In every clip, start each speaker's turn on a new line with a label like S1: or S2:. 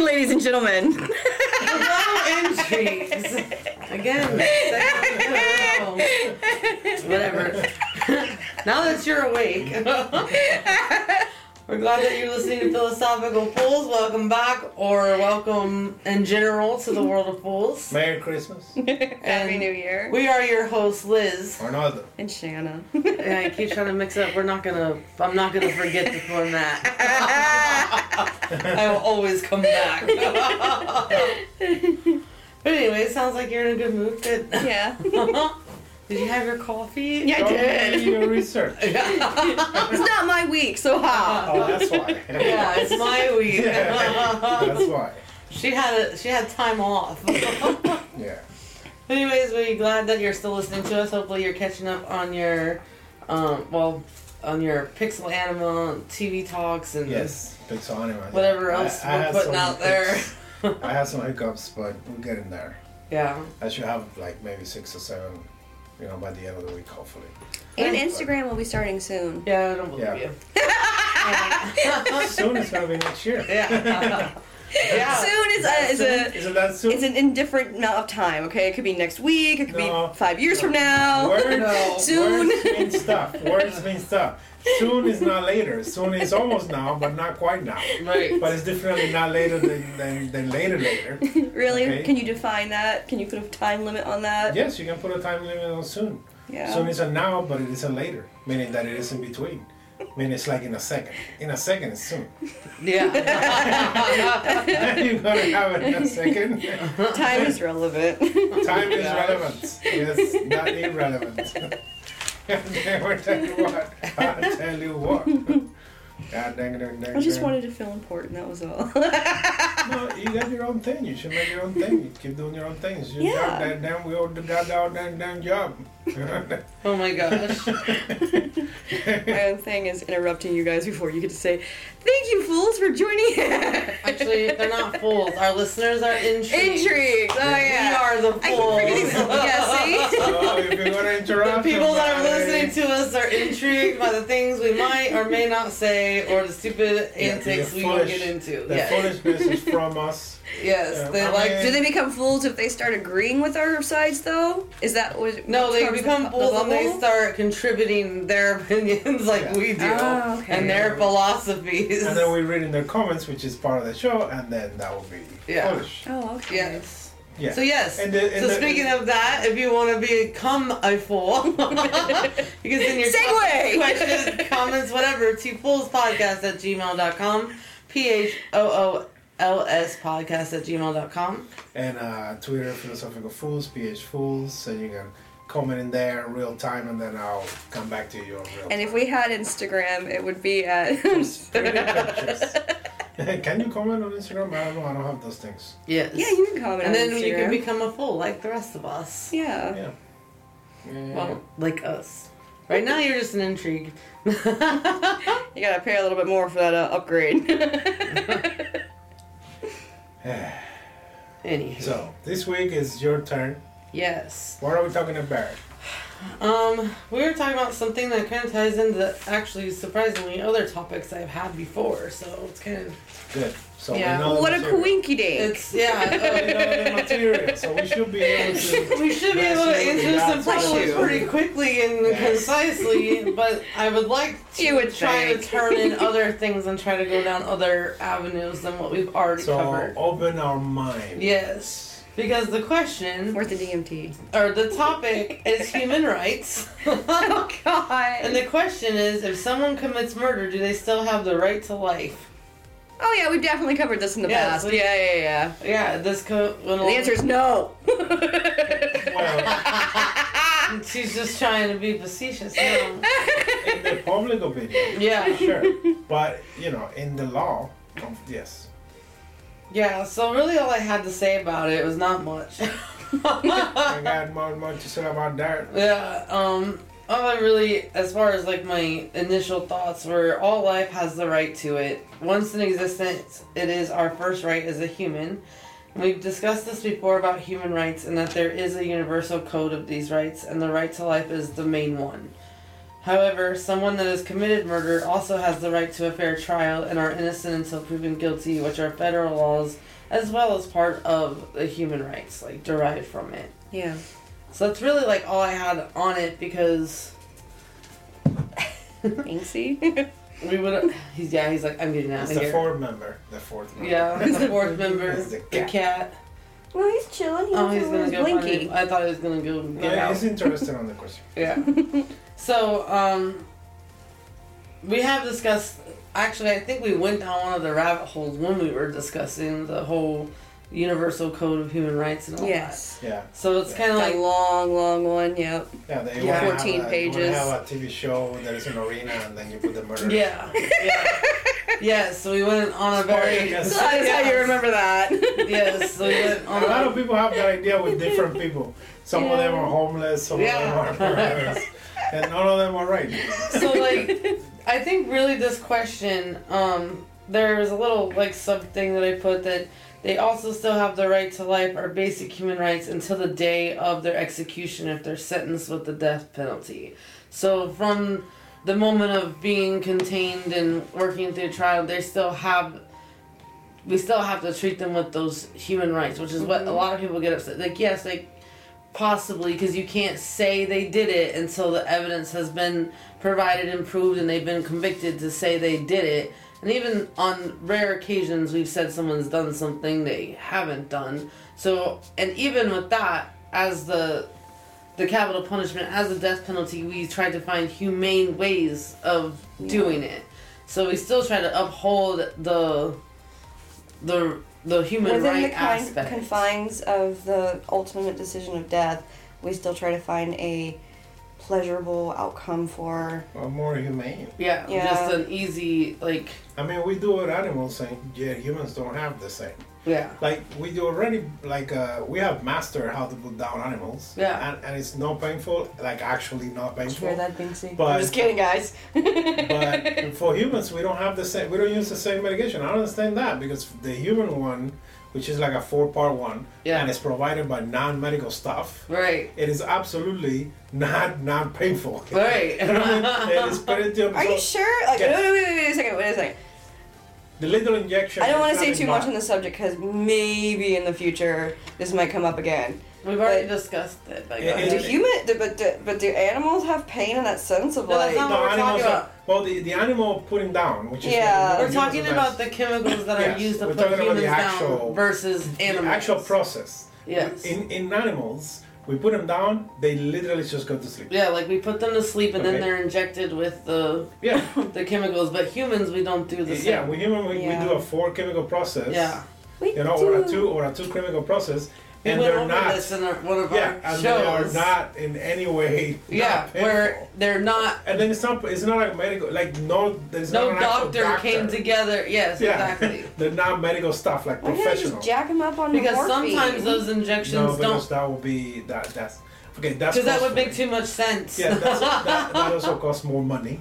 S1: ladies and gentlemen.
S2: Hello, intrigues. Again, second in a row. whatever. now that you're awake, we're glad that you're listening to Philosophical Fools. Welcome back, or welcome in general to the world of fools.
S3: Merry Christmas.
S1: Happy New Year.
S2: We are your hosts, Liz.
S3: Arnaldo.
S1: and Shanna.
S2: And I keep trying to mix up. We're not gonna. I'm not gonna forget to format. I will always come back. but anyway, it sounds like you're in a good mood. Good.
S1: yeah.
S2: Did you have your coffee?
S1: Yeah, I did.
S3: your research.
S1: It's not my week, so how?
S3: Oh, that's why.
S2: Yeah, it's my week.
S3: Yeah, that's why.
S2: she had a, she had time off.
S3: Yeah.
S2: Anyways, we're glad that you're still listening to us. Hopefully, you're catching up on your, um, well, on your Pixel Anima TV talks and
S3: Yes. Pixel anime. yeah.
S2: whatever else
S3: I- I
S2: we're
S3: had
S2: putting out there.
S3: I had some hiccups, but we're getting there.
S2: Yeah.
S3: I should have like maybe six or seven, you know, by the end of the week, hopefully.
S1: And Instagram will be starting soon.
S2: Yeah, I don't believe
S3: Yeah.
S2: you.
S3: Soon it's gonna be next year.
S2: yeah. Yeah.
S1: Soon is a, is a
S3: Isn't that soon?
S1: it's an indifferent amount of time. Okay, it could be next week. It could
S3: No.
S1: be five years from now.
S3: Words,
S2: No.
S1: Soon.
S3: words mean stuff. Words mean stuff. Soon is not later. Soon is almost now, but not quite now.
S2: Right.
S3: But it's definitely not later than, than, than later later.
S1: really?
S3: Okay.
S1: Can you define that? Can you put a time limit on that?
S3: Yes, you can put a time limit on soon.
S1: Yeah.
S3: Soon is a now, but it is a later, meaning that it is in between. Meaning it's like in a second. In a second is soon.
S2: Yeah.
S3: You're gonna have it in a second.
S1: Time is relevant.
S3: Time is
S2: Yeah.
S3: relevant. Yes, not irrelevant. Never tell you what. I'll tell you what. God dang it, dang, dang,
S1: I just
S3: dang.
S1: wanted to feel important. That was all.
S3: No, you got your own thing. You should make your own thing. You keep doing your own things. You
S1: Yeah.
S3: got that damn, we all got our damn, damn job.
S2: oh my gosh.
S1: My own thing is interrupting you guys before you get to say, "Thank you, fools, for joining."
S2: Actually, they're not fools. Our listeners are intrigued.
S1: Intrigued. Oh yeah.
S2: We are the
S1: I keep forgetting
S2: fools.
S1: that. Yeah. See.
S3: so if you're gonna
S2: The people that are listening to us are intrigued by the things we might or may not say or the stupid
S3: Yeah,
S2: antics
S3: the
S2: we will get into.
S3: The
S2: Yes.
S3: foolishness is from us.
S2: Yes.
S3: Yeah,
S2: They
S3: I
S2: like
S3: mean-
S1: Do they become fools if they start agreeing with our sides, though? Is that what?
S2: No, they become
S1: the,
S2: fools
S1: the
S2: when they start contributing their opinions like
S3: Yeah.
S2: we do
S1: Oh, okay.
S2: and their philosophies.
S3: And then we read in their comments, which is part of the show, and then that will be
S2: Yeah.
S3: foolish.
S1: Oh, okay.
S2: yes.
S3: Yeah.
S2: So yes.
S3: And the- and
S2: so
S3: the-
S2: speaking of that, if you want to become a fool, you can send your
S1: Segue!
S2: questions, comments, whatever to foolspodcast at gmail.com. P H O O L S podcast at gmail.com.
S3: And uh, Twitter, Philosophical Fools, PH Fools, so you can comment in there in real time, and then I'll come back to you in real
S1: And
S3: time.
S1: if we had Instagram, it would be at.
S3: Pretty pictures. can you comment on Instagram? I don't know. I don't have those things.
S2: Yes.
S1: yeah, you can comment.
S2: And
S1: on
S2: then you can become a fool like the rest of us.
S1: Yeah.
S3: Yeah. Yeah.
S2: Well, like us. Right now, you're just an intrigue.
S1: You gotta pay a little bit more for that uh, upgrade.
S2: Anywho.
S3: so this week is your turn.
S2: Yes.
S3: What are we talking about?
S2: Um, we were talking about something that kind of ties into actually surprisingly other topics I've had before, so it's kind of
S3: Good. So
S2: Yeah.
S3: we know
S1: what a
S3: material.
S1: coinky dink.
S2: it's yeah.
S3: We know the material, so we should be able to.
S2: We should be able to answer some
S3: God
S2: questions pretty quickly and
S3: Yes.
S2: concisely, but I would like to
S1: would
S2: try
S1: think.
S2: to turn in other things and try to go down other avenues than what we've already
S3: So
S2: covered.
S3: open our mind.
S2: Yes. Because the question
S1: Worth the DMT.
S2: or the topic is human rights.
S1: Oh God.
S2: And the question is if someone commits murder, do they still have the right to life?
S1: oh yeah, we've definitely covered this in the
S2: Yes,
S1: past.
S2: we-
S1: Yeah, yeah, yeah.
S2: Yeah, this co-
S1: The answer is no.
S3: Well,
S2: She's just trying to be facetious now.
S3: in the public opinion,
S2: Yeah.
S3: sure, but you know, in the law, yes.
S2: Yeah, so really all I had to say about it was not much.
S3: I got more, more to say about that.
S2: yeah, um, all I really, as far as like my initial thoughts were, all life has the right to it. Once in existence, it is our first right as a human. We've discussed this before about human rights and that there is a universal code of these rights, and the right to life is the main one. However, someone that has committed murder also has the right to a fair trial and are innocent until proven guilty, which are federal laws as well as part of the human rights, like derived from it.
S1: Yeah.
S2: So that's really like all I had on it because
S1: Inksy.
S2: we would. He's yeah. He's like I'm getting out
S3: It's
S2: of
S3: the fourth member. The fourth member.
S2: Yeah, the fourth member,
S3: It's the
S2: the
S3: cat.
S2: cat.
S1: well, he's chilling. He
S2: Oh, he's gonna go.
S1: Blinky.
S2: I thought he was gonna go get
S3: Yeah,
S2: out.
S3: he's interested on the question.
S2: Yeah. so, um, we have discussed. Actually, I think we went down one of the rabbit holes when we were discussing the whole Universal Code of Human Rights and all that.
S1: Yes.
S3: Yeah.
S2: So it's kind of
S1: That
S2: like
S1: long, long one. Yep.
S3: yeah. They
S2: Yeah.
S1: 14
S3: have a,
S1: pages.
S3: You have a TV show. There's an arena, and then you put the murder.
S2: yeah, yeah, yeah. So we went on a very
S3: Spoiler,
S1: So that's how you remember that.
S2: yes. So we went
S3: A lot of people have that idea with different people. Some of them are homeless. Some
S2: Yeah.
S3: of them are murderers, and none of them are right.
S2: so like I think really this question, um, there's a little like something that I put that they also still have the right to life or basic human rights until the day of their execution if they're sentenced with the death penalty. So from the moment of being contained and working through trial, they still have we still have to treat them with those human rights, which is what a lot of people get upset. Like yes, they possibly because you can't say they did it until the evidence has been provided and proved and they've been convicted to say they did it. And even on rare occasions we've said someone's done something they haven't done. So and even with that as the the capital punishment as the death penalty we tried to find humane ways of doing it. So we still try to uphold the the the human
S1: Within
S2: right
S1: the kind,
S2: aspect
S1: confines of the ultimate decision of death, we still try to find a pleasurable outcome for.
S3: Or more humane.
S2: Yeah,
S1: Yeah.
S2: just an easy like
S3: I mean, we do with animals, and yeah, humans don't have the same.
S2: Yeah.
S3: Like we do already, like uh, we have mastered how to put down animals.
S2: Yeah.
S3: And, and it's not painful, like actually not painful.
S1: Hear that, Binksy?
S3: But-
S1: I'm just kidding, guys.
S3: But for humans, we don't have the same. We don't use the same medication. I don't understand that because the human one, which is like a four-part one,
S2: Yeah.
S3: and it's provided by non-medical stuff.
S2: Right.
S3: It is absolutely not not painful.
S2: Right.
S3: You know I mean? It is pretty
S1: Are you sure? Like,
S3: Yes.
S1: wait, wait, wait, wait a second, wait a second.
S3: The little injection.
S1: I don't want to say too much on the subject because maybe in the future this might come up again.
S2: We've already
S1: But-
S2: discussed it. But
S3: It-
S2: go
S3: it-
S1: Do
S2: ahead.
S1: human, do, but do, but do animals have pain in that sense of
S2: No, that's
S1: like?
S2: not
S3: No,
S2: what we're
S3: animals
S2: talking
S3: are,
S2: about.
S3: well, the, the animal putting down, which is
S1: Yeah.
S2: We're talking about
S3: best.
S2: the chemicals that
S3: Yes,
S2: are used to
S3: we're
S2: put
S3: talking about the
S2: humans
S3: actual-
S2: down versus
S3: the actual process.
S2: Yes.
S3: In in animals, we put them down, they literally just go to sleep.
S2: yeah, like we put them to sleep and then they're injected with the
S3: Yeah.
S2: the chemicals. But humans, we don't do the same.
S3: Yeah, we human we,
S1: Yeah.
S3: we do a four chemical process.
S2: Yeah.
S1: We
S3: You know, or a two or a two chemical process,
S2: We
S3: and
S2: went
S3: they're
S2: over
S3: not.
S2: this in our, one of
S3: Yeah,
S2: our
S3: and they are not in any way.
S2: yeah,
S3: painful.
S2: where they're not.
S3: And then it's not. It's not like medical. Like no, there's
S2: No
S3: not an actual
S2: doctor, came together. Yes,
S3: Yeah,
S2: exactly.
S3: they're not medical stuff like
S1: Why can't
S3: professional.
S1: just jack him up on
S2: Because
S1: morphine?
S2: sometimes those injections
S3: no, because
S2: don't.
S3: that would be that. That's okay. That's
S2: Because that would make too much sense.
S3: Yeah, that's, that, that also costs more money.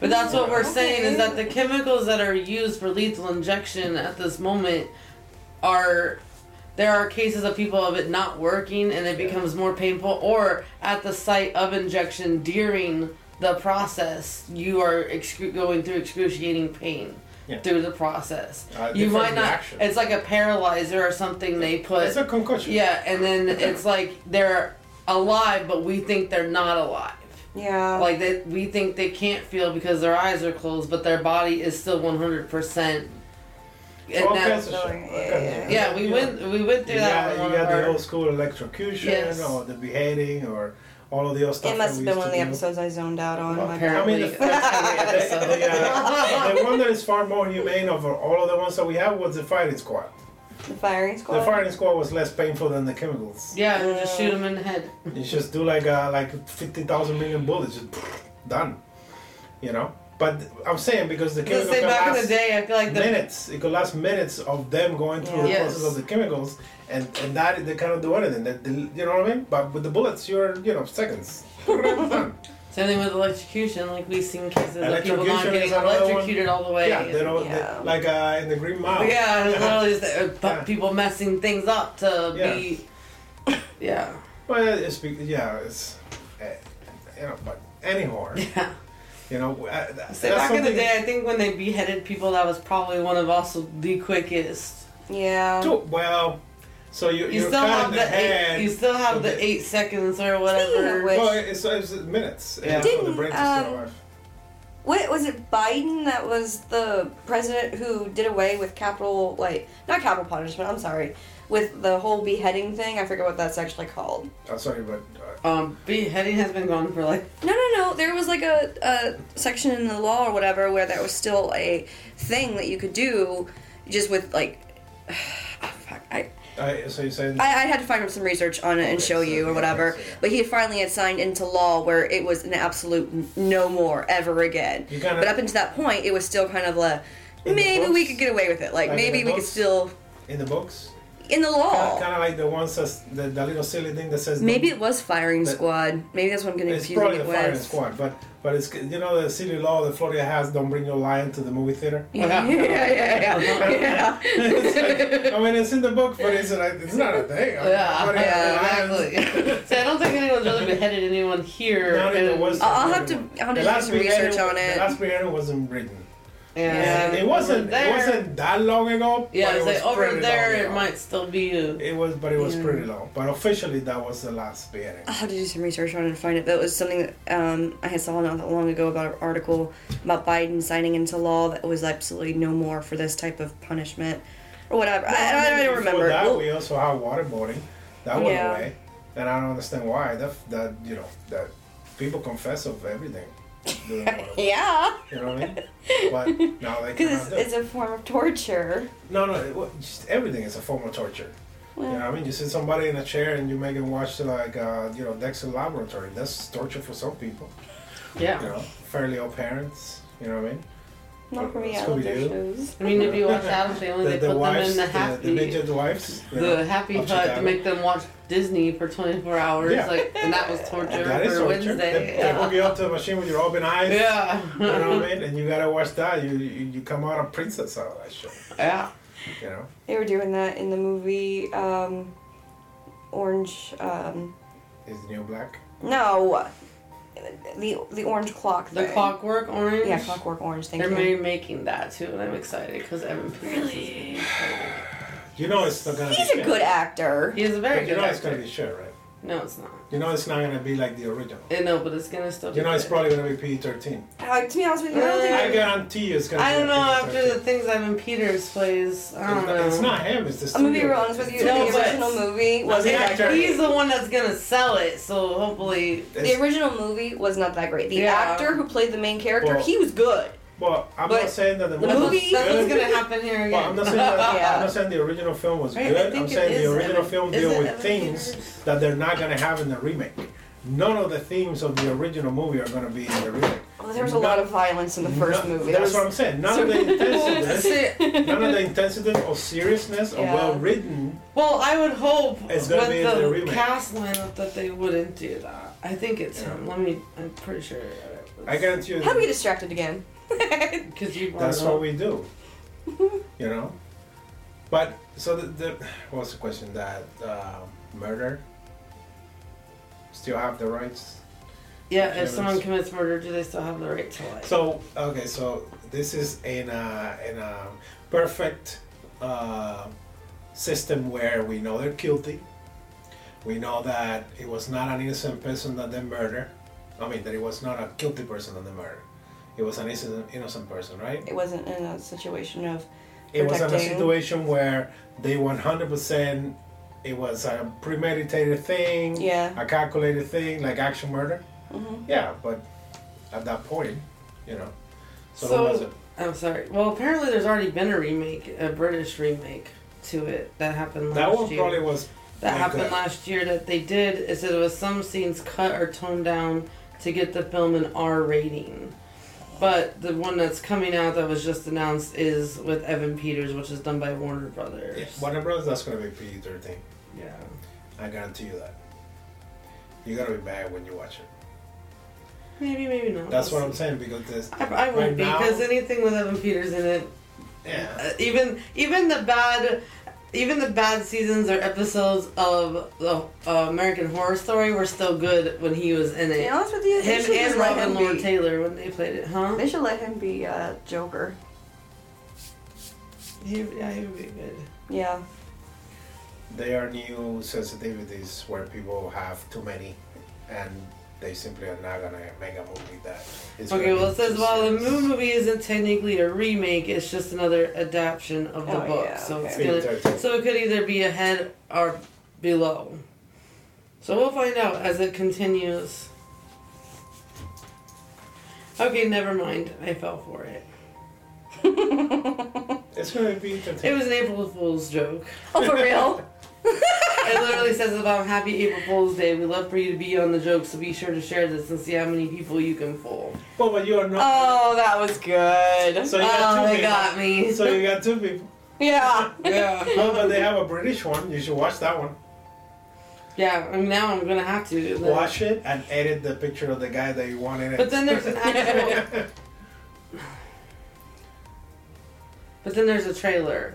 S2: But that's what we're saying is that the chemicals that are used for lethal injection at this moment are there are cases of people of it not working and it becomes more painful or at the site of injection during the process you are excru- going through excruciating pain
S3: yeah.
S2: through the process.
S3: Uh,
S2: you might not
S3: reaction.
S2: it's like a paralyzer or something they put
S3: it's a concussion.
S2: Yeah and then it's like they're alive but we think they're not alive.
S1: Yeah.
S2: Like that we think they can't feel because their eyes are closed but their body is still
S3: 100% that,
S1: yeah, yeah.
S2: yeah, we went we went through
S3: you
S2: that.
S3: Got, you got the old school electrocution
S2: yes.
S3: or the beheading or all of the other stuff.
S1: It must have been one of the episodes I zoned out on.
S3: Well,
S2: apparently,
S3: I mean, the,
S2: the,
S3: uh, the, one that is far more humane of all of the ones that we have was the firing squad.
S1: The firing squad.
S3: The firing squad was less painful than the chemicals.
S2: Yeah, uh, just oh. shoot them in the head.
S3: You just do like uh, like fifty thousand million bullets, just done. You know. But I'm saying because the chemical
S2: say back in the day, I feel like the
S3: minutes. It could last minutes of them going through the process of the chemicals, and and that they cannot do anything. That you know what I mean? But with the bullets, you're you know seconds.
S2: same thing with electrocution. Like we've seen cases of people not getting
S3: is another one.
S2: electrocuted all the way.
S3: Yeah, they don't
S1: Yeah.
S3: They, like uh, in the Green Mile.
S2: Yeah, it's literally just, uh, people messing things up to
S3: Yeah.
S2: be. Yeah.
S3: Well, it's yeah, it's uh, you know, but anyhow,
S2: Yeah.
S3: You know, uh, that's
S2: So back in the day, I think when they beheaded people, that was probably one of also the quickest.
S1: Yeah.
S3: Too- well, so you
S2: You still have the,
S3: the
S2: eight. You still have the
S3: the-
S2: eight seconds or
S1: Speaking of
S2: whatever.
S1: which-
S3: well, it's, it's minutes.
S2: Yeah.
S3: for the
S1: Didn't,
S3: brain to stay
S1: um. What was it? Biden that was the president who did away with capital, like not capital punishment. I'm sorry, with the whole beheading thing. I forget what that's actually called.
S3: I'm sorry, but uh,
S2: Um, beheading has been gone for like
S1: No, no, no. There was like a, a section in the law or whatever where that was still a thing that you could do, just with like. Oh, fuck. I,
S3: I, so you're saying
S1: I, I had to find him some research on it and show
S3: so
S1: you or
S3: yeah,
S1: whatever.
S3: so yeah.
S1: But he finally had signed into law where it was an absolute no more ever again.
S3: Kinda-
S1: but up until that point, it was still kind of like
S3: In the
S1: maybe we could get away with it. Like,
S3: Like
S1: maybe
S3: the
S1: we could still
S3: in the books,
S1: in the law.
S3: kind of like the ones that's the, the little silly thing that says
S1: maybe it was firing
S3: That-
S1: squad. Maybe that's what I'm getting confused with.
S3: It's
S1: confusing
S3: probably the firing squad, but but it's you know the silly law that Florida has: don't bring your lion to the movie theater.
S1: Yeah, yeah, yeah, yeah.
S3: It's like- I mean, it's in the book, but it's like it's not a thing. I mean,
S2: yeah, yeah, exactly. so I don't think anyone's really beheaded anyone here.
S3: Not in the
S2: in-
S3: West
S1: I'll have to- I'll have to do some research on it.
S3: The last beheading was in Britain.
S2: Yeah,
S3: And it wasn't.
S2: there.
S3: It wasn't that long ago.
S2: Yeah, it's
S3: it was
S2: like over there, it
S3: ago.
S2: might still be. A,
S3: It was, but it was
S1: Yeah.
S3: pretty long. But officially, that was the last beheading.
S1: I had to do some research on it and find it. That was something that um, I had saw not that long ago about an article about Biden signing into law that was absolutely no more for this type of punishment or whatever. I, I, I don't
S3: Before
S1: remember.
S3: That
S1: Well,
S3: we also have waterboarding. That went
S1: Yeah.
S3: away, and I don't understand why. That that you know that people confess of everything. Doing waterboarding.
S1: yeah,
S3: You know what I mean? But now they
S1: because it's, it's a form of torture.
S3: No, no, it, wa- just everything is a form of torture. You know what I mean? You sit somebody in a chair and you make them watch like uh, you know Dexter Laboratory. That's torture for some people.
S2: yeah.
S3: You know, fairly old parents. You know what I mean?
S1: Not for me. I
S3: Scooby-Doo.
S1: shows.
S2: I mean, if you watch Addams Family,
S3: The,
S2: they
S3: the
S2: put
S3: wives,
S2: them in the
S3: the, the
S2: happy,
S3: midget wives. you
S2: the
S3: know,
S2: happy hut to make them watch Disney for 24 hours.
S3: Yeah.
S2: Like, and that was torture
S3: That is
S2: for
S3: torture.
S2: Wednesday.
S3: They, they
S2: yeah.
S3: hook you up to a machine with your open eyes.
S2: yeah.
S3: You know what I mean? And you gotta watch that. You you, you come out a princess out of that shit.
S2: yeah.
S3: You know?
S1: They were doing that in the movie um, Orange. Um,
S3: Is the new black?
S1: no, the the Orange Clock.
S2: The. Clockwork Orange.
S1: Yeah, Clockwork Orange. Thank
S2: They're
S1: you.
S2: remaking that too, and I'm excited because Evan Peters is
S1: Really?
S3: You know it's not gonna
S1: He's
S3: be
S1: a good actor.
S2: He's a very
S3: But you
S2: good
S3: know it's gonna be shit, right?
S2: No, it's not.
S3: You know it's not gonna be like the original.
S2: Eh, no, but it's gonna still. Be
S3: You know it's probably gonna be PG thirteen.
S1: Uh, to be honest with you, I don't think.
S3: I guarantee it's gonna
S2: I don't know.
S3: a
S2: After the
S3: PG-13.
S2: things Evan Peters plays, I don't
S3: It's
S2: know.
S3: not- It's not him. It's the
S1: I'm gonna be real honest with you.
S2: No,
S1: the original movie wasn't
S3: the actor-
S2: He's the one that's gonna sell it, so hopefully.
S1: The original movie was not that great. The
S2: Yeah.
S1: actor who played the main character,
S3: Well,
S1: he was good.
S3: Well, I'm
S1: But
S3: not saying that the
S1: the
S3: movie.
S1: movie-
S3: was
S2: That's what's
S3: good.
S2: gonna happen here again.
S3: Well, I'm not saying that.
S1: Yeah.
S3: I'm not saying the original film was
S2: Right,
S3: good. I'm saying the original
S2: Evan-
S3: film
S2: is
S3: deal with
S2: Evan
S3: themes
S2: Peters?
S3: that they're not gonna have in the remake. None of the themes of the original movie are gonna be in the remake.
S1: Well, there was a lot of violence in the first
S3: No-
S1: movie.
S3: That's
S1: was-
S3: what I'm saying. None of the intensity, none of the intensity or seriousness or well written.
S2: Well, I would hope
S3: It's
S2: with
S3: gonna be in the
S2: the
S3: remake.
S2: cast lineup that they wouldn't do that. I think it's him. Um, let me. I'm pretty sure.
S3: I guarantee you.
S1: How do we get distracted again?
S2: Because you.
S3: That's what we do. you know. But so the, the what's the question that uh, murder still have the rights
S2: Yeah,
S3: Yeah,
S2: if someone commits murder, do they still have the right to life?
S3: So okay, so this is in a in a perfect uh, system where we know they're guilty. We know that it was not an innocent person that they murdered. I mean that it was not a guilty person that they murdered. It was an innocent innocent person, right?
S1: It wasn't in a situation of.
S3: It was in a situation where they 100% it was a premeditated thing,
S1: Yeah.
S3: a calculated thing, like action murder.
S1: Mm-hmm.
S3: Yeah, but at that point, you know. So,
S2: So-
S3: was it?
S2: I'm sorry. Well, apparently there's already been a remake, a British remake to it that happened last year.
S3: That one
S2: year.
S3: probably was
S2: that
S3: like
S2: happened
S3: that.
S2: last year that they did is it was some scenes cut or toned down to get the film an R rating. But the one that's coming out that was just announced is with Evan Peters, which is done by Warner Brothers.
S3: Yeah, Warner Brothers. That's gonna be PG thirteen.
S2: Yeah.
S3: I guarantee you that. You're gonna be mad when you watch it.
S2: Maybe, maybe not.
S3: That's
S2: We'll
S3: what I'm saying because this.
S2: I, I won't be because anything with Evan Peters in it,
S3: Yeah.
S2: uh, even even the bad, even the bad seasons or episodes of the uh, American Horror Story were still good when he was in
S1: To be
S2: it.
S1: honest with you, they
S2: Him
S1: should just
S2: and Robin Lord. Taylor when they played it, huh?
S1: They should let him be uh, Joker.
S2: He, yeah, he would be good.
S1: Yeah.
S3: There are new sensitivities where people have too many, and they simply are not gonna make a movie that is.
S2: Okay, well, it says
S3: too
S2: while the
S3: serious.
S2: Moon movie isn't technically a remake, it's just another adaptation of the
S1: Oh,
S2: book.
S1: yeah,
S2: so it's gonna,
S3: P13.
S2: so it could either be ahead or below. So we'll find out as it continues. Okay, never mind. I fell for it.
S3: It's gonna be
S2: It was an April Fool's joke.
S1: Oh, for real?
S2: It literally says about Happy April Fool's Day. We love for you to be on the joke, so be sure to share this and see how many people you can fool.
S3: Well, but you are not.
S1: oh, that was good.
S3: so you got
S2: Oh,
S3: two
S2: they
S3: people.
S2: got me.
S3: So you got two people.
S1: Yeah.
S2: yeah.
S3: No, but they have a British one. You should watch that one.
S2: Yeah, I mean, now I'm gonna have to.
S3: Watch it and edit the picture of the guy that you want in it.
S2: But then there's an actual. but then there's a trailer.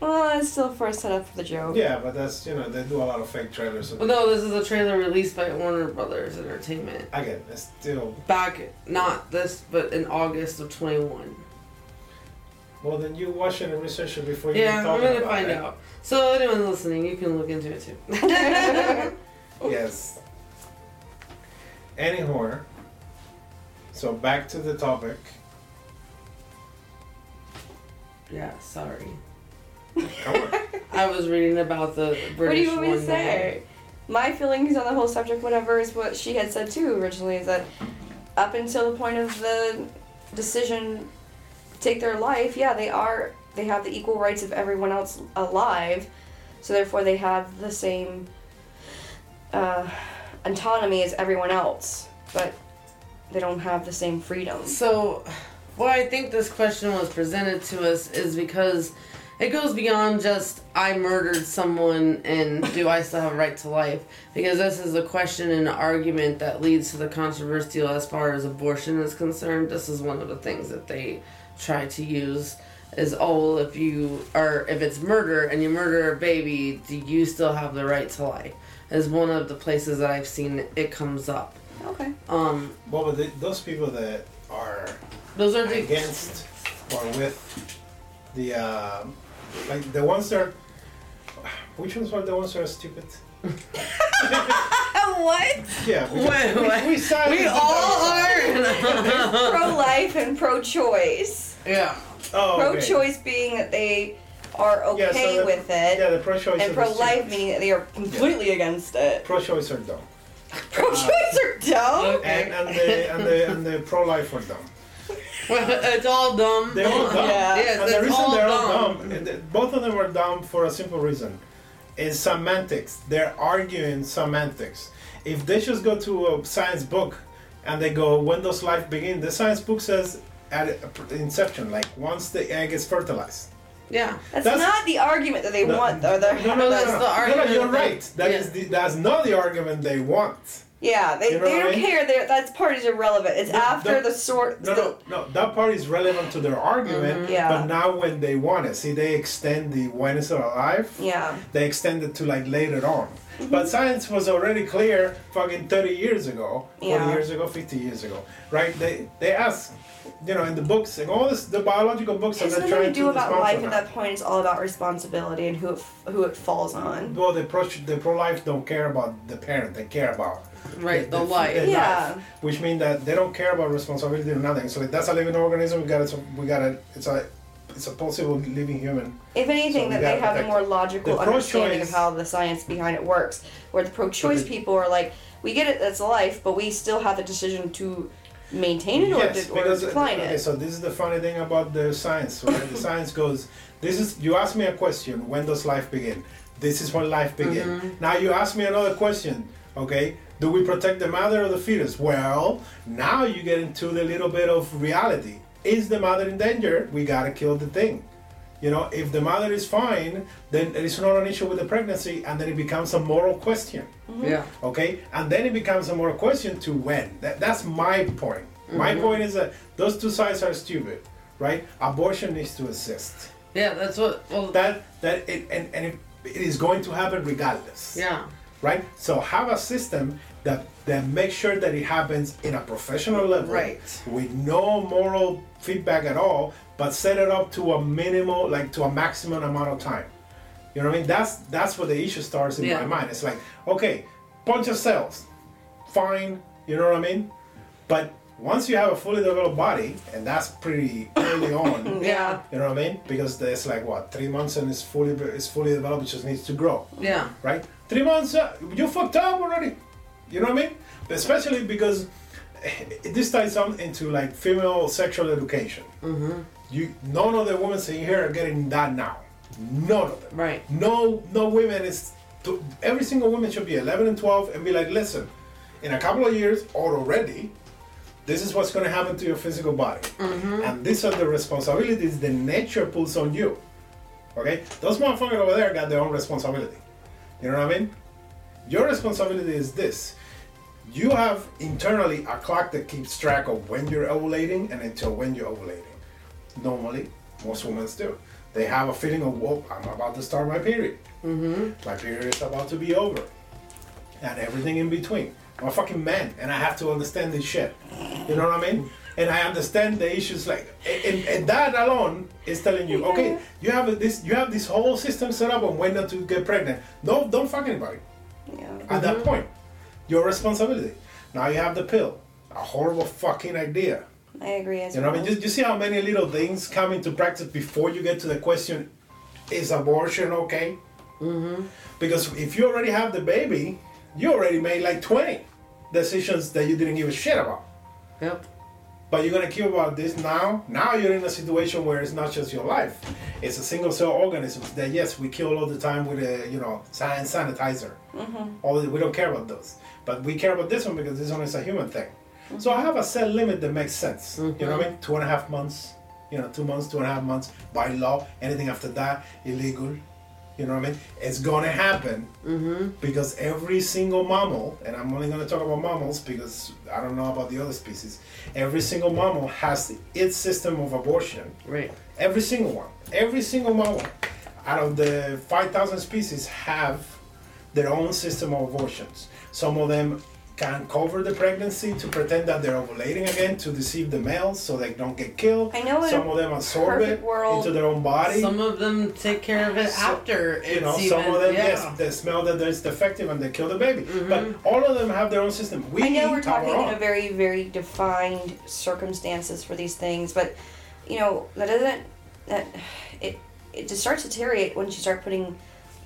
S1: Well, it's still for a setup for the joke.
S3: yeah, but that's you know they do a lot of fake trailers.
S2: Well, no, this is a trailer released by Warner Brothers Entertainment.
S3: I Again, it's still.
S2: Back, not this, but in August of 21.
S3: Well, then you watch it and research it before you
S2: Yeah,
S3: talk
S2: I'm gonna find
S3: it.
S2: out. So anyone listening, you can look into it too.
S3: Yes. Any horror. So back to the topic.
S2: yeah, sorry. I was reading about the British
S1: what do you want me to say? My feelings on the whole subject, whatever, is what she had said too originally. Is that up until the point of the decision take their life, yeah, they are. They have the equal rights of everyone else alive, so therefore they have the same uh, autonomy as everyone else, but they don't have the same freedom.
S2: So, why I think this question was presented to us is because it goes beyond just I murdered someone and do I still have a right to life? Because this is a question and an argument that leads to the controversial as far as abortion is concerned. This is one of the things that they try to use is oh if you are if it's murder and you murder a baby do you still have the right to life is one of the places that i've seen it comes up
S1: Okay.
S2: um
S3: Well, but the, those people that are
S2: those are the
S3: against or with the uh, like the ones that are, which ones are the ones that are stupid?
S1: what?
S3: Yeah, because
S2: Wait,
S3: we,
S2: wait.
S3: we, sided
S2: we all are
S1: Pro life and pro choice.
S2: yeah
S3: Oh,
S1: Pro
S3: okay.
S1: choice being that they are okay
S3: Yeah, so the-
S1: with it,
S3: Yeah, the pro-choice
S1: and pro life meaning that they are completely against it.
S3: Pro-choice are dumb,
S1: Pro choice are dumb.
S2: Okay.
S3: and, and the and the and the pro-life are dumb.
S2: it's all dumb
S3: They're all dumb.
S1: Yeah.
S2: yes
S3: and the reason
S2: all
S3: they're
S2: dumb.
S3: all dumb, and both of them are dumb for a simple reason, is semantics. They're arguing semantics. If they just go to a science book and they go, when does life begin? The science book says at inception, like once the egg is fertilized.
S2: yeah
S1: That's,
S3: That's-
S1: not the argument that they
S3: No,
S1: want, though. They're,
S3: No, no, no,
S2: that's
S3: no,
S2: the
S3: no. No, no,
S2: argument
S3: you're right. That
S2: yeah.
S3: is the, that's not the argument they want.
S1: Yeah, they,
S3: You know
S1: they don't
S3: mean?
S1: care. They're, that's part is irrelevant. It's after the sort.
S3: No, no, no. That part is relevant to their argument.
S1: Mhm. Yeah.
S3: But now when they want it, see, they extend the when is it alive.
S1: Yeah.
S3: They extend it to like later on.
S1: Mm-hmm.
S3: But science was already clear fucking 30 years ago, 40
S1: Yeah.
S3: years ago, 50 years ago, right? They they ask, you know, in the books, and all this, the biological books that they're
S1: nothing
S3: trying
S1: to do about life at that point. It's all about responsibility and who it, who it falls on.
S3: Well, the pro the pro life don't care about the parent; they care about
S2: right the, light
S3: the
S1: Yeah.
S3: life, which means that they don't care about responsibility or nothing. So if that's a living organism. We got it. We got it. It's a it's a possible living human.
S1: If anything,
S3: So
S1: that they have a more logical understanding of how the science behind it works. Where the pro-choice
S3: the-
S1: people are like, we get it, that's life, but we still have the decision to maintain it or,
S3: yes,
S1: de- or
S3: because
S1: decline
S3: okay,
S1: it.
S3: so this is the funny thing about the science. Right? the science goes. This is you ask me a question. When does life begin? This is when life begin.
S1: Mm-hmm.
S3: Now you ask me another question. Okay, do we protect the mother or the fetus? Well, now you get into the little bit of reality. Is the mother in danger? We gotta kill the thing. You know, if the mother is fine, then it is not an issue with the pregnancy, and then it becomes a moral question. Mm-hmm.
S2: yeah
S3: Okay, and then it becomes a moral question to when. That, that's my point. My mm-hmm. point is that those two sides are stupid, right? Abortion needs to exist.
S2: Yeah, that's what. Well,
S3: That that it and, and it, it is going to happen regardless.
S2: yeah.
S3: Right? So have a system that that makes sure that it happens in a professional level.
S2: Right.
S3: With no moral feedback at all, but set it up to a minimal like to a maximum amount of time. You know what I mean? That's that's where the issue starts in
S2: Yeah.
S3: my mind. It's like, okay, bunch of cells. Fine, you know what I mean? But once you have a fully developed body, and that's pretty early on,
S2: Yeah.
S3: you know what I mean? Because there's like what three months and it's fully it's fully developed. It just needs to grow,
S2: Yeah.
S3: right? Three months, uh, you fucked up already. You know what I mean? Especially because this ties on into like female sexual education. Mm-hmm. You none of the women sitting here are getting that now. None of them.
S2: Right.
S3: No, no women is. To, every single woman should be 11 and 12 and be like, listen, in a couple of years or already, this is what's going to happen to your physical body. And these are the responsibilities the nature puts on you. Okay? Those motherfuckers over there got their own responsibility. You know what I mean? Your responsibility is this. You have internally a clock that keeps track of when you're ovulating and until when you're ovulating. Normally, most women do. They have a feeling of, whoa, I'm about to start my period. Mm-hmm. My period is about to be over. And everything in between. I'm a fucking man, and I have to understand this shit. You know what I mean? And I understand the issues like, and, and that alone is telling you, okay, you have this, you have this whole system set up on when not to get pregnant. No, don't fuck anybody
S1: Yeah.
S3: at that point. Your responsibility. Now you have the pill. A horrible fucking idea.
S1: I agree as
S3: You know I mean? Just, you see how many little things come into practice before you get to the question, is abortion okay? Mm-hmm. Because if you already have the baby, you already made like 20 decisions that you didn't give a shit about.
S2: Yep.
S3: But you're gonna care about this now. Now you're in a situation where it's not just your life; it's a single cell organism that yes, we kill all the time with a you know san- sanitizer. All the, we don't care about those, but we care about this one because this one is a human thing. So I have a cell limit that makes sense. You know what I mean? Two and a half months. You know, two months, two and a half months by law. Anything after that, illegal. You know what I mean? It's gonna happen because every single mammal, and I'm only gonna talk about mammals because I don't know about the other species. Every single mammal has its system of abortion.
S2: Right.
S3: Every single one. Every single mammal out of the 5,000 species have their own system of abortions. Some of them can cover the pregnancy to pretend that they're ovulating again to deceive the males so they don't get killed.
S1: I know in
S3: Some of them absorb it
S1: world-
S3: into their own body.
S2: Some of them take care of it
S3: So,
S2: after it's
S3: you know,
S2: even.
S3: some of them,
S2: yeah.
S3: yes, they smell that it's defective and they kill the baby. Mm-hmm. But all of them have their own system. We
S1: I know we're
S3: have
S1: talking in a very, very defined circumstances for these things, but you know that doesn't that it it just starts to deteriorate once you start putting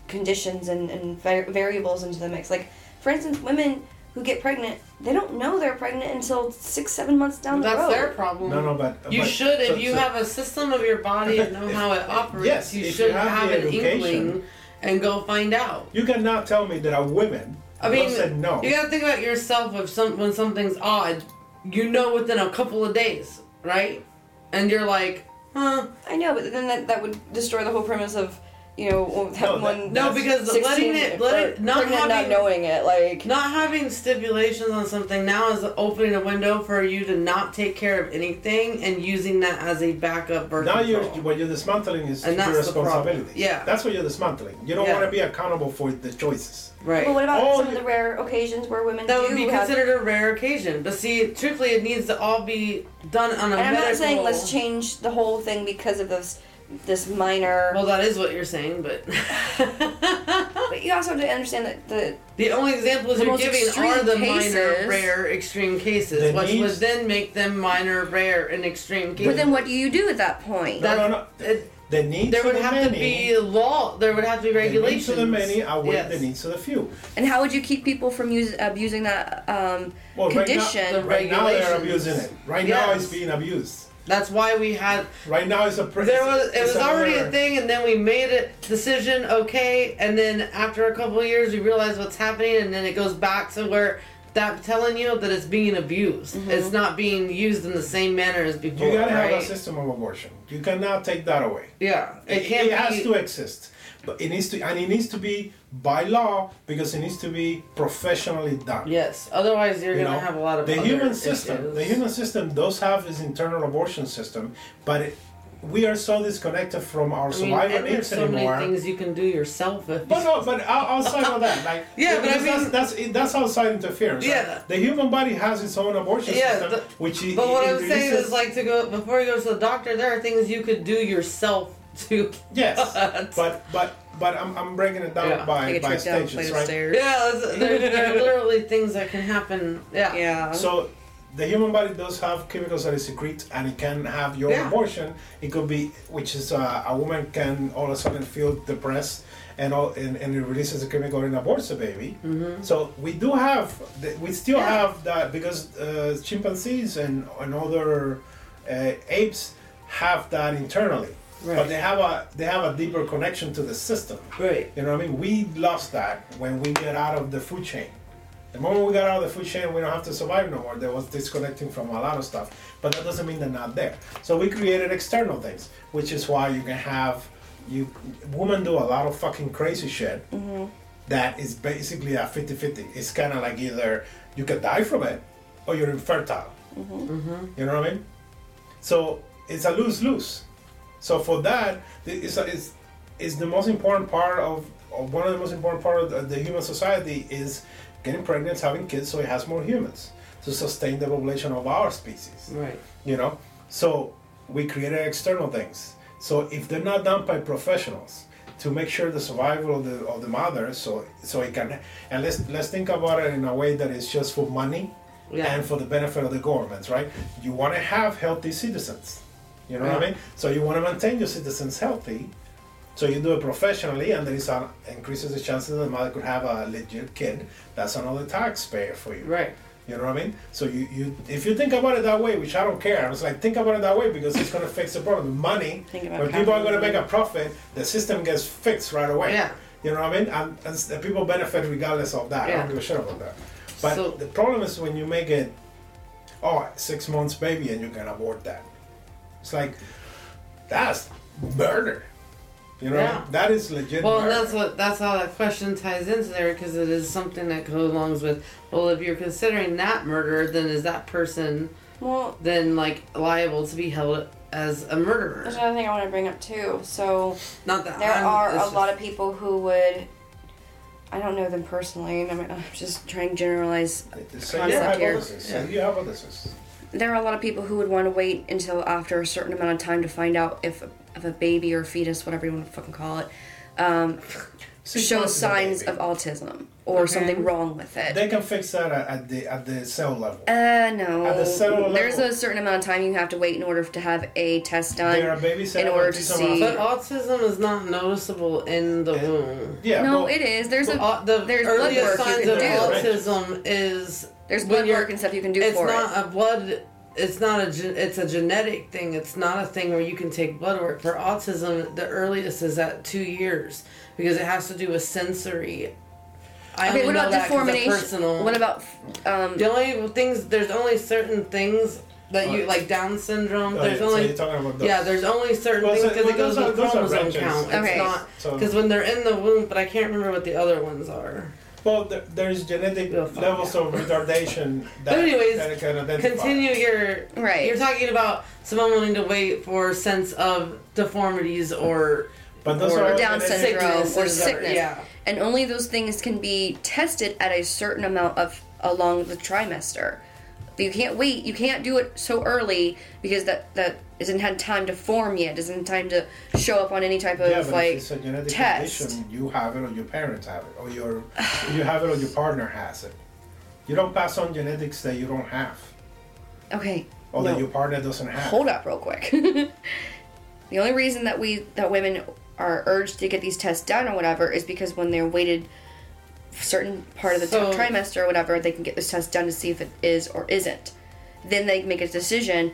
S1: conditions and, and va- variables into the mix. Like for instance, women who get pregnant, they don't know they're pregnant until six, seven months down the road.
S2: That's
S1: road.
S2: their problem.
S3: No, no, but
S2: You
S3: but-
S2: should, if
S3: so-
S2: you
S3: so-
S2: have a system of your body and know how it operates,
S3: Yes,
S2: you should
S3: you have
S2: have, an inkling and go find out.
S3: You cannot tell me that a woman
S2: I mean,
S3: said no.
S2: you gotta think about yourself. If some when something's odd, you know within a couple of days, right? And you're like, huh?
S1: I know, but then that, that would destroy the whole premise of you know that
S3: No, that-
S1: one.
S2: No, because
S1: 16
S2: letting it, let it, not
S1: pregnant,
S2: having,
S1: not knowing it, like
S2: not having stipulations on something now is opening a window for you to not take care of anything and using that as a backup birth
S3: now you're what you're dismantling is
S2: And
S3: your
S2: that's the
S3: responsibility.
S2: Yeah.
S3: That's what you're dismantling. You don't
S2: Yeah.
S3: want to be accountable for the choices.
S2: right.
S1: Well, what about
S3: All
S1: some of the rare occasions where women
S2: That
S1: do
S2: would be
S1: have?
S2: considered a rare occasion. But see, truthfully, it needs to all be done on a
S1: and I'm
S2: medical.
S1: not saying let's change the whole thing because of this this minor.
S2: Well, that is what you're saying, but
S1: but you also have to understand that the
S2: the only examples
S1: The
S2: you're giving are the minor, rare, extreme cases,
S3: The
S2: which would then make them minor, rare, and extreme cases.
S1: but then what do you do at that point?
S3: No,
S2: That-
S3: no, no.
S2: it-
S3: The needs
S2: there would
S3: the
S2: have
S3: many,
S2: to be law. There would have to be regulations.
S3: the
S2: regulations.
S3: needs of the many outweigh
S2: Yes.
S3: the needs of the few.
S1: and how would you keep people from use, abusing that um,
S3: Well,
S1: condition?
S3: right now,
S2: The
S3: right now they're abusing it. Right now it's being abused.
S2: That's why we had
S3: Right now it's a. Pre-
S2: there was it was already a thing, and then we made a decision okay, and then after a couple of years we realized what's happening, and then it goes back to where that telling you that it's being abused. Mm-hmm. It's not being used in the same manner as before.
S3: You gotta
S2: right?
S3: have a system of abortion. You cannot take that away.
S2: Yeah, it
S3: It,
S2: can't
S3: it has to exist, but it needs to, and it needs to be by law because it needs to be professionally done.
S2: Yes, otherwise you're
S3: You
S2: gonna
S3: know,
S2: have a lot of
S3: the human system.
S2: issues.
S3: The human system does have its internal abortion system, but it, we are so disconnected from our
S2: I mean,
S3: survival
S2: and there's
S3: needs
S2: so
S3: anymore.
S2: many things you can do yourself.
S3: But no, but ou- outside of that, like
S2: Yeah, but I mean-
S3: that's that's, that's outside interference. right?
S2: Yeah.
S3: the human body has its own abortion
S2: Yeah,
S3: system,
S2: the-
S3: which
S2: But what I'm
S3: introduces-
S2: saying is, like, to go before you go to the doctor, there are things you could do yourself to.
S3: yes,
S2: cut.
S3: but but but I'm, I'm breaking it down
S2: Yeah.
S3: by by
S1: trip down a
S3: stages, right?
S1: stairs.
S2: Yeah, it's- there, there are literally things that can happen. Yeah.
S1: Yeah.
S3: So the human body does have chemicals that it secretes, and it can have your
S2: Yeah.
S3: abortion. It could be, which is uh, a woman can all of a sudden feel depressed, and all, and, and it releases a chemical and aborts the baby.
S2: Mm-hmm.
S3: So we do have, we still
S2: Yeah.
S3: have that because uh, chimpanzees and, and other uh, apes have that internally, but they have a they have a deeper connection to the system.
S2: Right.
S3: You know what I mean? We lost that when we get out of the food chain. The moment we got out of the food chain, we don't have to survive no more. There was disconnecting from a lot of stuff, but that doesn't mean they're not there. So we created external things, which is why you can have you women do a lot of fucking crazy shit that is basically a 50-50. It's kind of like either you can die from it or you're infertile.
S2: Mm-hmm.
S3: You know what I mean? So it's a lose lose. So for that, it's, it's, it's the most important part of, of one of the most important part of the, the human society is getting pregnant, having kids, so it has more humans to sustain the population of our species.
S2: Right.
S3: You know, so we created external things. So if they're not done by professionals to make sure the survival of the of the mother, so so it can, and let's let's think about it in a way that is just for money
S2: Yeah.
S3: and for the benefit of the governments, right? You want to have healthy citizens. You know what I mean? So you want to maintain your citizens healthy. So you do it professionally, and there is a, increases the chances that the mother could have a legit kid. That's another taxpayer for you.
S2: Right.
S3: You know what I mean? So you, you if you think about it that way, which I don't care, I was like, think about it that way because it's gonna fix the problem. Money, when people are gonna make a profit, the system gets fixed right away.
S2: Yeah.
S3: You know what I mean? And, and the people benefit regardless of that.
S2: Yeah.
S3: I don't give a shit about that. But
S2: So-
S3: the problem is when you make it, oh, six months baby, and you can abort that. It's like that's murder. You know,
S2: Yeah.
S3: that is legit.
S2: Well,
S3: murder.
S2: that's what that's how that question ties into there because it is something that goes along with. Well, if you're considering that murder, then is that person
S1: well,
S2: then like liable to be held as a murderer?
S1: there's another thing I want to bring up too. So
S2: Not that
S1: there
S2: I'm,
S1: are a
S2: just-
S1: lot of people who would. I don't know them personally, and I'm, I'm just trying to generalize.
S3: Say
S1: concept
S3: your
S1: here.
S3: hypothesis. Say your hypothesis.
S1: There are a lot of people who would want to wait until after a certain amount of time to find out if if a baby or fetus, whatever you want to fucking call it, um,
S3: Six
S1: shows
S3: months is a
S1: signs of autism or
S2: Okay.
S1: something wrong with it.
S3: They can fix that at, at the at the cell level.
S1: Uh, no.
S3: At the cellular
S1: There's a certain amount of time you have to wait in order to have a test done.
S3: There are babies
S1: in order to see-
S2: But autism is not noticeable in the womb.
S3: Yeah.
S1: no,
S3: well,
S1: it is. There's a
S2: Au- the
S1: there's blood
S2: earliest
S1: work you
S2: signs
S1: can
S2: of
S1: do.
S2: autism is
S1: there's
S2: when
S1: blood
S2: you're-
S1: work and stuff you can do for it's
S2: not
S1: it.
S2: a blood it's not a gen- it's a genetic thing it's not a thing where you can take blood work for autism the earliest is at two years because it has to do with sensory I
S1: Okay,
S2: only
S1: what
S2: know
S1: about
S2: that 'cause
S1: deformation?
S2: personal
S1: What about um?
S2: the only things there's only certain things that you
S3: Right.
S2: like Down syndrome
S3: oh,
S2: there's
S3: yeah, so
S2: only
S3: you're talking about those.
S2: yeah there's only certain
S3: Well,
S2: things
S3: so-
S2: because
S3: well,
S2: it goes
S3: those are-
S2: with
S3: those are
S2: chromosome
S3: branches.
S2: count it's
S1: Okay.
S2: not
S3: So-
S2: because when they're in the womb but I can't remember what the other ones are
S3: Well, there, there's genetic
S2: We'll find
S3: levels of retardation that,
S2: But anyways,
S3: that it can identify.
S2: continue your
S1: Right.
S2: You're talking about someone wanting to wait for a sense of deformities or
S3: But those
S2: or
S3: are
S1: Down
S3: genetic-
S1: syndrome or
S2: sicknesses
S1: sickness.
S2: yeah.
S1: and only those things can be tested at a certain amount of along the trimester. But you can't wait. You can't do it so early because that that isn't had time to form yet. Doesn't time to show up on any type of
S3: Yeah, but
S1: like
S3: if it's a genetic
S1: test.
S3: condition, you have it or your parents have it, or your you have it or your partner has it. You don't pass on genetics that you don't have,
S1: Okay,
S3: or that your partner doesn't have.
S1: hold up real quick. the only reason that we that women are urged to get these tests done or whatever is because when they're waited certain part of the
S2: So-
S1: trimester or whatever, they can get this test done to see if it is or isn't. Then they make a decision: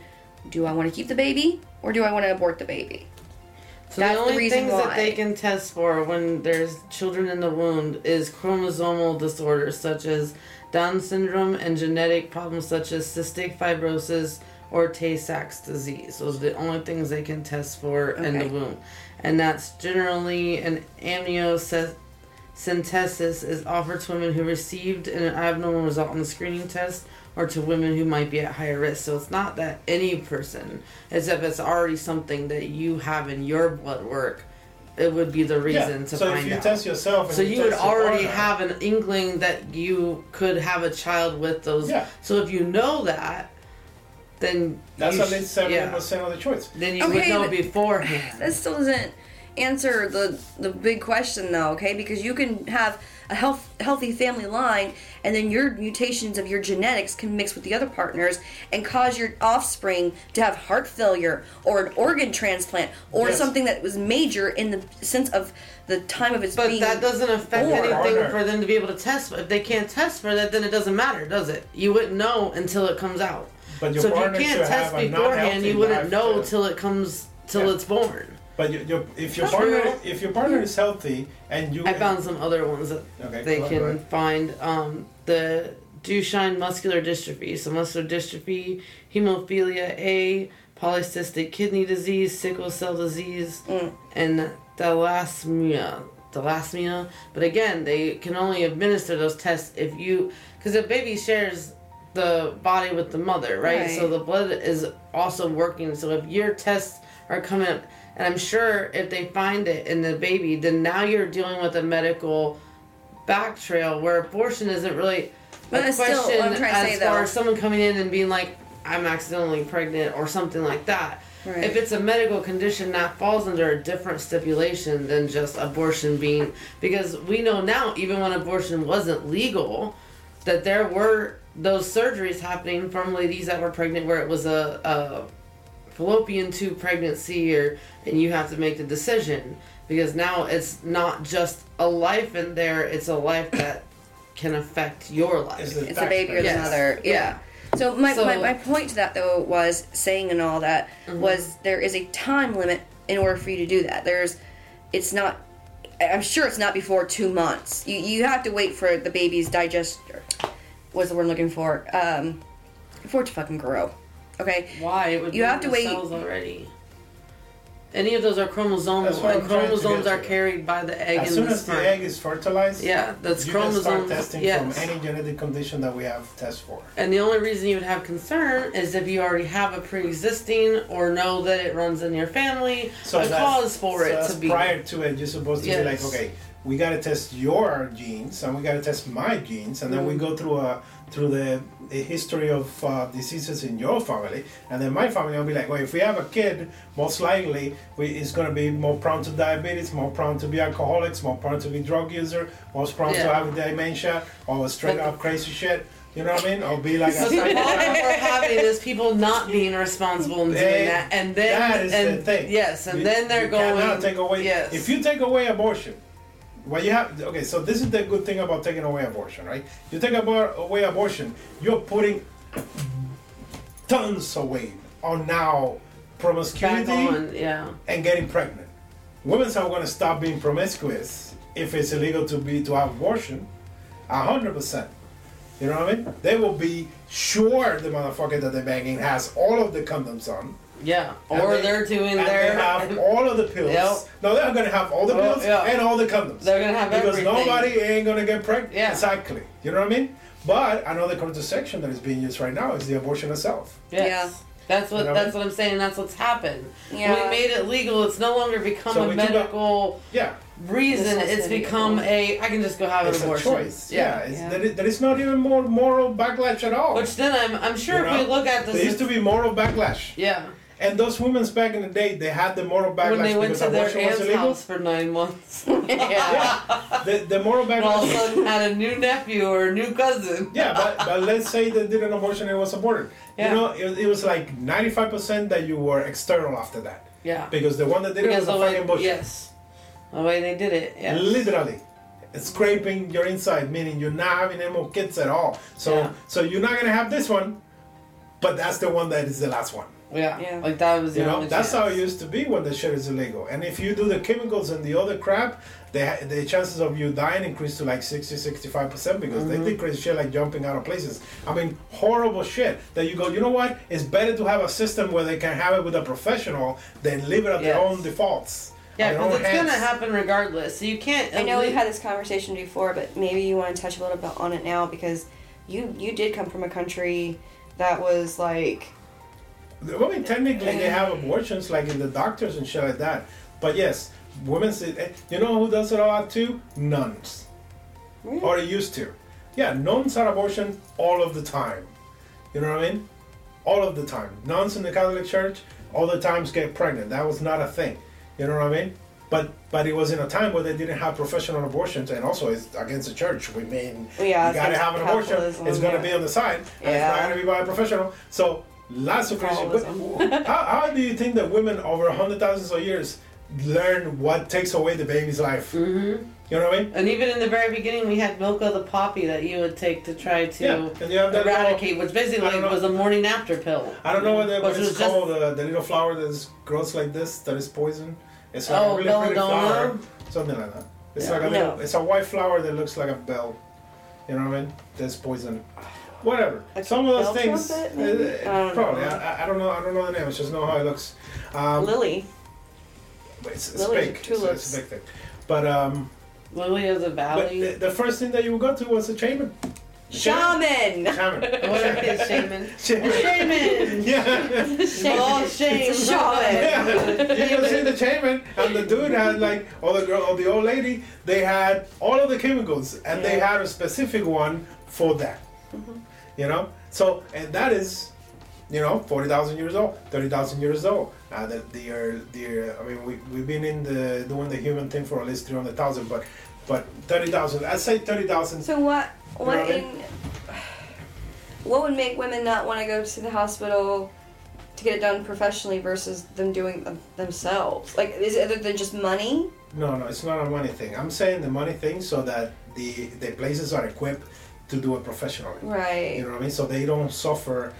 S1: Do I want to keep the baby or do I want to abort the baby?
S2: So
S1: That's
S2: the
S1: the
S2: only
S1: reason
S2: things
S1: why.
S2: that they can test for when there's children in the womb is chromosomal disorders such as Down syndrome and genetic problems such as cystic fibrosis or Tay-Sachs disease. Those are the only things they can test for in the womb. And that's generally an amniocentesis is offered to women who received an abnormal result on the screening test or to women who might be at higher risk. So it's not that any person, as if it's already something that you have in your blood work, it would be the reason
S3: yeah.
S2: to
S3: so
S2: find
S3: if you
S2: out.
S3: test yourself, and
S2: so you would already
S3: partner-
S2: have an inkling that you could have a child with those.
S3: Yeah.
S2: So if you know that, then
S3: That's
S2: you
S3: at
S2: sh-
S3: least seventy
S2: yeah.
S3: percent of the choice.
S2: Then you would know
S1: but-
S2: beforehand.
S1: That still doesn't answer the the big question though, okay? Because you can have a health healthy family line and then your mutations of your genetics can mix with the other partners and cause your offspring to have heart failure or an organ transplant or
S3: Yes.
S1: something that was major in the sense of the time of its
S2: But
S1: being But
S2: that doesn't affect
S1: born.
S2: anything
S3: Partner.
S2: for them to be able to test. If they can't test for that, then it doesn't matter, does it? You wouldn't know until it comes out.
S3: But your
S2: so if you can't test beforehand, you wouldn't know
S3: to-
S2: till it comes till
S3: Yeah.
S2: it's born.
S3: But you, you, if your
S2: That's
S3: partner,
S2: true.
S3: if your partner is healthy and you,
S2: I found some other ones that
S3: Okay,
S2: they can
S3: go ahead.
S2: find. Um, the Duchenne muscular dystrophy, so muscular dystrophy, hemophilia A, polycystic kidney disease, sickle cell disease,
S1: Mm.
S2: and thalassemia. Thalassemia, but again, they can only administer those tests if you, because a baby shares the body with the mother, right?
S1: Right.
S2: So the blood is also working. So if your tests are coming up, and I'm sure if they find it in the baby, then now you're dealing with a medical back trail where abortion isn't really
S1: But
S2: a
S1: still-
S2: question
S1: what I'm trying to
S2: as
S1: say,
S2: far
S1: though-
S2: as someone coming in and being like, I'm accidentally pregnant or something like that.
S1: Right.
S2: If it's a medical condition, that falls under a different stipulation than just abortion being because we know now, even when abortion wasn't legal, that there were those surgeries happening from ladies that were pregnant where it was a, a fallopian tube pregnancy or and you have to make the decision because now it's not just a life in there it's a life that can affect your life
S3: Is the
S1: it's a baby or the
S2: Yes.
S1: mother. Yeah.
S2: Yeah.
S1: So my,
S2: So-
S1: my my point to that though was saying and all that
S2: Mm-hmm.
S1: was there is a time limit in order for you to do that. There's, it's not. I'm sure it's not before two months. You you have to wait for the baby's digest. What's the word I'm looking for? Um, for it to fucking grow. Okay.
S2: why it would
S1: You
S2: be
S1: have to
S2: the
S1: wait-
S2: cells already any of those are chromosomes.
S3: That's what I'm trying to
S2: chromosomes are carried by the egg
S3: as
S2: and
S3: soon
S2: the
S3: as the egg is fertilized,
S2: yeah that's
S3: you can start testing
S2: yes.
S3: from any genetic condition that we have tests for.
S2: And the only reason you would have concern is if you already have a pre-existing or know that it runs in your family, a cause for
S3: so
S2: it
S3: that's
S2: to be.
S3: prior to it. You're supposed to be like, okay, we got to test your genes and we got to test my genes, and then we
S2: Mm-hmm.
S3: go through a through the, the history of uh, diseases in your family, and then my family will be like, well, if we have a kid, most likely we is going to be more prone to diabetes, more prone to be alcoholics, more prone to be drug user, most prone to
S2: Yeah.
S3: have dementia or straight up crazy shit. You know what I mean? Or be like a
S2: But the problem we're having is people not being responsible and doing that, and then
S3: that is
S2: and
S3: the thing.
S2: yes, and
S3: You-
S2: then they're
S3: you
S2: going.
S3: take away.
S2: Yes.
S3: If you take away abortion, well, you have okay. So this is the good thing about taking away abortion, right? You take away abortion, you're putting tons away on now promiscuity
S2: on, yeah,
S3: and getting pregnant. Women are going to stop being promiscuous if it's illegal to be to have abortion, a hundred percent. You know what I mean? They will be sure the motherfucker that they're banging has all of the condoms on.
S2: Yeah,
S3: And
S2: or
S3: they-
S2: they, are doing
S3: and
S2: their.
S3: they have all of the pills.
S2: Yep.
S3: No, they're gonna have all the
S2: Oh,
S3: pills
S2: yeah.
S3: and all the condoms.
S2: They're gonna have everything.
S3: because
S2: everything.
S3: nobody ain't gonna get pregnant.
S2: Yeah.
S3: Exactly. You know what I mean? But another contraception that is being used right now is the abortion itself.
S2: Yes. That's what
S3: You know?
S2: that's what I'm saying. That's what's happened.
S1: Yeah.
S2: We made it legal. It's no longer become
S3: So
S2: a
S3: we took a-
S2: medical
S3: Yeah,
S2: reason. It's
S1: has to
S2: become a I can just go have an
S3: it's a
S2: abortion.
S3: choice. Yeah, it's,
S1: Yeah.
S3: There, is, there is not even more moral backlash at all.
S2: Which then I'm I'm sure
S3: You
S2: if
S3: know?
S2: we look at this,
S3: there used to be moral backlash,
S2: yeah,
S3: and those women back in the day, they had the moral backlash
S2: when they went
S3: because
S2: to their aunt's house for nine months,
S1: yeah.
S3: The, the moral
S2: and all of a
S3: backlash.
S2: sudden had a new nephew or a new cousin.
S3: Yeah, but, but let's say they did an abortion and it was aborted.
S2: Yeah.
S3: You know, it, it was like 95% that you were external after that.
S2: Yeah,
S3: Because the one that did it was a
S2: way
S3: fucking bush.
S2: yes, the way they did it. Yes.
S3: Literally. Scraping your inside, meaning you're not having any more kids at all. So
S2: Yeah.
S3: so you're not gonna have this one, but that's the one that is the last one.
S2: Yeah.
S1: Yeah.
S2: like that was the
S3: You know,
S2: only
S3: that's
S2: chance.
S3: how it used to be when the shit is illegal. And if you do the chemicals and the other crap, the, the chances of you dying increase to like 60, 65% because
S2: Mm-hmm.
S3: they decrease shit like jumping out of places. I mean, horrible shit that you go, you know what? It's better to have a system where they can have it with a professional than leave it at their own defaults.
S2: Yeah,
S3: Their
S2: because
S3: own
S2: it's gonna happen regardless. So you can't.
S1: I know we've had this conversation before, but maybe you want to touch a little bit on it now because you you did come from a country that was like
S3: I mean, technically, they have abortions like in the doctors and shit like that. But yes, women say, eh, you know who does it a lot too? Nuns.
S1: Really?
S3: Or they used to. Yeah, nuns had abortion all of the time. You know what I mean? All of the time. Nuns in the Catholic Church all the times get pregnant. That was not a thing. You know what I mean? But but it was in a time where they didn't have professional abortions, and also it's against the church. We mean
S1: yeah,
S3: you gotta have an abortion. It's gonna
S1: yeah.
S3: be on the side, and it's
S1: Yeah.
S3: not gonna be by a professional. So lots of crazy.
S1: Capitalism.
S3: how, how do you think that women over a hundred thousands of years learn what takes away the baby's life?
S2: Mhm.
S3: You know what I mean?
S2: And even in the very beginning, we had milk of the poppy that you would take to try to
S3: Yeah, and you have that little-
S2: eradicate, which basically was a morning after pill.
S3: I don't know what, that, what it's
S2: just-
S3: called. Uh, the little flower that grows like this, that is poison. It's like
S2: Oh,
S3: a really pretty flower, something like that. It's
S2: Yeah.
S3: like a
S1: No.
S3: little, it's a white flower that looks like a bell. You know what I mean? That's poison. Whatever.
S1: Like
S3: Some of those things,
S1: trumpet,
S3: uh, uh,
S1: I
S3: probably. I, I- I don't know. I don't know the name. I just know how it looks. Um,
S1: Lily.
S3: it's, it's
S1: lilies
S3: big.
S1: or
S3: It's, it's a big thing. But um,
S2: Lily of the
S3: but
S2: Valley.
S3: the, the first thing that you would go to was a shaman.
S1: Shaman.
S3: Shaman.
S2: what shaman?
S3: Shaman.
S2: Shaman!
S3: Yeah.
S2: Oh, shame.
S1: It's a shaman.
S3: Yeah, you can see the chairman and the dude had like, or the girl, or the old lady. They had all of the chemicals, and they had a specific one for that. You know, so and that is, you know, forty thousand years old, thirty thousand years old. Uh, the the, uh, the uh, I mean, we we've been in the doing the human thing for at least three hundred thousand, but but thirty thousand. I'd say thirty thousand.
S1: So what?
S3: You know
S1: What
S3: I
S1: in? What would make women not want to go to the hospital to get it done professionally versus them doing them themselves? Like, is it other than just money?
S3: No, no, it's not a money thing. I'm saying the money thing so that the the places are equipped to do it professionally.
S1: Right.
S3: You know what I mean? So they don't suffer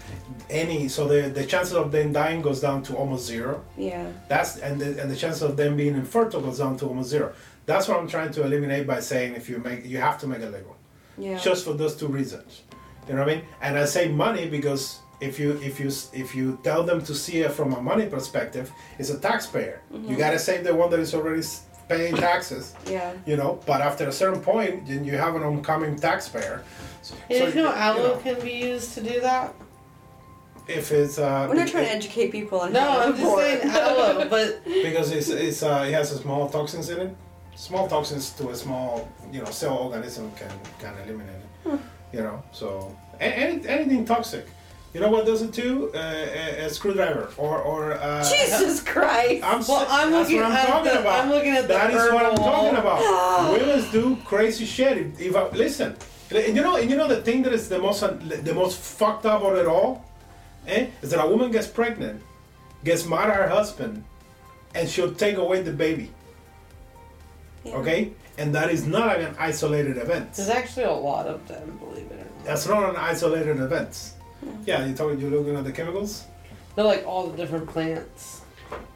S3: any. So the the chances of them dying goes down to almost zero.
S1: Yeah.
S3: That's and the and the chance of them being infertile goes down to almost zero. That's what I'm trying to eliminate by saying if you make you have to make it legal,
S1: Yeah.
S3: just for those two reasons. You know what I mean? And I say money because if you if you if you tell them to see it from a money perspective, it's a taxpayer. You mm-hmm. gotta save the one that is already paying taxes.
S1: yeah.
S3: You know, but after a certain point, then you have an oncoming taxpayer. So,
S2: Did you know
S3: you
S2: aloe
S3: know,
S2: can be used to do that?
S3: if it's uh,
S1: We're not trying to educate people on
S2: No,
S1: how
S2: I'm just
S1: abort.
S2: saying aloe, but
S3: because it's it's uh, it has a small toxins in it. Small toxins to a small you know cell organism can can eliminate it. You know, so any, anything toxic. You know what does it too? Uh, a, a screwdriver or or. Uh,
S1: Jesus Christ.
S3: I'm,
S2: well,
S3: s-
S2: I'm
S3: that's
S2: looking
S3: what I'm
S2: at
S3: talking
S2: the,
S3: about.
S2: I'm looking at the
S3: That is what I'm
S2: herbal-
S3: talking about. Women do crazy shit. If, if I, listen, and you know, and you know the thing that is the most the most fucked up of it all, eh, is that a woman gets pregnant, gets mad at her husband, and she'll take away the baby.
S1: Yeah.
S3: Okay, and that is not an isolated event.
S2: There's actually a lot of them, believe it or not.
S3: That's not an isolated event. Yeah, you talking? You're looking at the chemicals.
S2: They're like all the different plants.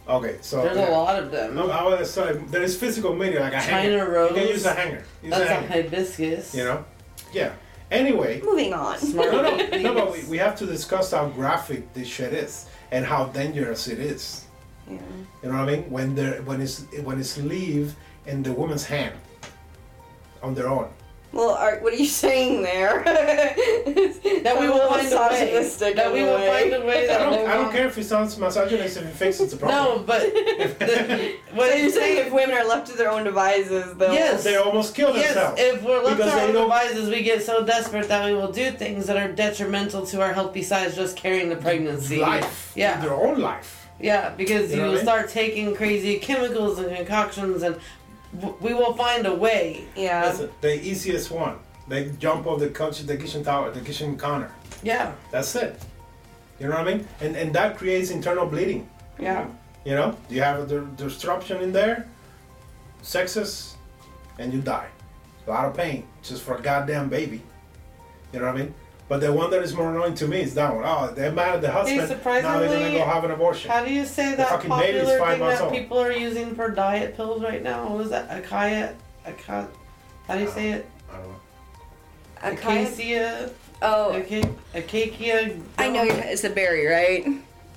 S3: Okay, so
S2: There's
S3: yeah.
S2: a lot of them.
S3: No, I was sorry. There is physical media like a
S2: China
S3: hanger.
S2: rose.
S3: You can use a hanger. Use a
S2: That's a
S3: hanger.
S2: hibiscus.
S3: You know. Yeah. Anyway,
S1: Moving on.
S2: Smart
S3: no, no, no, but we, we have to discuss how graphic this shit is and how dangerous it is.
S1: Yeah.
S3: You know what I mean? When they when it's when it's leave in the woman's hand on their own.
S1: Well, are, what are you saying there? that
S2: That we will find a way. That we will find a way
S3: I don't, I don't care if it sounds misogynist if it fixes the problem.
S2: No, but the,
S1: So you're saying if women are left to their own devices, they'll.
S2: Yes.
S3: They almost kill themselves.
S2: Yes,
S3: themselves.
S2: if we're left
S3: Because
S2: to our
S3: they
S2: own
S3: don't-
S2: devices, we get so desperate that we will do things that are detrimental to our health besides just carrying the pregnancy.
S3: life.
S2: Yeah.
S3: Their own life.
S2: Yeah, because
S3: You
S2: you,
S3: know
S2: will
S3: I mean?
S2: start taking crazy chemicals and concoctions, and w- we will find a way.
S1: Yeah.
S3: That's it. the easiest one. They jump off the kitchen, the kitchen tower, the kitchen counter.
S2: Yeah,
S3: That's it. You know what I mean? And and that creates internal bleeding.
S2: yeah.
S3: You know, you have a disruption in there, sexes, and you die. A lot of pain just for a goddamn baby. You know what I mean? But the one that is more annoying to me is that one. Oh, they're mad at the husband. now they're gonna go have an abortion.
S2: How do you say that
S3: fucking baby's
S2: popular
S3: five
S2: thing
S3: months
S2: that
S3: old.
S2: people are using for diet pills right now? What was that? Akaya, Akaya. How do you say it?
S3: I don't know.
S2: Acacia,
S1: Oh,
S2: aca- acacia.
S1: I know it's a berry, right?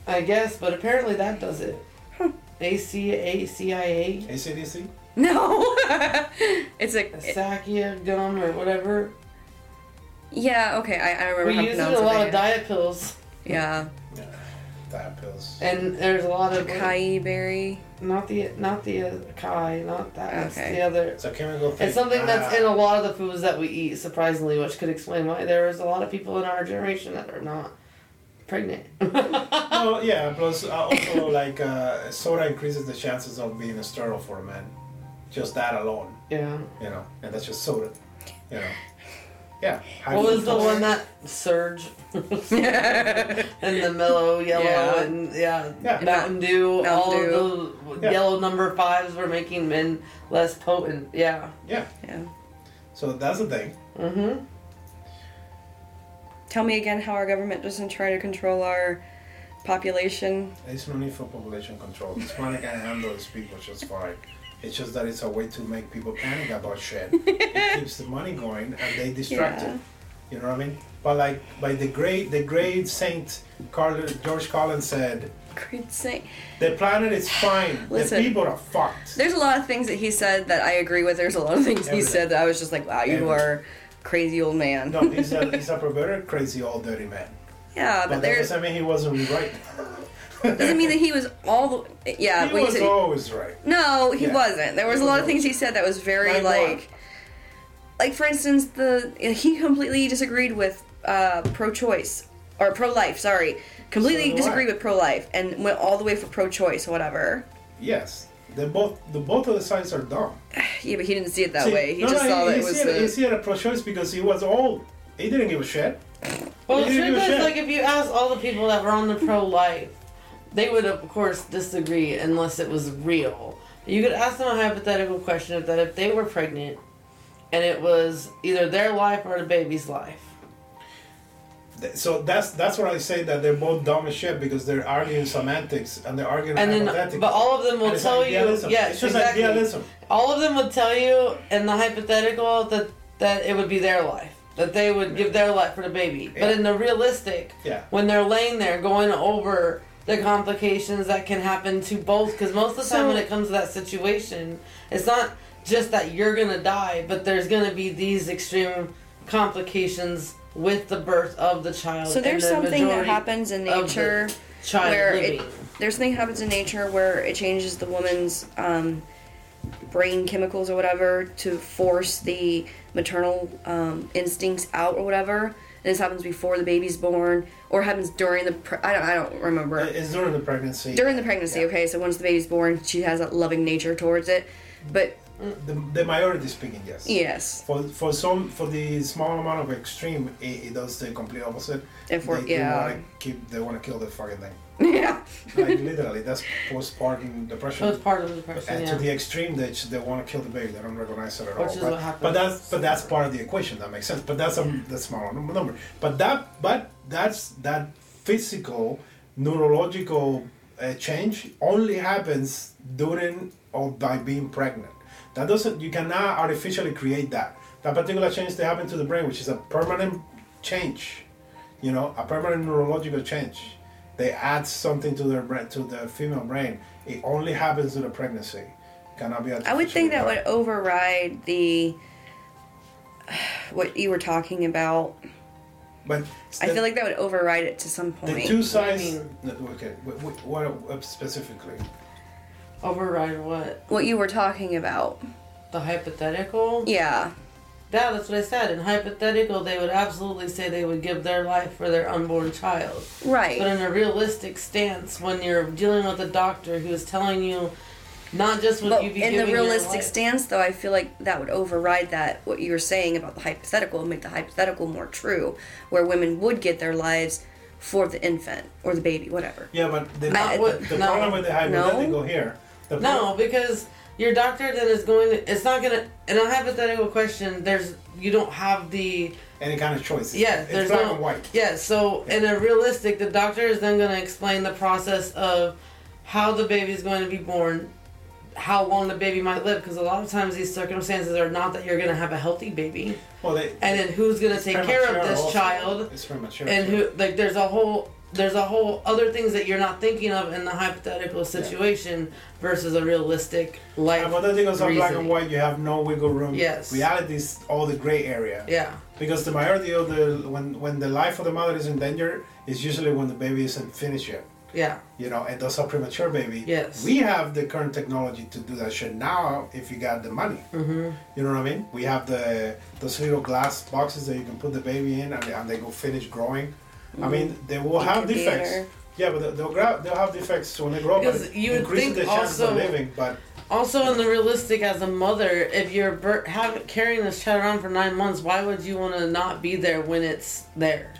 S2: I guess, but apparently that does it. ACACIA,
S3: ACDC?
S1: No, it's a it-
S2: Sakia gum or whatever.
S1: Yeah. Okay, I, I remember
S2: We
S1: how to
S2: use
S1: pronounce
S2: a lot
S1: it.
S2: of diet pills,
S1: yeah,
S3: Yeah, diet pills.
S2: and there's a lot of
S1: acai berry.
S2: not the not the acai, not that. It's
S1: Okay.
S2: the other.
S3: It's a chemical thing.
S2: It's something that's
S3: Ah,
S2: in a lot of the foods that we eat, surprisingly, which could explain why there is a lot of people in our generation that are not pregnant.
S3: No, yeah. Plus, uh, also like uh, soda increases the chances of being sterile for a man. Just that alone,
S2: yeah.
S3: you know, and that's just soda, you know. Yeah. high
S2: What was the one that surge and the Mello Yello
S1: Yeah.
S2: and yeah,
S3: Yeah.
S2: Mountain Dew,
S1: Mountain
S2: all
S1: Dew.
S2: of the
S3: Yeah.
S2: yellow number fives were making men less potent. Yeah.
S3: Yeah.
S1: Yeah.
S3: So that's the thing.
S2: Mm-hmm.
S1: Tell me again how our government doesn't try to control our population.
S3: There's no need for population control. This money can handle its people just fine. It's just that it's a way to make people panic about shit. it keeps the money going and they distracted.
S1: Yeah.
S3: You know what I mean? But like by the great the great Saint Carl, George Carlin said,
S1: Great saint.
S3: the planet is fine.
S1: Listen.
S3: the people are fucked.
S1: There's a lot of things that he said that I agree with. There's a lot of things he said that I was just like, wow, you
S3: Everything.
S1: are crazy old man.
S3: No, he's a he's a perverted, crazy old dirty man.
S1: Yeah,
S3: But
S1: but
S3: that
S1: there's
S3: doesn't mean he wasn't right.
S1: doesn't mean that he was all the yeah.
S3: he was
S1: said-
S3: always right.
S1: no, he
S3: Yeah.
S1: wasn't. There was
S3: He
S1: a lot
S3: was
S1: of things he said that was very
S3: Like what?
S1: like, like for instance, the he completely disagreed with uh, pro-choice or pro-life. Sorry, completely
S3: So do I.
S1: disagreed with pro-life and went all the way for pro-choice or whatever.
S3: Yes. They both the both of the sides are dumb.
S1: Yeah, but he didn't see it that
S3: See,
S1: way. He
S3: no,
S1: just
S3: no,
S1: saw
S3: he,
S1: that
S3: he
S1: it was.
S3: see it, he
S1: the-
S3: see it a pro-choice because he was old. He didn't give a shit.
S2: Well,
S3: He
S2: the
S3: didn't
S2: truth is, like, if you ask all the people that were on the pro life, they would, of course, disagree unless it was real. You could ask them a hypothetical question of that if they were pregnant and it was either their life or the baby's life.
S3: So that's that's what I say that they're both dumb as shit because they're arguing semantics and they're arguing
S2: And then,
S3: hypothetical.
S2: but all of them will tell you, yes,
S3: it's just
S2: exactly.
S3: idealism.
S2: All of them would tell you in the hypothetical that that it would be their life, that they would give their life for the baby. But in the realistic,
S3: Yeah.
S2: when they're laying there going over the complications that can happen to both, because most of the time
S1: So-
S2: when it comes to that situation, it's not just that you're gonna die, but there's gonna be these extreme complications with the birth of the child.
S1: so there's
S2: the
S1: something that happens in
S2: the
S1: nature.
S2: Child
S1: where
S2: living.
S1: it, there's something that happens in nature where it changes the woman's um, brain chemicals or whatever to force the maternal um, instincts out or whatever. And this happens before the baby's born, or happens during the. Pre- I don't. I don't remember.
S3: It's during the pregnancy.
S1: During the pregnancy,
S3: Yeah.
S1: okay. So once the baby's born, she has a loving nature towards it. But mm,
S3: The, the majority speaking, yes.
S1: yes,
S3: For for some for the small amount of extreme, it, it does the complete opposite.
S1: if
S3: they,
S1: yeah,
S3: They want to keep. They want to kill the fucking thing.
S1: Yeah.
S3: Like literally, that's postpartum depression.
S2: So it's part of the depression,
S3: and
S2: yeah.
S3: to the extreme that they want to kill the baby, they don't recognize it at all.
S2: Which is
S3: but,
S2: what happens.
S3: but that's but that's part of the equation. That makes sense. But that's a the smaller number. But that but that's that physical neurological uh, change only happens during or by being pregnant. That doesn't you cannot artificially create that. That particular change that happen to the brain, which is a permanent change, you know, a permanent neurological change. They add something to their brain, to the female brain. It only happens to the pregnancy. Cannot be.
S1: I would think that would override the what you were talking about.
S3: done. But
S1: I
S3: the-
S1: feel like that would override it to some point.
S3: the two sides.
S2: mean-
S3: okay, wh- wh- what uh, specifically?
S2: Override what?
S1: what you were talking about.
S2: The hypothetical?
S1: Yeah.
S2: Yeah, that's what I said. In hypothetical, they would absolutely say they would give their life for their unborn child.
S1: Right.
S2: But in a realistic stance, when you're dealing with a doctor who is telling you not just what
S1: But
S2: you be
S1: in the
S2: giving your
S1: realistic
S2: life-
S1: stance, though, I feel like that would override that what you were saying about the hypothetical and make the hypothetical more true, where women would get their lives for the infant or the baby, whatever.
S3: Yeah, but the,
S2: Not
S3: the,
S2: what-
S3: the
S2: no.
S3: problem with the hypothetical here. The
S2: No, because your doctor then is going to. It's not gonna. In a hypothetical question, there's you don't have the
S3: any kind of choice.
S2: Yeah,
S3: it's
S2: there's
S3: black
S2: no-
S3: and white.
S2: Yeah, so in a realistic, the doctor is then going to explain the process of how the baby is going to be born, how long the baby might live, because a lot of times these circumstances are not that you're going to have a healthy baby,
S3: Well, they,
S2: and then who's going to take care of this
S3: also.
S2: child, and who like there's a whole there's a whole other things that you're not thinking of in the hypothetical situation versus a realistic life.
S3: Hypotheticals are black and white. You have no wiggle room.
S2: Yes.
S3: Reality is all the gray area.
S2: Yeah.
S3: Because the majority of the when when the life of the mother is in danger is usually when the baby isn't finished yet.
S2: Yeah.
S3: You know, and those are premature baby.
S2: Yes.
S3: We have the current technology to do that shit now if you got the money.
S2: Mm-hmm.
S3: You know what I mean? We have the those little glass boxes that you can put the baby in and they, and they go finish growing. I mean, mm. they will have defects. Yeah, but they'll grow, they'll have defects when they grow up.
S2: Because you would think
S3: the chances of
S2: also-
S3: living. But
S2: Also, in the realistic, as a mother, if you're bir- have, carrying this child around for nine months, why would you want to not be there when it's there?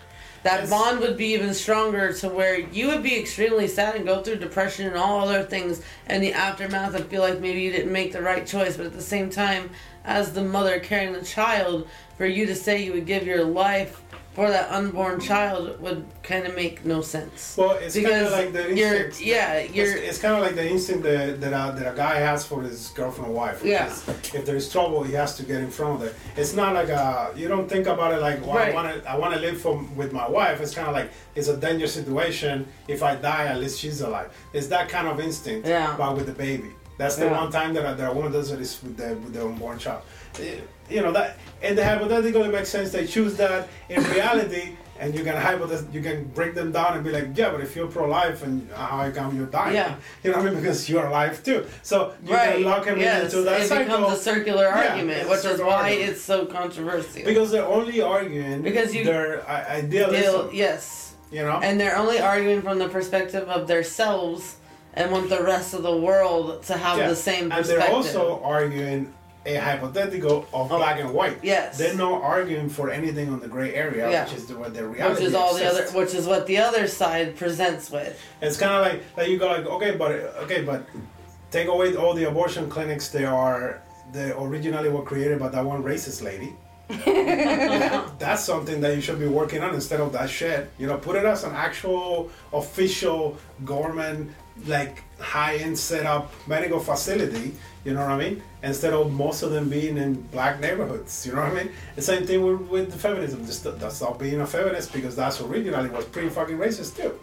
S2: That
S3: Yes.
S2: bond would be even stronger to where you would be extremely sad and go through depression and all other things and the aftermath and feel like maybe you didn't make the right choice. But at the same time, as the mother carrying the child, for you to say you would give your life for that unborn child would kind of make no sense.
S3: well, it's kind
S2: because
S3: of like the
S2: you're,
S3: instinct.
S2: yeah,
S3: It's,
S2: you're,
S3: it's kind of like the instinct that that a, that a guy has for his girlfriend or wife.
S2: Yeah.
S3: is If there's trouble, he has to get in front of it. It's not like a. You don't think about it like, well,
S2: Right.
S3: I want to. I want to live from with my wife. It's kind of like it's a dangerous situation. If I die, at least she's alive. It's that kind of instinct.
S2: Yeah.
S3: But with the baby, that's the
S2: Yeah.
S3: one time that a, that a woman does it is with the with the unborn child. You know that. in the hypothetical it makes sense. They choose that. In reality. And you can hypothet- you can break them down and be like, yeah, but if you're pro-life and how come you're dying?
S2: Yeah.
S3: You know what I mean? Because you're alive too. So you
S2: right.
S3: can lock him
S2: yes.
S3: into that
S2: it
S3: cycle.
S2: becomes a circular
S3: Yeah,
S2: argument, which is why
S3: argument.
S2: it's so controversial.
S3: because they're only arguing
S2: Because you-
S3: their idealism.
S2: Deal, yes,
S3: You know.
S2: and they're only arguing from the perspective of themselves and want the rest of the world to have
S3: Yeah.
S2: the same perspective.
S3: and they're also arguing a hypothetical of
S2: Oh,
S3: black and white.
S2: yes.
S3: They're not arguing for anything on the gray area,
S2: Yeah.
S3: which is the, where the reality
S2: which is all the other, which is what the other side presents with.
S3: It's kind of like like you go like okay, but okay, but take away all the abortion clinics. They are they originally were created by that one racist lady. That's something that you should be working on instead of that shit. You know, put it as an actual official government like high-end setup medical facility. You know what I mean? Instead of most of them being in black neighborhoods. You know what I mean? The same thing with, with the feminism. Just that's stop being a feminist because that's originally was pretty fucking racist too.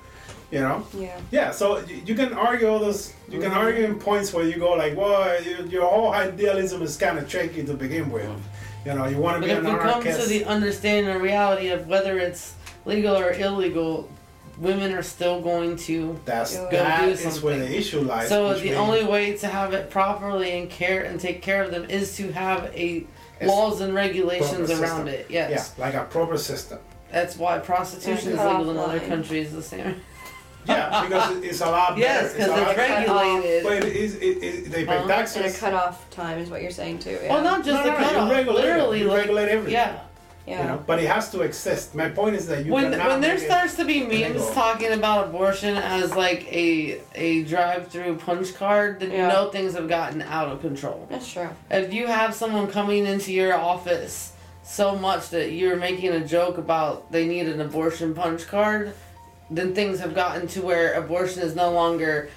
S3: You know?
S1: Yeah.
S3: Yeah, so you, you can argue all those. You can mm-hmm. argue in points where you go like, well, you, your whole idealism is kind of tricky to begin with. Mm-hmm. You know, you want to be.
S2: But
S3: be
S2: if
S3: an
S2: we come to the understanding and reality of whether it's legal or illegal, women are still going to.
S3: That's
S1: Go
S3: that
S2: do
S3: is where the issue lies.
S2: So
S3: which
S2: the
S3: means
S2: only way to have it properly and care and take care of them is to have a laws and regulations around
S3: system.
S2: it. Yes,
S3: yeah, like a proper system.
S2: that's why prostitution is legal in other countries the same.
S3: Yeah, because it's a lot better.
S2: yes,
S3: it's a
S2: because it's
S3: lot-
S2: regulated.
S3: But it is, it, it, they pay
S2: Uh-huh.
S1: And a
S3: taxes.
S1: cutoff time is what you're saying too. Yeah.
S2: Well, not just
S3: No,
S2: the
S3: no, no, you
S2: cutoff.
S3: regulate.
S2: Literally,
S3: You
S2: like,
S3: regulate everything.
S2: yeah.
S1: Yeah.
S3: You know, but it has to exist. My point is that you
S2: when when there starts to be
S3: illegal.
S2: memes talking about abortion as like a a drive-through punch card, then
S1: Yeah.
S2: you know things have gotten out of control.
S1: That's true.
S2: If you have someone coming into your office so much that you're making a joke about they need an abortion punch card, then things have gotten to where abortion is no longer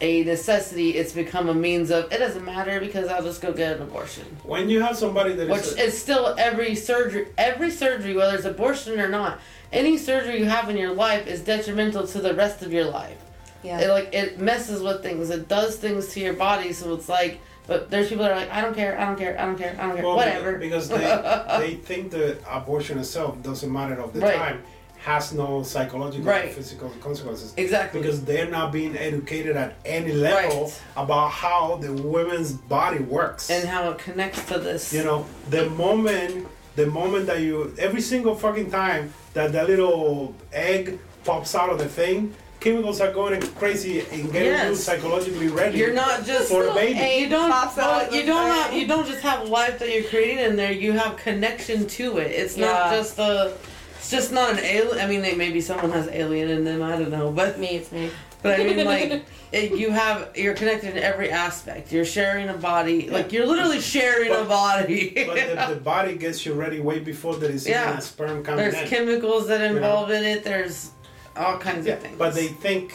S2: a necessity. It's become a means of it doesn't matter because I'll just go get an abortion.
S3: when you have somebody that
S2: Which
S3: is
S2: is still every surgery, every surgery, whether it's abortion or not, any surgery you have in your life is detrimental to the rest of your life.
S1: Yeah.
S2: It like it messes with things. It does things to your body. So it's like, but there's people that are like, I don't care, I don't care, I don't care, I don't care,
S3: Well,
S2: whatever.
S3: Because they, they think that abortion itself doesn't matter of the
S2: Right.
S3: time, has no psychological or
S2: Right.
S3: physical consequences.
S2: exactly.
S3: Because they're not being educated at any level
S2: Right.
S3: about how the woman's body works.
S2: and how it connects to this.
S3: you know, the moment the moment that you every single fucking time that that little egg pops out of the thing, chemicals are going crazy and getting you psychologically ready.
S2: You're not just
S3: For a baby.
S2: And you don't.
S1: Pops out
S2: well, you don't have. You don't just have life that you're creating in there. You have connection to it. It's not just a. It's just not an alien. I mean, they, maybe someone has alien in them. I don't know, but
S1: me, it's me.
S2: but I mean, like, it, you have. You're connected in every aspect. You're sharing a body. Like you're literally sharing a body.
S3: but the, the body gets you ready way before there is
S2: Yeah.
S3: even sperm coming
S2: There's
S3: in.
S2: chemicals that
S3: know?
S2: involve in it. There's all kinds
S3: yeah,
S2: of things.
S3: but they think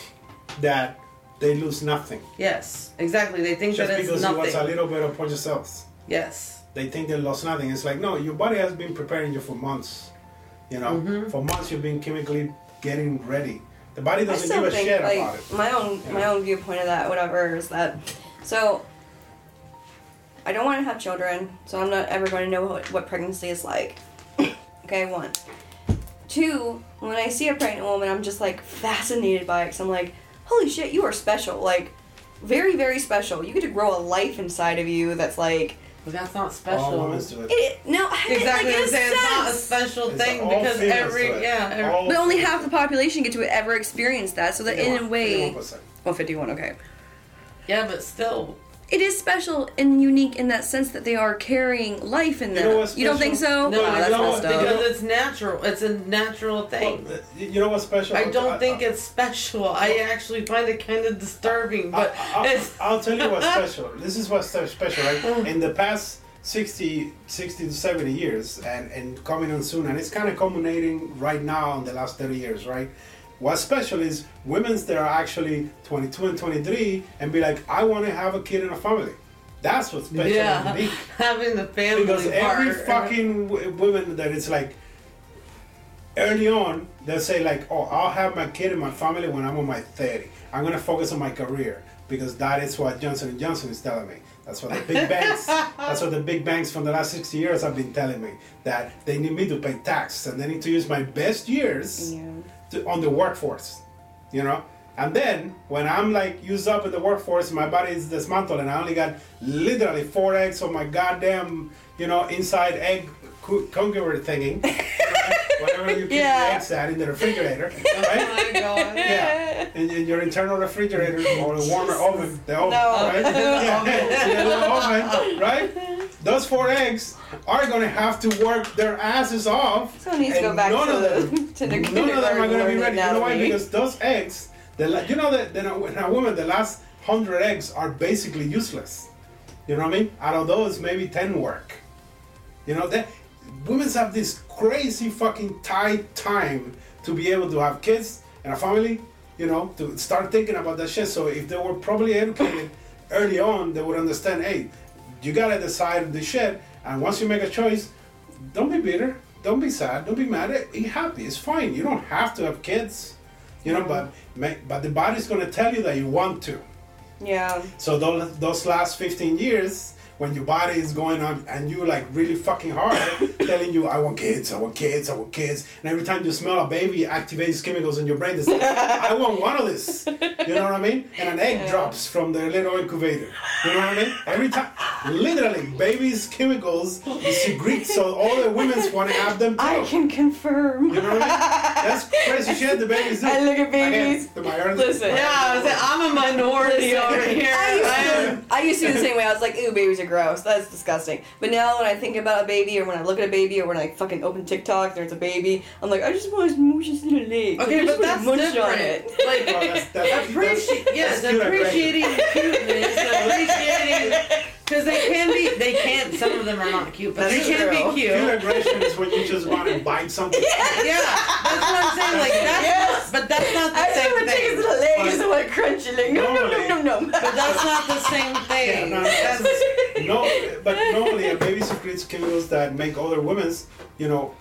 S3: that they lose nothing
S2: Yes, exactly. They think
S3: just
S2: that it's
S3: because it was a little bit of punch cells.
S2: Yes.
S3: They think they lost nothing. It's like no, your body has been preparing you for months. You know,
S2: Mhm.
S3: for months you've been chemically getting ready. The body doesn't give a
S1: think
S3: shit
S1: like
S3: about it.
S1: my own my own viewpoint of that whatever is that so I don't want to have children, so I'm not ever going to know what, what pregnancy is like. okay, one. Two, when I see a pregnant woman, I'm just like fascinated by it because I'm like, holy shit, you are special. Like, very, very special. You get to grow a life inside of you that's like,
S2: But that's not
S3: All
S2: special.
S3: women do it.
S1: it, no,
S2: Exactly.
S1: like,
S2: I'm saying it's not a special
S3: It's
S2: thing because every yeah. Every,
S1: But only half the population get to ever experience that, so that in a way,
S3: 51%.
S1: well, 51, okay.
S2: yeah, but still,
S1: It is special and unique in that sense that they are carrying life in
S3: You
S1: them.
S3: know
S1: You don't think so?
S2: no,
S1: wow,
S2: I
S1: that's
S2: don't
S1: messed up.
S2: because it's natural. It's a natural thing.
S3: Well, you know what's special?
S2: I don't
S3: I-
S2: think
S3: I-
S2: it's special. I actually find it kind of disturbing, but
S3: I, I,
S2: it's
S3: I'll tell you what's special. This is what's special, right? Oh. In the past 60, 60 to 70 years, and, and coming on soon, and it's kind of culminating right now in the last 30 years, right? What's special is women's that are actually 22 and 23 and be like, I want to have a kid and a family. That's what's special
S2: yeah,
S3: and unique.
S2: having the family
S3: Because every
S2: part.
S3: fucking w- woman that it's like, early on, they'll say like, "Oh, I'll have my kid and my family when I'm on my 30. I'm gonna focus on my career because that is what Johnson and Johnson is telling me. That's what the big banks. that's what the big banks from the last 60 years have been telling me that they need me to pay tax and they need to use my best years
S1: Yeah.
S3: To, on the workforce, you know. And then when I'm like used up in the workforce, my body is dismantled, and I only got literally four eggs on my goddamn, you know, inside egg cu- conqueror thingy, whatever you keep
S1: Yeah.
S3: the eggs at in the refrigerator,
S2: Oh my god.
S3: Yeah, in, in your internal refrigerator or the warmer oven, the oven,
S1: No.
S3: right? Yeah, yeah, the oven, right? Those four eggs are gonna have to work their asses off.
S1: Someone needs to go back
S3: none
S1: to
S3: of
S1: the,
S3: them-
S1: to the
S3: None of them are gonna be ready. You know why? Because those eggs, the la- you know that in a woman, the last hundred eggs are basically useless. You know what I mean? Out of those, maybe ten work. You know that women have this crazy fucking tight time to be able to have kids and a family. You know, to start thinking about that shit. So if they were probably educated early on, they would understand. Hey, you gotta decide the shit, and once you make a choice, don't be bitter. Don't be sad. Don't be mad. Eh, be happy. It's fine. You don't have to have kids. You know, but but the body's gonna tell you that you want to.
S1: yeah.
S3: So those, those last 15 years, when your body is going on and you like really fucking hard, telling you, I want kids, I want kids, I want kids. And every time you smell a baby, it activates chemicals in your brain that say, I want one of this. You know what I mean? And an egg drops from the little incubator. You know what I mean? Every time, literally, babies' chemicals secrete, so all the women's want to have them too.
S1: I can confirm.
S3: You know what I mean? That's crazy shit the babies do.
S1: I look at babies.
S3: to my early-
S1: Listen.
S2: Yeah, I was like, I'm a minority over here.
S1: I used,
S2: I am-
S1: to, I used to be the same way. I was like, ooh, babies are gross. That's disgusting. But now when I think about a baby, or when I look at a baby, or when I fucking open TikTok and there's a baby, I'm like, I just want to smoosh his little leg.
S2: Okay,
S1: just
S2: but that's
S1: munch
S2: different.
S1: on it.
S2: Like,
S3: Well, that's- that's-
S2: appreciate yes,
S3: that's cute
S2: appreciating cuteness, appreciating because they can be they can't some of them are not cute, but
S1: That's
S2: they can
S1: true.
S2: be
S3: Pure
S2: cute.
S3: aggression is when you just want to bite something.
S2: Yeah, that's what I'm saying. Like that's
S1: Yes.
S2: but that's not the
S1: I
S2: same
S1: want to take his
S2: thing.
S1: little leg. I just want to crunch it. Like, no, no, no, no, no.
S2: But that's not the same thing.
S3: no, no,
S2: That's-
S3: that's- no, but normally a baby secretes chemicals that make other women's, you know,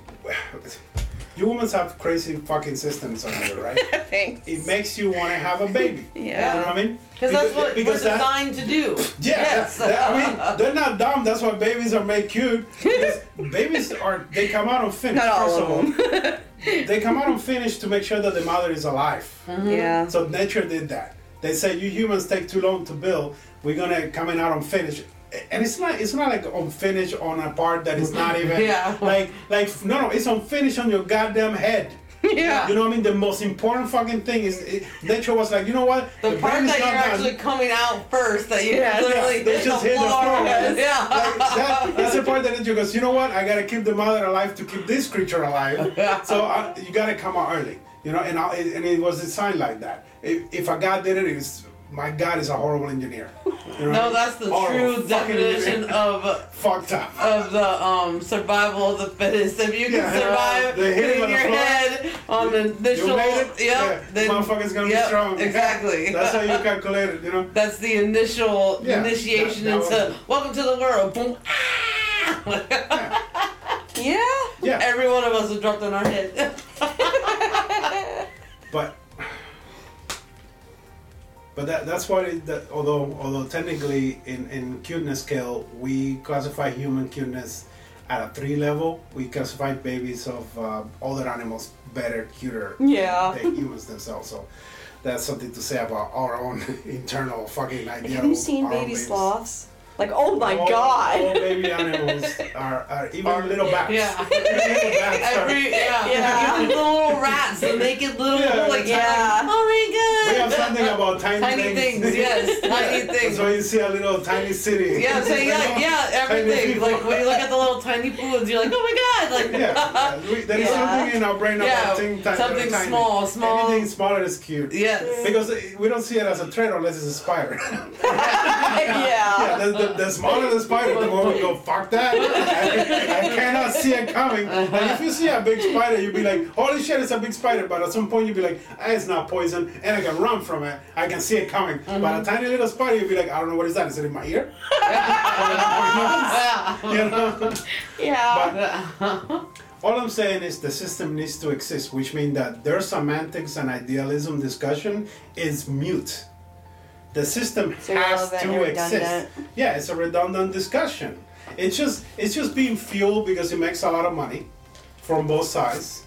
S3: you women have crazy fucking systems on you, right?
S1: Thanks.
S3: It makes you want to have a baby. Yeah. You know what I mean?
S2: Because that's what we're
S3: that-
S2: designed to do.
S3: Yeah,
S2: Yes.
S3: that- I mean, they're not dumb. That's why babies are made cute. Because babies are, they come out unfinished.
S1: Not all
S3: first
S1: of
S3: all.
S1: them.
S3: They come out unfinished to make sure that the mother is alive. Mm-hmm.
S1: Yeah.
S3: So nature did that. They say you humans take too long to build. We're gonna come in out unfinished, and it's not. It's not like unfinished on a part that is not even.
S2: Yeah.
S3: Like like no no. It's unfinished on your goddamn head.
S1: Yeah.
S3: You know what I mean? The most important fucking thing is it, nature was like, you know what?
S2: The, part
S3: baby's
S2: that you're
S3: not done.
S2: actually coming out first, that you
S1: Yeah.
S2: literally
S3: Yeah, they just
S2: the
S3: hit the
S2: floor.
S3: floor.
S2: Yeah.
S3: Like, that, that's the part that nature goes. You know what? I gotta keep the mother alive to keep this creature alive. So I, you gotta come out early. You know, and I, and it was designed like that. If, if a God did it, it was my God is a horrible engineer. You know?
S2: No, that's the true definition
S3: engineer.
S2: of
S3: fucked up.
S2: of the um survival of the fittest. If you can
S3: Yeah,
S2: survive
S3: they hit
S2: hitting
S3: on the
S2: your head on the initial,
S3: You
S2: yep,
S3: yeah,
S2: then
S3: motherfucker's gonna
S2: yep,
S3: be strong.
S2: Exactly.
S3: That's how you calculate it. You know.
S2: That's the initial
S3: Yeah,
S2: initiation
S3: that- that
S2: into welcome to the world. Boom. Ah!
S1: Yeah.
S3: Yeah.
S2: Every one of us have dropped on our head.
S3: but but that that's why that although although technically in in cuteness scale we classify human cuteness at a three level we classify babies of uh, other animals better cuter
S1: Yeah.
S3: than humans themselves so that's something to say about our own internal fucking idea
S1: Have you seen baby
S3: babies.
S1: sloths? Like, oh my
S3: all,
S1: god.
S3: all baby animals are, are even
S2: Are-
S3: little bats
S2: yeah.
S3: Even little bats are-
S2: Every, yeah.
S1: Yeah.
S2: Even the little rats, the naked little,
S3: Yeah.
S2: like,
S1: Yeah.
S2: oh my god.
S3: we have something about tiny,
S2: Tiny things, yes, tiny things.
S3: That's why you see a little tiny city.
S2: Yeah, so yeah, yeah,
S3: Tiny
S2: everything. Like when you look at the little tiny pools, you're like, oh my god, like
S3: yeah, we, there is
S1: Yeah.
S3: something in our brain about
S2: Yeah,
S3: thing, tiny,
S2: something
S3: tiny.
S2: small, small.
S3: Anything smaller is cute.
S2: yes,
S3: Because we don't see it as a threat unless it's a spider. yeah,
S1: yeah.
S3: The, the, smaller the spider, the more we go, fuck that. I, I cannot see it coming. And if you see a big spider, you'll be like, holy shit, it's a big spider. But at some point, you'll be like, ah, it's not poison, and I can run from it. I can see it coming. But a tiny little spider, you'll be like, I don't know what is that. Is it in my ear?
S2: yeah.
S3: you know?
S1: Yeah.
S3: But all I'm saying is the system needs to exist, which means that their semantics and idealism discussion is mute. The system
S1: It's
S3: has to exist. Yeah, it's a redundant discussion. It's just it's just being fueled because it makes a lot of money from both sides.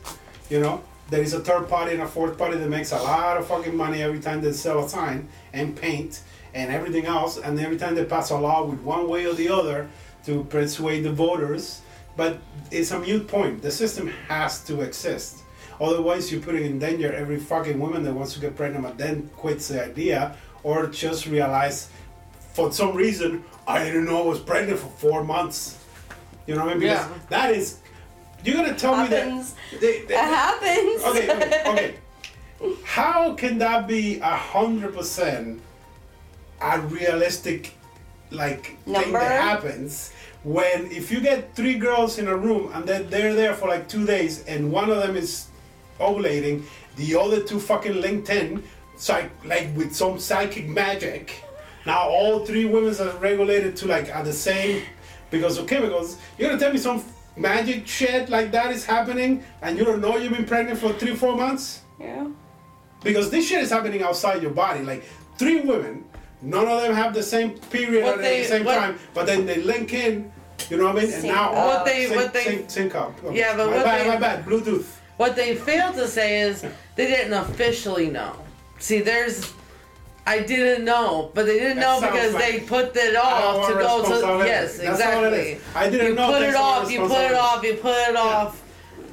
S3: You know, there is a third party and a fourth party that makes a lot of fucking money every time they sell a sign and paint and everything else, and every time they pass a law with one way or the other to persuade the voters. But it's a mute point. The system has to exist. Otherwise, you're putting in danger every fucking woman that wants to get pregnant but then quits the idea or just realize for some reason I didn't know I was pregnant for four months. You know what I mean? Because
S2: Yeah.
S3: that is. You're gonna tell
S1: Happens.
S3: me that. They, they,
S1: It happens.
S3: okay, okay, okay. How can that be a hundred percent a realistic like thing that happens when if you get three girls in a room and then they're there for like two days and one of them is ovulating, the other two fucking linked in, psych like with some psychic magic. Now all three women are regulated to like are the same because of chemicals. You're gonna tell me some magic shit like that is happening and you don't know you've been pregnant for three, four months?
S1: Yeah.
S3: Because this shit is happening outside your body. Like three women, none of them have the same period
S2: What
S3: at
S2: they-
S3: the same
S2: what-
S3: time, but then they link in. You know what I mean? And now
S1: up.
S2: What they-
S3: sync,
S2: what they-
S3: sync, sync up. Oh,
S2: Yeah, but
S3: my
S2: what
S3: bad,
S2: they-
S3: my bad. Bluetooth.
S2: What they failed to say is they didn't officially know. See, there's. I didn't know, but they didn't
S3: That
S2: know because
S3: like-
S2: they put it off to go to. Yes,
S3: That's
S2: exactly.
S3: I didn't know.
S2: you
S3: know.
S2: put it off, you put it off, you put it off,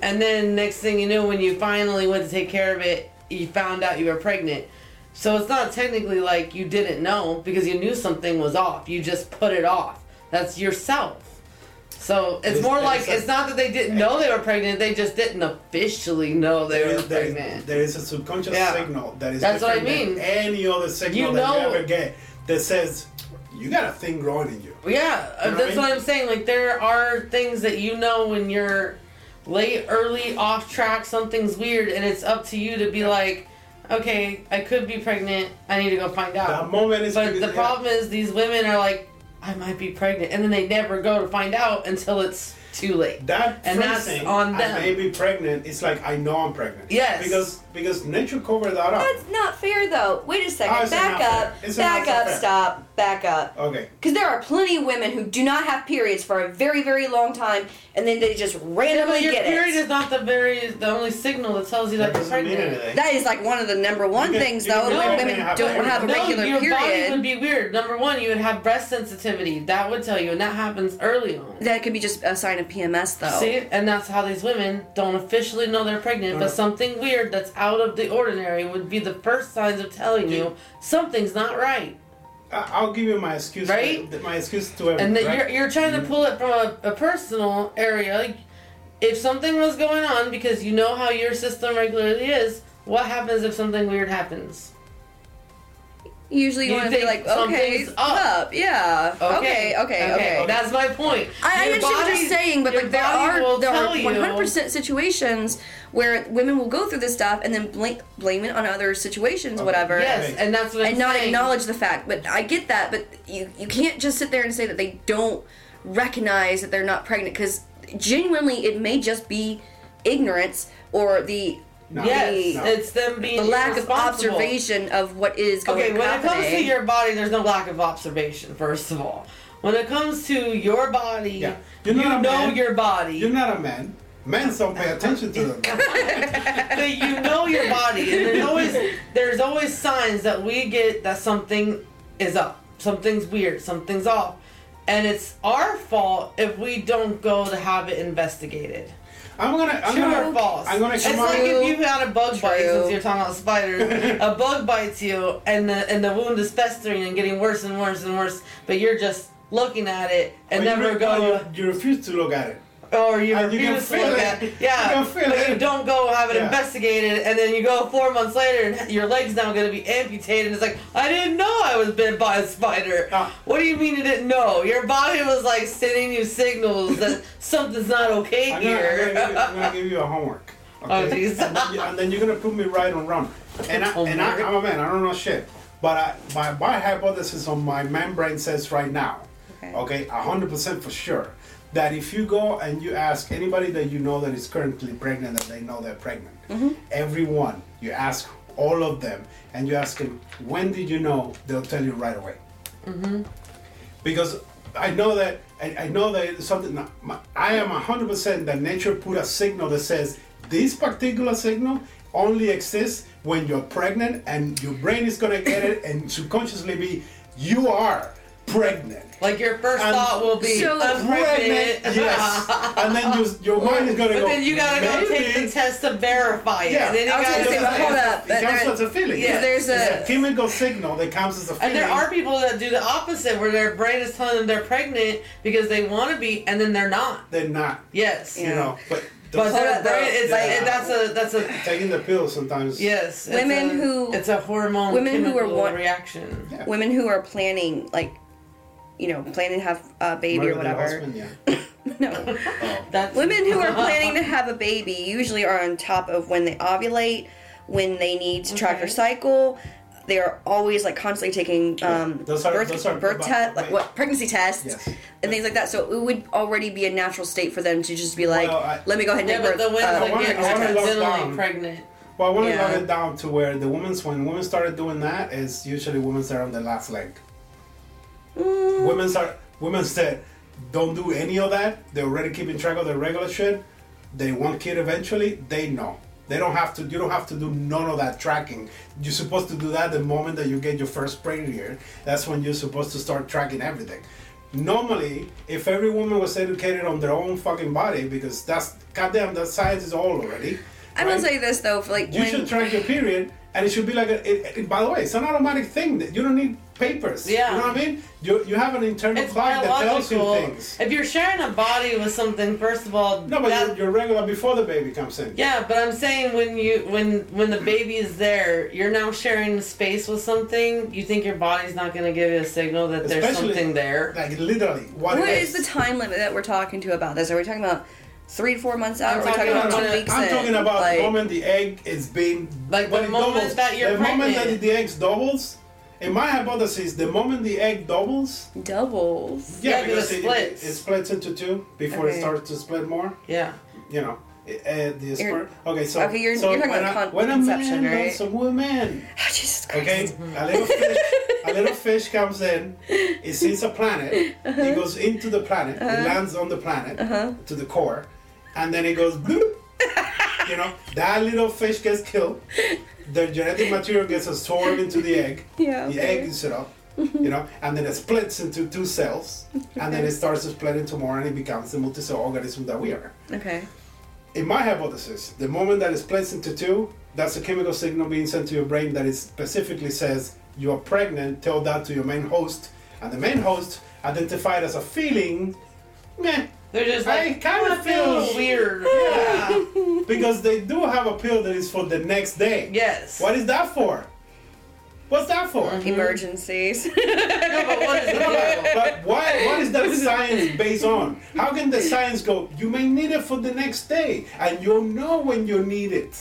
S2: and then next thing you knew, when you finally went to take care of it, you found out you were pregnant. So it's not technically like you didn't know because you knew something was off. You just put it off. That's yourself. So it's more like
S3: a-
S2: it's not that they didn't know they were pregnant; they just didn't officially know they
S3: There
S2: were
S3: is, there, is,
S2: pregnant.
S3: there is a subconscious
S2: Yeah.
S3: signal that is
S2: That's what I mean.
S3: any other signal
S2: You
S3: that
S2: know-
S3: you ever get that says you got a thing growing in you.
S2: Yeah,
S3: You know what
S2: that's
S3: I mean?
S2: what I'm saying. Like there are things that you know when you're late, early, off track, something's weird, and it's up to you to be like, okay, I could be pregnant. I need to go find
S3: That
S2: out.
S3: moment is
S2: But the
S3: yeah.
S2: problem is these women are like, I might be pregnant, and then they never go to find out until it's too late.
S3: That
S2: And that's
S3: phrasing,
S2: on
S3: I
S2: them.
S3: may be pregnant. It's like I know I'm pregnant.
S2: Yes.
S3: Because because nature covered that up.
S1: That's not fair, though. Wait a second.
S3: How is it
S1: back up. Back up.
S3: fair?
S1: Stop. Back up.
S3: Okay.
S1: Because there are plenty of women who do not have periods for a very, very long time, and then they just randomly
S2: But your
S1: get
S2: period
S1: it.
S2: is not the very the only signal that tells you
S3: That
S2: that, you're pregnant.
S1: That is like one of the number one
S3: You can-
S1: things,
S3: you
S1: though,
S3: can
S1: when women
S3: have
S1: don't
S3: a-
S1: have a
S2: no,
S1: regular
S2: your body would be weird. Number one, you would have breast sensitivity. That would tell you, and that happens early on.
S1: That could be just a sign of PMS, though.
S2: See, and that's how these women don't officially know they're pregnant, but something weird that's out of the ordinary would be the first signs of telling you something's not right.
S3: I- I'll give you my excuse.
S2: Right?
S3: My excuse to everyone.
S2: And that
S3: right?
S2: you're, you're trying to mm-hmm. pull it from a, a personal area. Like if something was going on, because you know how your system regularly is, what happens if something weird happens?
S1: Usually you,
S2: You
S1: want to be like, okay,
S2: something's up.
S1: Yeah. Okay, okay, okay.
S2: That's my point.
S1: I, I
S2: Your
S1: understand what you're saying, but like there are there are 100% situations where women will go through this stuff and then blame blame it on other situations,
S3: Okay.
S1: whatever.
S2: Yes, and that's what I'm
S1: and not
S2: saying.
S1: acknowledge the fact. But I get that, but you you can't just sit there and say that they don't recognize that they're not pregnant because genuinely it may just be ignorance or the
S3: No.
S2: yes,
S3: No.
S2: it's them being
S1: the lack of observation of what is going on.
S2: Okay, when it comes to your body, there's no lack of observation. First of all, when it comes to your body,
S3: Yeah.
S2: you
S3: You're not a
S2: know
S3: man.
S2: your body.
S3: You're not a man. Men don't pay attention to them.
S2: but you know your body, and there's always there's always signs that we get that something is up, something's weird, something's off, and it's our fault if we don't go to have it investigated.
S3: I'm gonna. I'm
S2: True
S3: gonna.
S2: or false?
S3: I'm gonna
S2: It's
S3: come
S2: like
S3: on.
S2: if you've had a bug bite,
S1: True.
S2: since you're talking about spiders, a bug bites you, and the and the wound is festering and getting worse and worse and worse, but you're just looking at it and
S3: But
S2: never
S3: re-
S2: go.
S3: You, you refuse to look at it.
S2: Or you
S3: And you can
S2: refuse to
S3: feel
S2: look
S3: it.
S2: at
S3: You
S2: yeah
S3: can feel
S2: but
S3: it.
S2: you don't go have it
S3: Yeah.
S2: investigated and then you go four months later and your leg's now going to be amputated and it's like i didn't know i was bit by a spider
S3: Ah.
S2: what do you mean you didn't know your body was like sending you signals that something's not okay
S3: I'm gonna, I'm,
S2: here
S3: gonna you, I'm gonna give you a homework.
S2: Oh,
S3: Okay?
S2: jeez.
S3: and, then you, and then you're gonna put me right on wrong. And, I, and I, I'm a man. I don't know shit. But I, my my hypothesis on my man brain says right now,
S1: Okay.
S3: okay, hundred percent for sure, that if you go and you ask anybody that you know that is currently pregnant that they know they're pregnant,
S1: Mm-hmm.
S3: everyone you ask all of them and you ask them when did you know, they'll tell you right away because I know that I, I know that something. I am hundred percent that nature put a signal that says this particular signal only exists when you're pregnant, and your brain is gonna get it and subconsciously be you are pregnant.
S2: like your first
S3: And
S2: thought will be
S1: So-
S2: i'm pregnant
S3: yes, and then you, your mind is gonna
S2: but
S3: go.
S2: then you gotta go take
S3: "Maybe."
S2: the test to verify it
S3: Yeah.
S2: and then you
S1: I
S2: gotta
S1: say,
S2: go
S1: but hold up.
S3: It
S1: but
S3: comes
S1: there-
S3: as a feeling.
S2: Yeah.
S1: there's a
S3: a chemical signal that comes as a feeling.
S2: And there are people that do the opposite, where their brain is telling them they're pregnant because they want to be, and then they're not.
S3: They're not.
S2: Yes,
S3: You know, but
S2: but
S1: Hold
S2: their
S1: up, though.
S2: brain, it's,
S3: Like-
S2: it- that's a that's a
S3: taking the pill sometimes.
S2: yes.
S1: Women
S2: a-
S1: who-
S2: it's a hormone
S1: women who are
S2: chemical
S1: want-
S2: reaction.
S3: Yeah.
S1: women who are planning like you know planning to have a baby or
S3: Murder their
S1: whatever
S3: husband, yeah.
S1: no
S3: Oh.
S2: That's
S1: women who are planning to have a baby usually are on top of when they ovulate when they need to track their cycle they are always like constantly taking um,
S3: Those are-
S1: birth,
S3: those are-
S1: birth test like what pregnancy tests
S3: Yes.
S1: and things like that so it would already be a natural state for them to just be like
S3: Well, I-
S1: let me go ahead and
S2: Yeah,
S1: take
S2: but
S1: birth
S2: the women
S1: uh,
S2: that
S3: wanna-
S2: get
S3: I wanna
S2: accidentally pregnant.
S3: Well, I want to
S1: Yeah.
S3: lock it down to where the women's when women started doing that is usually women's that are on the last leg.
S1: Mm.
S3: Women's are women's that don't do any of that. They're already keeping track of their regular shit. They want kid eventually. They know. They don't have to. You don't have to do none of that tracking. You're supposed to do that the moment that you get your first period. That's when you're supposed to start tracking everything. Normally, if every woman was educated on their own fucking body, because that's goddamn, that science is all already.
S1: i will
S3: right?
S1: say this though for like
S3: You
S1: when,
S3: should track your period, and it should be like a. It, it- by the way, it's an automatic thing. That you don't need papers.
S2: Yeah.
S3: You know what I mean? You you have an internal
S2: It's
S3: clock that tells you things.
S2: If you're sharing a body with something, first of all,
S3: No, but
S2: that-
S3: you're, you're regular before the baby comes in.
S2: Yeah, but I'm saying when you when when the baby is there, you're now sharing space with something. You think your body's not going to give you a signal that there's something there.
S3: Like literally, what,
S1: what
S3: it
S1: is the time limit that we're talking to about this are we talking about three to four months out
S2: I'm
S1: or are we talking
S2: talking
S1: about two
S2: about-
S1: weeks
S3: I'm
S1: in?
S3: talking about
S1: like,
S3: the moment the egg is being
S2: Like
S3: when
S2: the
S3: it
S2: moment
S3: doubles,
S2: that you're
S3: the moment that the egg doubles. In my hypothesis, the moment the egg doubles,
S1: doubles
S2: Yeah,
S3: because
S2: because it
S3: it,
S2: splits.
S3: it, it splits into two before
S1: Okay.
S3: it starts to split more.
S2: Yeah.
S3: You know, uh, the sperm. Okay, so
S1: Okay, you're-
S3: so
S1: you're talking
S3: when
S1: about
S3: a,
S1: con-
S3: when a man
S1: right?
S3: loves a woman.
S1: Oh, Jesus Christ.
S3: Okay, a little fish, a little fish comes in. It sees a planet. It uh-huh. goes into the planet. It uh-huh. lands on the planet uh-huh. to the core, and then it goes bloop. You know that little fish gets killed. The genetic material gets absorbed into the egg.
S1: Yeah,
S3: The egg is set up. You know, and then it splits into two cells, and then it starts to split into more, and it becomes the multi-cell organism that we are
S1: Okay.
S3: in my hypothesis, the moment that it splits into two, that's a chemical signal being sent to your brain that it specifically says you are pregnant. Tell that to your main host, and the main host identified as a feeling, meh,
S2: They're just
S3: I kinda
S2: feel a little
S3: feel-
S2: weird.
S3: yeah, because they do have a pill that is for the next day.
S2: Yes.
S3: What is that for? What's that for? Mm-hmm.
S1: Emergencies.
S2: No, but what is the?
S3: But why? What is that science based on? How can the science go? You may need it for the next day, and you'll know when you need it.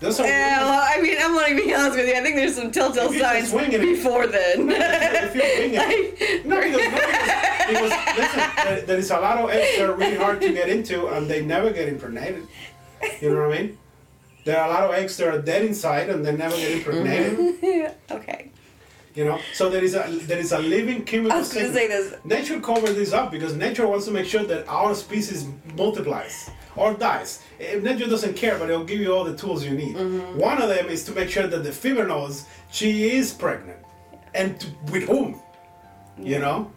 S3: Those are
S1: yeah, well, I mean, I'm gonna be honest with you. I think there's some telltale
S3: If you're just
S1: signs
S3: swinging it-
S1: before then.
S3: if you're it. No, because, no, because, because listen, there, is a lot of eggs that are really hard to get into, and they never get impregnated. You know what I mean? There are a lot of eggs that are dead inside and they never get impregnated.
S1: okay.
S3: You know, so there is a there is a living chemical.
S1: I was gonna say this.
S3: Nature covers this up because nature wants to make sure that our species multiplies or dies. If nature doesn't care, but it'll give you all the tools you need.
S1: Mm-hmm.
S3: One of them is to make sure that the female knows she is pregnant, and to, with whom. You know,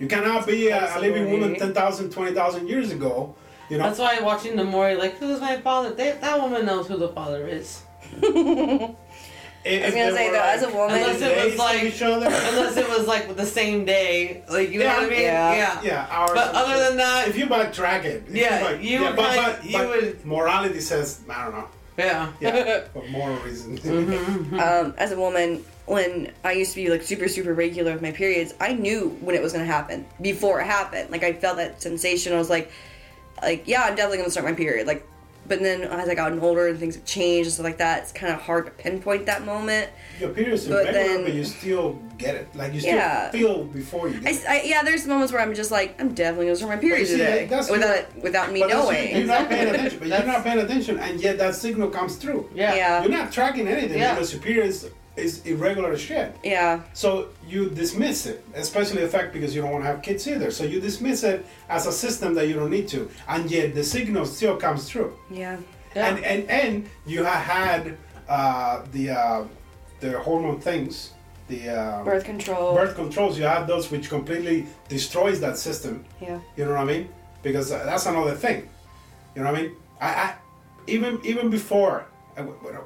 S3: you cannot be a, a living woman
S1: Absolutely.
S3: 10,000, 20,000 years ago. You know,
S2: That's why watching the Maury, like, who's my father? They, that woman knows who the father is.
S3: If-
S1: I was gonna say
S3: were,
S1: though, as a woman,
S2: Unless it was like-
S3: each other.
S2: Unless it was like the same day, like you know what I mean?
S1: Yeah.
S3: yeah, ours.
S2: But other than that,
S3: if you backtrack it, if
S2: Yeah,
S3: back-
S2: you would
S3: but,
S2: kinda-
S3: but,
S2: you
S3: but
S2: would-
S3: morality says I don't know.
S2: yeah.
S3: Yeah, for moral reasons.
S2: Mm-hmm.
S1: um, as a woman, when I used to be like super, super regular with my periods, I knew when it was gonna happen before it happened. Like I felt that sensation. I was like, like yeah, I'm definitely gonna start my period. Like, but then as I got older and things have changed and stuff like that, it's kind of hard to pinpoint that moment.
S3: Your period's
S1: But
S3: irregular,
S1: then-
S3: but you still get it. Like you still
S1: Yeah.
S3: feel before you
S1: I,
S3: it.
S1: I- yeah, there's moments where I'm just like, I'm definitely gonna start my period
S3: see,
S1: today
S3: that's
S1: without without me
S3: But that's-
S1: knowing.
S3: You're not paying attention, but you're not paying attention, and yet that signal comes through.
S2: Yeah.
S1: Yeah.
S3: You're not tracking anything
S2: Yeah.
S3: because your period is, irregular shit.
S1: Yeah,
S3: So you dismiss it, especially the fact because you don't want to have kids either. So you dismiss it as a system that you don't need to, and yet the signal still comes through.
S1: yeah,
S2: Yeah.
S3: And and and you have had uh, the uh, the hormone things, the uh,
S1: birth control.
S3: birth controls. You have those which completely destroys that system.
S1: Yeah,
S3: You know what I mean? Because that's another thing. You know what I mean? I, I even even before I-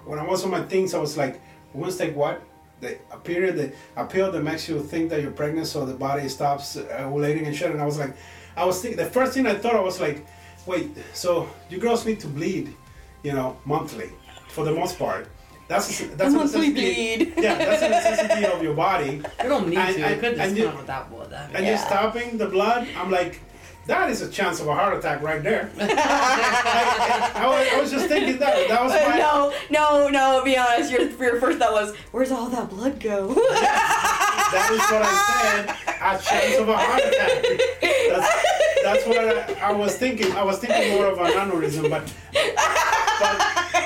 S3: when I was on my things, I was like, once take what? The, a period, the, a pill that makes you think that you're pregnant, so the body stops uh, ovulating and shit. And I was like, I was thinking the first thing I thought I was like, wait, so you girls need to bleed, you know, monthly, for the most part. That's a, that's a
S1: monthly
S3: necessity.
S1: bleed.
S3: Yeah, that's a necessity of your body.
S2: You don't need
S3: And-
S2: to.
S3: and-
S2: it could just
S3: and
S2: come
S3: you-
S2: out without blood. I
S3: and
S1: Yeah.
S3: you're stopping the blood. I'm like, that is a chance of a heart attack right there. I, I was, I was just thinking that. That was my.
S1: no, no, no. Be honest. Your your first thought was, "Where's all that blood go?"
S3: That is what I said. A chance of a heart attack. That's, that's what I, I was thinking. I was thinking more of an aneurysm, but. But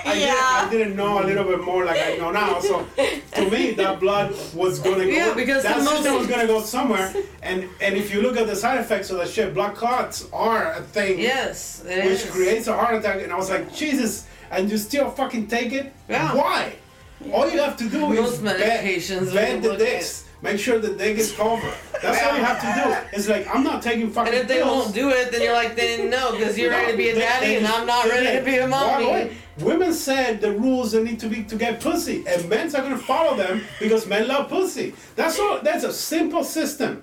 S3: I,
S1: Yeah.
S3: didn't, I didn't know a little bit more like I know now. So to me, that blood was gonna go.
S2: Yeah, because
S3: that system was gonna go somewhere. And and if you look at the side effects of that shit, blood clots are a thing.
S2: Yes, it
S3: which
S2: is.
S3: creates a heart attack. And I was like, Jesus, and you still fucking take it?
S2: Yeah.
S3: Why? All you have to do
S2: Most
S3: is
S2: medications
S3: vet
S2: you
S3: the dicks. Make sure that they get covered. That's all you have to do. It's like I'm not taking fucking
S2: And if they
S3: pills.
S2: won't do it, then you're like, then no, because you're ready to be a
S3: They-
S2: daddy,
S3: they
S2: and I'm not ready to be a mommy.
S3: Women said the rules they need to be to get pussy, and men are gonna follow them because men love pussy. That's all. That's a simple system.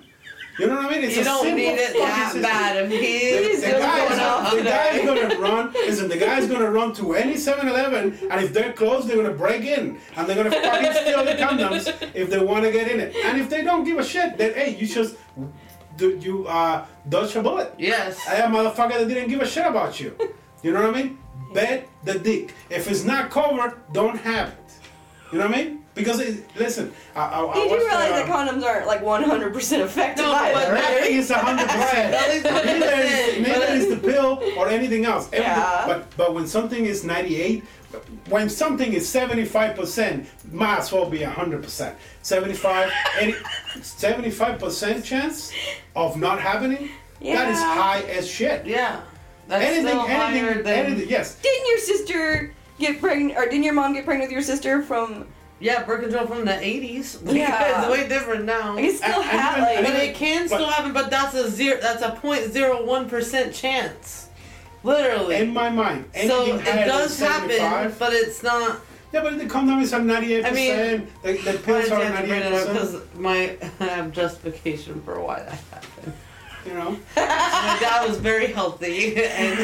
S3: You know what I mean? It's
S2: You
S3: a
S2: don't
S3: simple
S2: need it that
S3: system.
S2: bad. If
S3: The, the guy, is, the guy is gonna run. Listen, the guy is gonna run to any 7-Eleven, and if they're closed, they're gonna break in, and they're gonna fucking steal the condoms if they want to get in it. And if they don't give a shit, then hey, you just do you uh dodge a bullet.
S2: Yes.
S3: I am a motherfucker that didn't give a shit about you. You know what I mean? Bet the dick. If it's not covered, don't have it. You know what I mean? Because it, listen, I, I, I
S1: You do realize that um, condoms aren't like 100% effective
S2: No,
S1: either,
S2: but
S1: right?
S3: Nothing is hundred percent.
S2: Nothing's
S3: Neither is neither is the pill or anything else. Everything-
S1: Yeah.
S3: But but when something is ninety eight, when something is seventy five percent, might as well be hundred percent. 75, 75 percent chance of not happening. Yeah. That is high as shit.
S2: Yeah. That's
S3: anything, anything,
S2: than.
S3: anything. Yes.
S1: Didn't your sister get pregnant, or didn't your mom get pregnant with your sister from?
S2: Yeah, birth control from the 80s. Like,
S1: Yeah.
S2: it's way different now.
S1: Like it still
S3: And- and
S1: had like.
S2: But it can still happen, but that's a zero. That's a point zero one percent chance. Literally.
S3: In my mind,
S2: so it does happen, but it's not.
S3: Yeah, but the condom is at ninety eight
S2: I mean,
S3: percent. The, the
S2: Why
S3: pills are
S2: have to
S3: ninety
S2: bring
S3: eight
S2: it up?
S3: percent.
S2: Because my I have justification for why that happened.
S3: You know.
S2: My dad was very healthy, and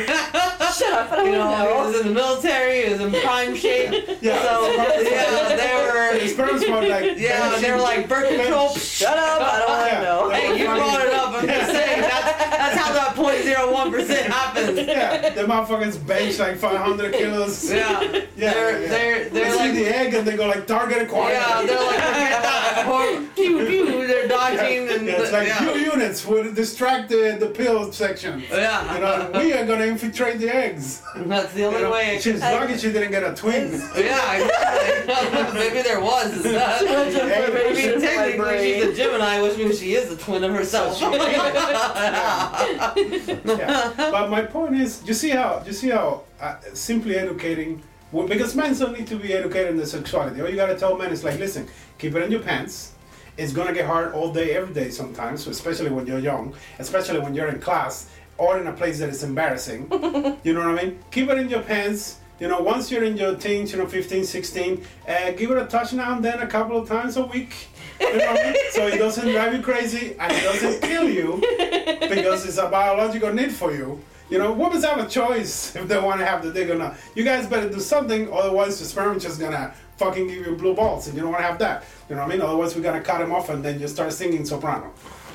S1: Shut up! I don't
S2: you know, he was in the military. He was in prime shape.
S3: Yeah.
S2: So yeah, they
S3: His
S2: were.
S3: parents were like.
S2: Yeah, they were like birth control.
S1: Shut up! I don't want to
S3: Yeah.
S1: know.
S2: Hey, you brought it up. I'm just saying that's that's how that point zero one percent happens.
S3: Yeah, the motherfuckers bench like 500 kilos.
S2: Yeah,
S3: Yeah,
S2: they're
S3: yeah.
S2: they're
S3: They
S2: they're
S3: see
S2: like
S3: the egg and they go like target acquired.
S2: yeah, they're like forget that. Or, pew pew. Their watching and
S3: Yeah, it's like
S2: yeah.
S3: two units would distract the, the pill section.
S2: Yeah.
S3: You know, we are gonna infiltrate the eggs.
S2: That's the only
S3: You know,
S2: way.
S3: she's lucky she didn't get a twin.
S2: Yeah, exactly. Maybe there was. It's not- I mean,
S1: information for my
S2: technically, she's a. Gemini, which means she is a twin of herself.
S3: yeah. But my point is, you see how you see how uh, simply educating because men don't need to be educated in their sexuality. All you gotta tell men is like, listen, keep it in your pants. It's gonna get hard all day, every day sometimes, especially when you're young, especially when you're in class or in a place that is embarrassing. you know what I mean? Keep it in your pants. You know, once you're in your teens, you know, 15, 16, uh, give it a touch now and then a couple of times a week. You know what I mean? So it doesn't drive you crazy and it doesn't kill you because it's a biological need for you. You know, women have a choice if they want to have the dick or not. You guys better do something, otherwise the sperm is just gonna fucking give you blue balls, and you don't want to have that. You know what I mean? Otherwise we're gonna cut him off and then you start singing soprano.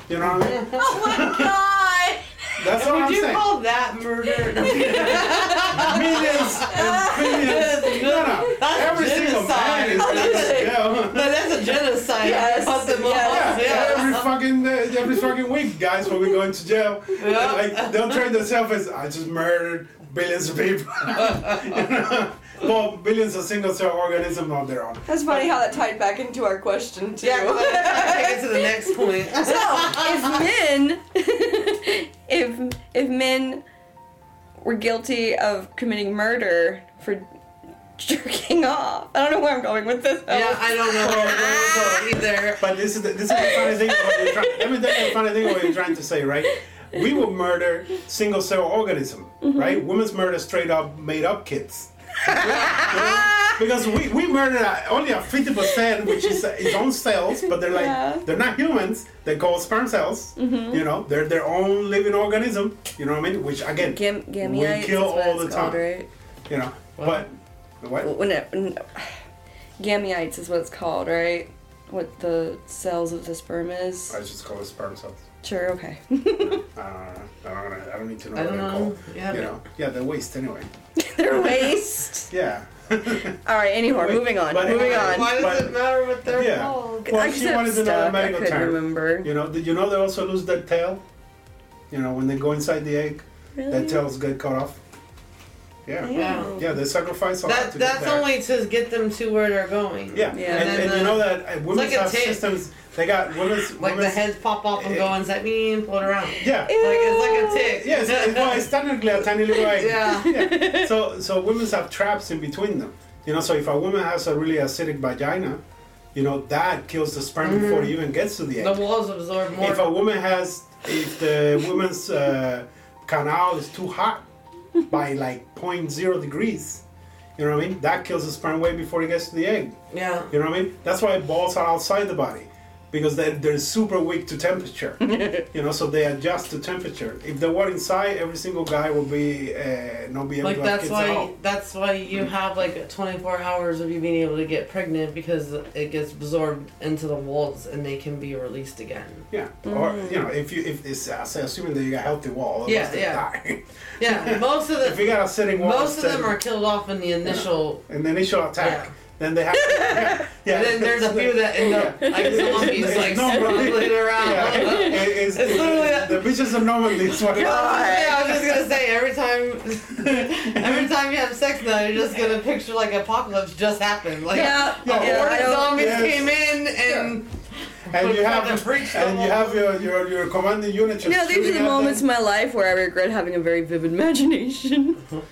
S3: You know what I mean?
S1: Oh my god!
S3: That's what
S2: Would
S3: I'm
S2: you
S3: saying.
S2: call that murder?
S3: Millions and billions. No, no.
S2: That's
S3: Every single man is
S2: genocide.
S3: gonna jail.
S2: No, that's a genocide.
S1: Yes,
S2: Cut them off.
S1: yes.
S3: Yeah, every fucking uh, every fucking week, guys, when we go into jail,
S2: Yeah.
S3: like they'll trade themselves as I just murdered billions of people. You know? Well, billions of single cell organisms on their own.
S1: That's funny how that tied back into our question too.
S2: Yeah, let's take it to the next point.
S1: so if men if if men were guilty of committing murder for jerking off i don't know where i'm going with this
S2: Yeah, I don't know where we're going with that either.
S3: But this is the, this is the funny thing. What you're trying, let me tell you the funny thing what you're trying to say, right? We will murder single cell organism, mm-hmm. right? Women's murder straight up made up kids. You know? Because we, we murder uh, only a fifty percent, which is uh, its own cells, but they're like
S1: Yeah.
S3: they're not humans. They're called sperm cells. You know, they're their own living organism. You know what I mean? Which again,
S1: Gam- gamete
S3: we kill all the time.
S1: right
S3: You know,
S2: What?
S3: but what?
S1: when it when, gametes is what it's called right what the cells of the sperm is
S3: I just call it sperm cells.
S1: Sure okay
S3: I don't know. I don't, I don't need to know
S2: I
S3: what
S2: don't
S3: they're
S2: know.
S3: called.
S2: Yeah.
S3: You know, yeah, they're waste anyway.
S1: their waste
S3: Yeah.
S1: all right anyway
S3: Wait,
S1: moving on
S3: but
S1: moving
S3: anyway,
S1: on
S2: Why does
S3: But-
S2: it matter what they're
S3: Yeah.
S2: called?
S3: Well,
S1: I
S3: she
S1: just
S3: wanted to know the
S1: stuck. I
S3: medical
S1: couldn't
S3: term.
S1: remember.
S3: You know, did you know they also lose their tail? You know, when they go inside the egg,
S1: Really?
S3: their tails get cut off. Yeah.
S2: Yeah.
S3: Yeah, they sacrifice a lot
S2: That,
S3: to
S2: that's
S3: get there.
S2: only to get them to where they're going.
S3: Yeah,
S1: Yeah.
S3: and,
S2: And
S3: and,
S2: then
S3: you know that uh, women's
S2: like a
S3: have systems. They got women's
S2: Like the heads pop off and
S3: Eh,
S2: go inside me and it around.
S3: Yeah.
S2: Like it's like a tick.
S3: Yes, it's, well, it's technically a tiny little egg.
S2: Yeah.
S3: yeah. So, so women have traps in between them. You know, so if a woman has a really acidic vagina, you know that kills the sperm before it even gets to the egg.
S2: The walls absorb more.
S3: If a woman has, if the woman's uh, canal is too hot by like 0.0 degrees, you know what I mean? That kills the sperm way before it gets to the egg.
S2: yeah.
S3: You know what I mean? That's why balls are outside the body because they're, they're super weak to temperature. you know, so they adjust to temperature. If they were inside, every single guy will be uh, not be able
S2: Like
S3: to
S2: that's why that's why you have like 24 hours of you being able to get pregnant because it gets absorbed into the walls and they can be released again.
S3: Yeah, or you know, if you if it's uh, say, assuming that you got healthy wall,
S2: Yeah, yeah. Yeah, most of
S3: if you got a sitting wall,
S2: most of them are killed off in the initial.
S3: in the initial attack.
S2: Yeah.
S3: Then they have. To, yeah, yeah.
S2: And then there's a few that end up like zombies,
S3: It's
S2: like
S3: Normandy.
S2: struggling around.
S3: Yeah, it- it's,
S2: It's literally a-
S3: the bitches of Normandy. Is what.
S2: Yeah, I was just gonna say every time, every time you have sex now, you're just gonna picture like apocalypse just happened. Like
S1: Yeah,
S2: a
S3: yeah,
S2: horde of zombies
S3: Yes.
S2: came in and
S3: and you have
S2: fucking preached
S3: and you have your your, your commanding unit just
S1: You these are the
S3: at
S1: moments in my life where I regret having a very vivid imagination.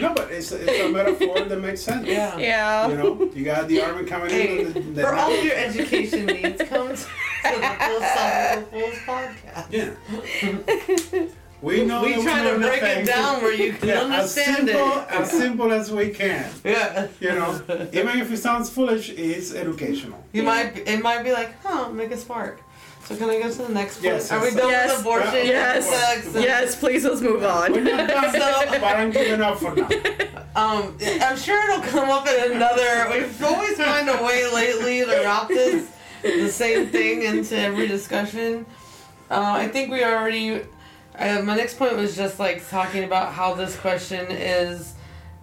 S3: No, but it's, it's a metaphor that makes sense.
S2: yeah.
S1: Yeah.
S3: You know, you got the army coming
S2: Hey,
S3: in. and the-
S2: for all your education needs, come to the Philosophical Fools podcast.
S3: Yeah. We know
S2: We try to break it down where you can
S3: Yeah, as
S2: understand
S3: simple
S2: it.
S3: as simple as we can.
S2: Yeah.
S3: You know, even if it sounds foolish, it's educational.
S2: You might it might be like, huh, make a spark. So can I go to the next point?
S3: Yes,
S2: Are we
S3: yes,
S2: done
S1: yes.
S2: with abortion?
S1: Yes.
S2: Sex
S1: Yes, please let's move
S3: We're
S1: on.
S3: not done,
S2: So-
S3: but I'm giving up for now.
S2: Um, I'm sure it'll come up in another. We've always found a way lately to wrap this the same thing into every discussion. Uh, I think we already. Uh, my next point was just like talking about how this question is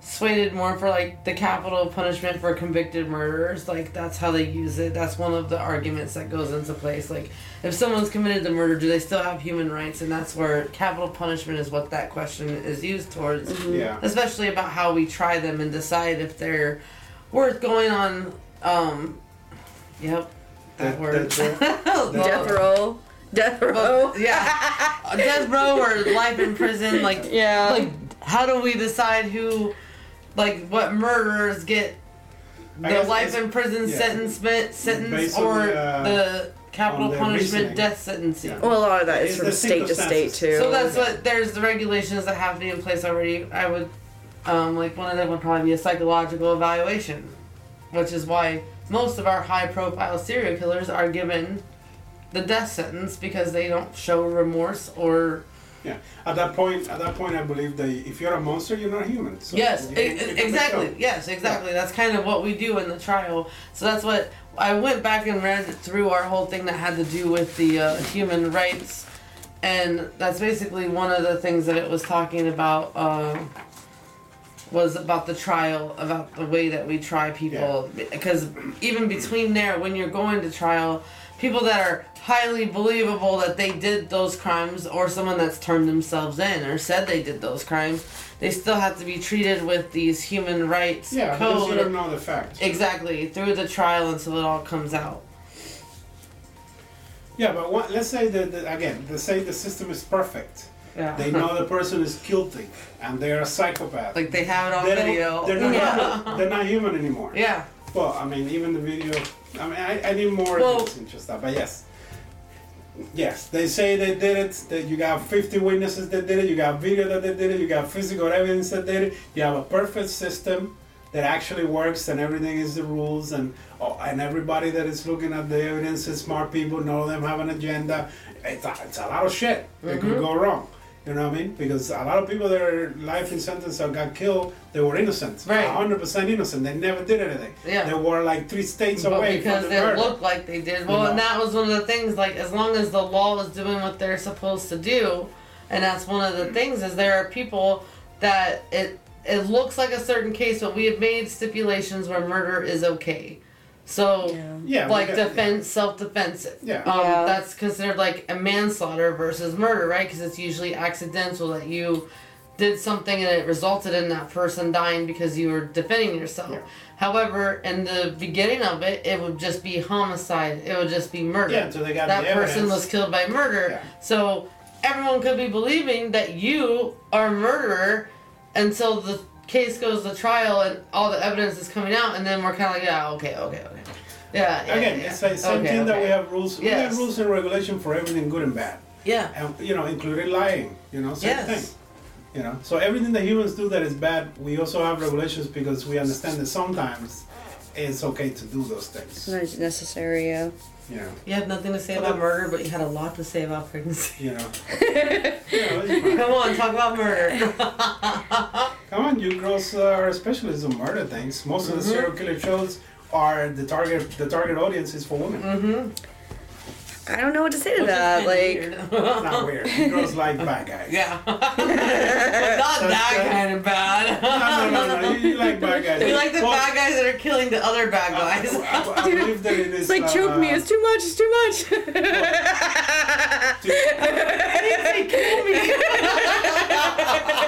S2: swayed more for like the capital punishment for convicted murderers. Like that's how they use it. That's one of the arguments that goes into place. Like if someone's committed the murder, do they still have human rights? And that's where capital punishment is what that question is used towards.
S3: Yeah.
S2: Especially about how we try them and decide if they're worth going on. Um, yep, that
S3: That-
S2: word.
S3: that's
S2: Well,
S1: Death row. Death row.
S2: yeah, death row or life in prison. Like
S1: Yeah.
S2: like how do we decide who like what murderers get the life
S3: it's-
S2: in prison
S3: yeah.
S2: sentence sentence or
S3: the, uh,
S2: the capital punishment
S3: reasoning.
S2: death sentence.
S3: Yeah.
S1: well, a lot of that is
S3: It's
S1: from state to state too.
S2: so that's what there's the regulations that have to be in place already i would um, like one of them would probably be a psychological evaluation which is why most of our high profile serial killers are given the death sentence because they don't show remorse or
S3: Yeah. At that point, at that point, I believe that if you're a monster, you're not human. So
S2: yes,
S3: you- you
S2: exactly. Yes, exactly. That's kind of what we do in the trial. So that's what I went back and read through our whole thing that had to do with the uh, human rights, and that's basically one of the things that it was talking about. Um, was about the trial, about the way that we try people, because even between there, when you're going to trial, people that are highly believable that they did those crimes, or someone that's turned themselves in or said they did those crimes, they still have to be treated with these human rights
S3: Yeah, because you don't know the facts.
S2: Exactly through the trial until it all comes out.
S3: Yeah, but what, let's say that, that again, let's say the system is perfect.
S2: Yeah.
S3: They know the person is guilty and they're a psychopath.
S2: like they have it on
S3: They
S2: video.
S3: They're not,
S2: yeah.
S3: human, they're not human anymore.
S2: yeah.
S3: Well, I mean, even the video. I mean, I, I need more
S2: Well-
S3: into that, but yes. Yes, they say they did it. That you got 50 witnesses that did it. You got video that they did it. You got physical evidence that did it. You have a perfect system that actually works, and everything is the rules, and oh, and everybody that is looking at the evidence is smart people. None of them have an agenda. It's a, it's a lot of shit that could
S2: Mhm.
S3: go wrong. You know what I mean? Because a lot of people that are life in sentence or got killed, they were innocent.
S2: Right.
S3: 100% innocent. They never did anything.
S2: Yeah.
S3: They were like three states
S2: But
S3: away
S2: because
S3: from the
S2: it
S3: murder.
S2: looked like they did. Well, and
S3: know.
S2: that was one of the things. Like, as long as the law is doing what they're supposed to do, and that's one of the things is there are people that it it looks like a certain case, but we have made stipulations where murder is okay. So,
S1: Yeah.
S3: yeah,
S2: like
S3: got-
S2: defense, self defense.
S3: Yeah.
S2: Um,
S1: Yeah.
S2: That's considered like a manslaughter versus murder, right? Because it's usually accidental that you did something and it resulted in that person dying because you were defending yourself.
S3: Yeah.
S2: However, in the beginning of it, it would just be homicide. It would just be murder.
S3: Yeah, until they got
S2: that
S3: the
S2: person
S3: evidence.
S2: was killed by murder.
S3: Yeah.
S2: So everyone could be believing that you are a murderer until the case goes to trial and all the evidence is coming out, and then we're kind of like, yeah, okay, okay, okay. Yeah, yeah,
S3: Again,
S2: yeah.
S3: it's the same
S2: Okay,
S3: thing that we have rules. We have rules and regulation for everything good and bad,
S2: Yeah.
S3: and you know, including lying. You know, same
S2: Yes.
S3: thing. You know, so everything that humans do that is bad, we also have regulations because we understand that sometimes it's okay to do those things.
S1: Not necessary, yeah.
S3: You
S2: You have nothing to say
S3: Well,
S2: about
S3: the-
S2: murder, but you had a lot to say about pregnancy.
S3: you know. You know, it's fine.
S2: Come on, talk about murder.
S3: Come on, you girls are uh, specialists in murder things. Most of the serial mm-hmm. killer shows are the target. The target audience is for women.
S2: mm-hmm.
S1: I don't know what to say to that. Like,
S3: It's not weird. You girls like bad guys.
S2: yeah. but not that
S3: That's-
S2: kind of bad.
S3: No, no, no, no. You, you like bad guys.
S2: You like the
S3: Well,
S2: bad guys that are killing the other bad guys.
S3: I, I believe that it is.
S1: it's like, choke me,
S3: uh,
S1: it's too much, it's too much.
S2: kill me.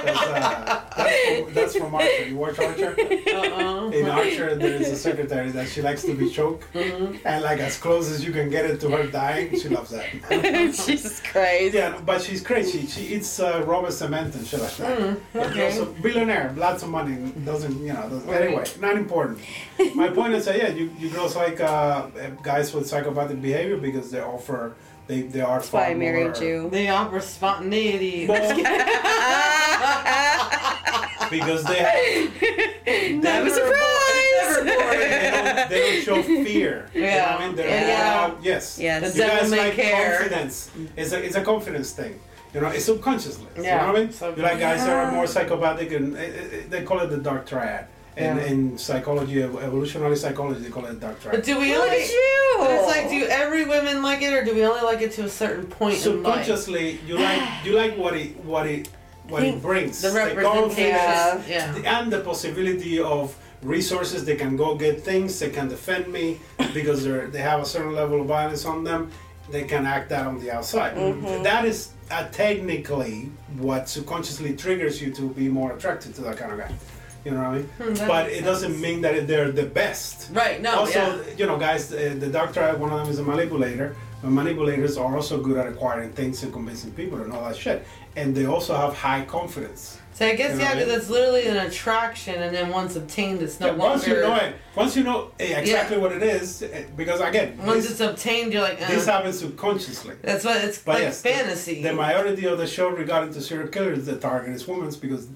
S3: That's, uh, that's, from, that's from Archer. You watch Archer?
S2: Uh-uh.
S3: In Archer, there is a secretary that she likes to be choked,
S2: Mhm.
S3: and like as close as you can get it to her dying, she loves that.
S1: she's crazy.
S3: Yeah, but she's crazy. She eats uh, rubber cement and shit like that.
S2: Mm,
S3: But
S2: okay.
S3: also billionaire, lots of money, doesn't you know? Doesn't, anyway, not important. My point is that yeah, you, you girls like uh, guys with psychopathic behavior because they offer they they are
S1: That's why I married
S3: more-
S1: you.
S2: They offer spontaneity.
S3: Because they have,
S1: I'm
S2: Never
S1: surprised.
S2: Never boring.
S3: they don't, they don't show fear. You know what I
S2: Yeah.
S3: mean? They're
S2: Yeah.
S3: not- yes.
S1: Yes.
S2: The
S3: You guys like
S2: care.
S3: confidence. It's a it's a confidence thing. You know, it's subconsciously.
S2: Yeah.
S3: You know what I mean?
S2: So-
S3: you like guys that are more psychopathic, and uh, they call it the dark triad. And
S2: Yeah.
S3: in psychology, evolutionary psychology, they call it dark triad.
S2: But do we
S1: Look
S2: only?
S1: at you.
S2: But it's like, do every women like it, or do we only like it to a certain point in life?
S3: Subconsciously, you like you like what it what it what it brings.
S2: The
S3: confidence,
S2: representation.
S1: Yeah.
S2: Yeah.
S3: and the possibility of resources they can go get things they can defend me because they're they have a certain level of violence on them they can act that on the outside
S1: Mm-hmm.
S3: that is uh, technically what subconsciously triggers you to be more attracted to that kind of guy you know what i mean
S2: that
S3: but it doesn't mean that they're the best
S2: Right. No.
S3: also
S2: yeah.
S3: you know guys uh, the doctor one of them is a manipulator but manipulators are also good at acquiring things and convincing people and all that shit and they also have high confidence
S2: So I guess
S3: You know
S2: yeah,
S3: I
S2: because
S3: mean?
S2: it's literally an attraction, and then once obtained, it's no
S3: Yeah,
S2: longer.
S3: once you know it, once you know eh, exactly what it is, eh, because again,
S2: Once
S3: this,
S2: it's obtained, you're like. Uh,
S3: this happens subconsciously.
S2: that's what it's
S3: But
S2: like
S3: yes, the-
S2: fantasy.
S3: The majority of the show regarding to serial killers, the target is women because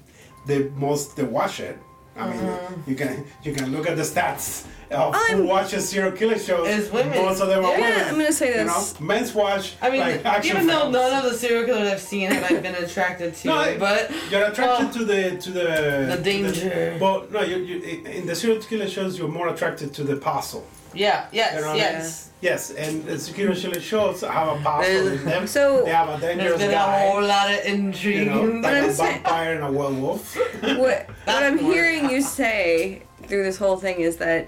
S3: they most they watch it. I mean,
S2: Mm-hmm.
S3: you can you can look at the stats of who
S1: I'm-
S3: watches serial killer shows.
S2: It's women.
S3: Most of them are
S2: Yeah,
S3: women.
S1: I'm gonna say
S3: You
S1: this.
S3: know, men's watch.
S2: I mean,
S3: like action
S2: even though none of the serial killers I've seen have I been attracted to,
S3: No,
S2: but
S3: You're attracted
S2: Well,
S3: to the to the
S2: the
S3: to
S2: danger.
S3: but no, you, you in the serial killer shows you're more attracted to the puzzle.
S2: yeah, yes,
S3: You know what I mean?
S2: yes.
S3: Yes, and the security killer shows have a puzzle in them.
S1: So
S3: They have a
S2: There's
S3: dangerous
S2: been a whole lot of
S3: You
S2: intrigue.
S3: know, like a
S1: saying-
S3: vampire and a werewolf.
S1: what what I'm hearing you say through this whole thing is that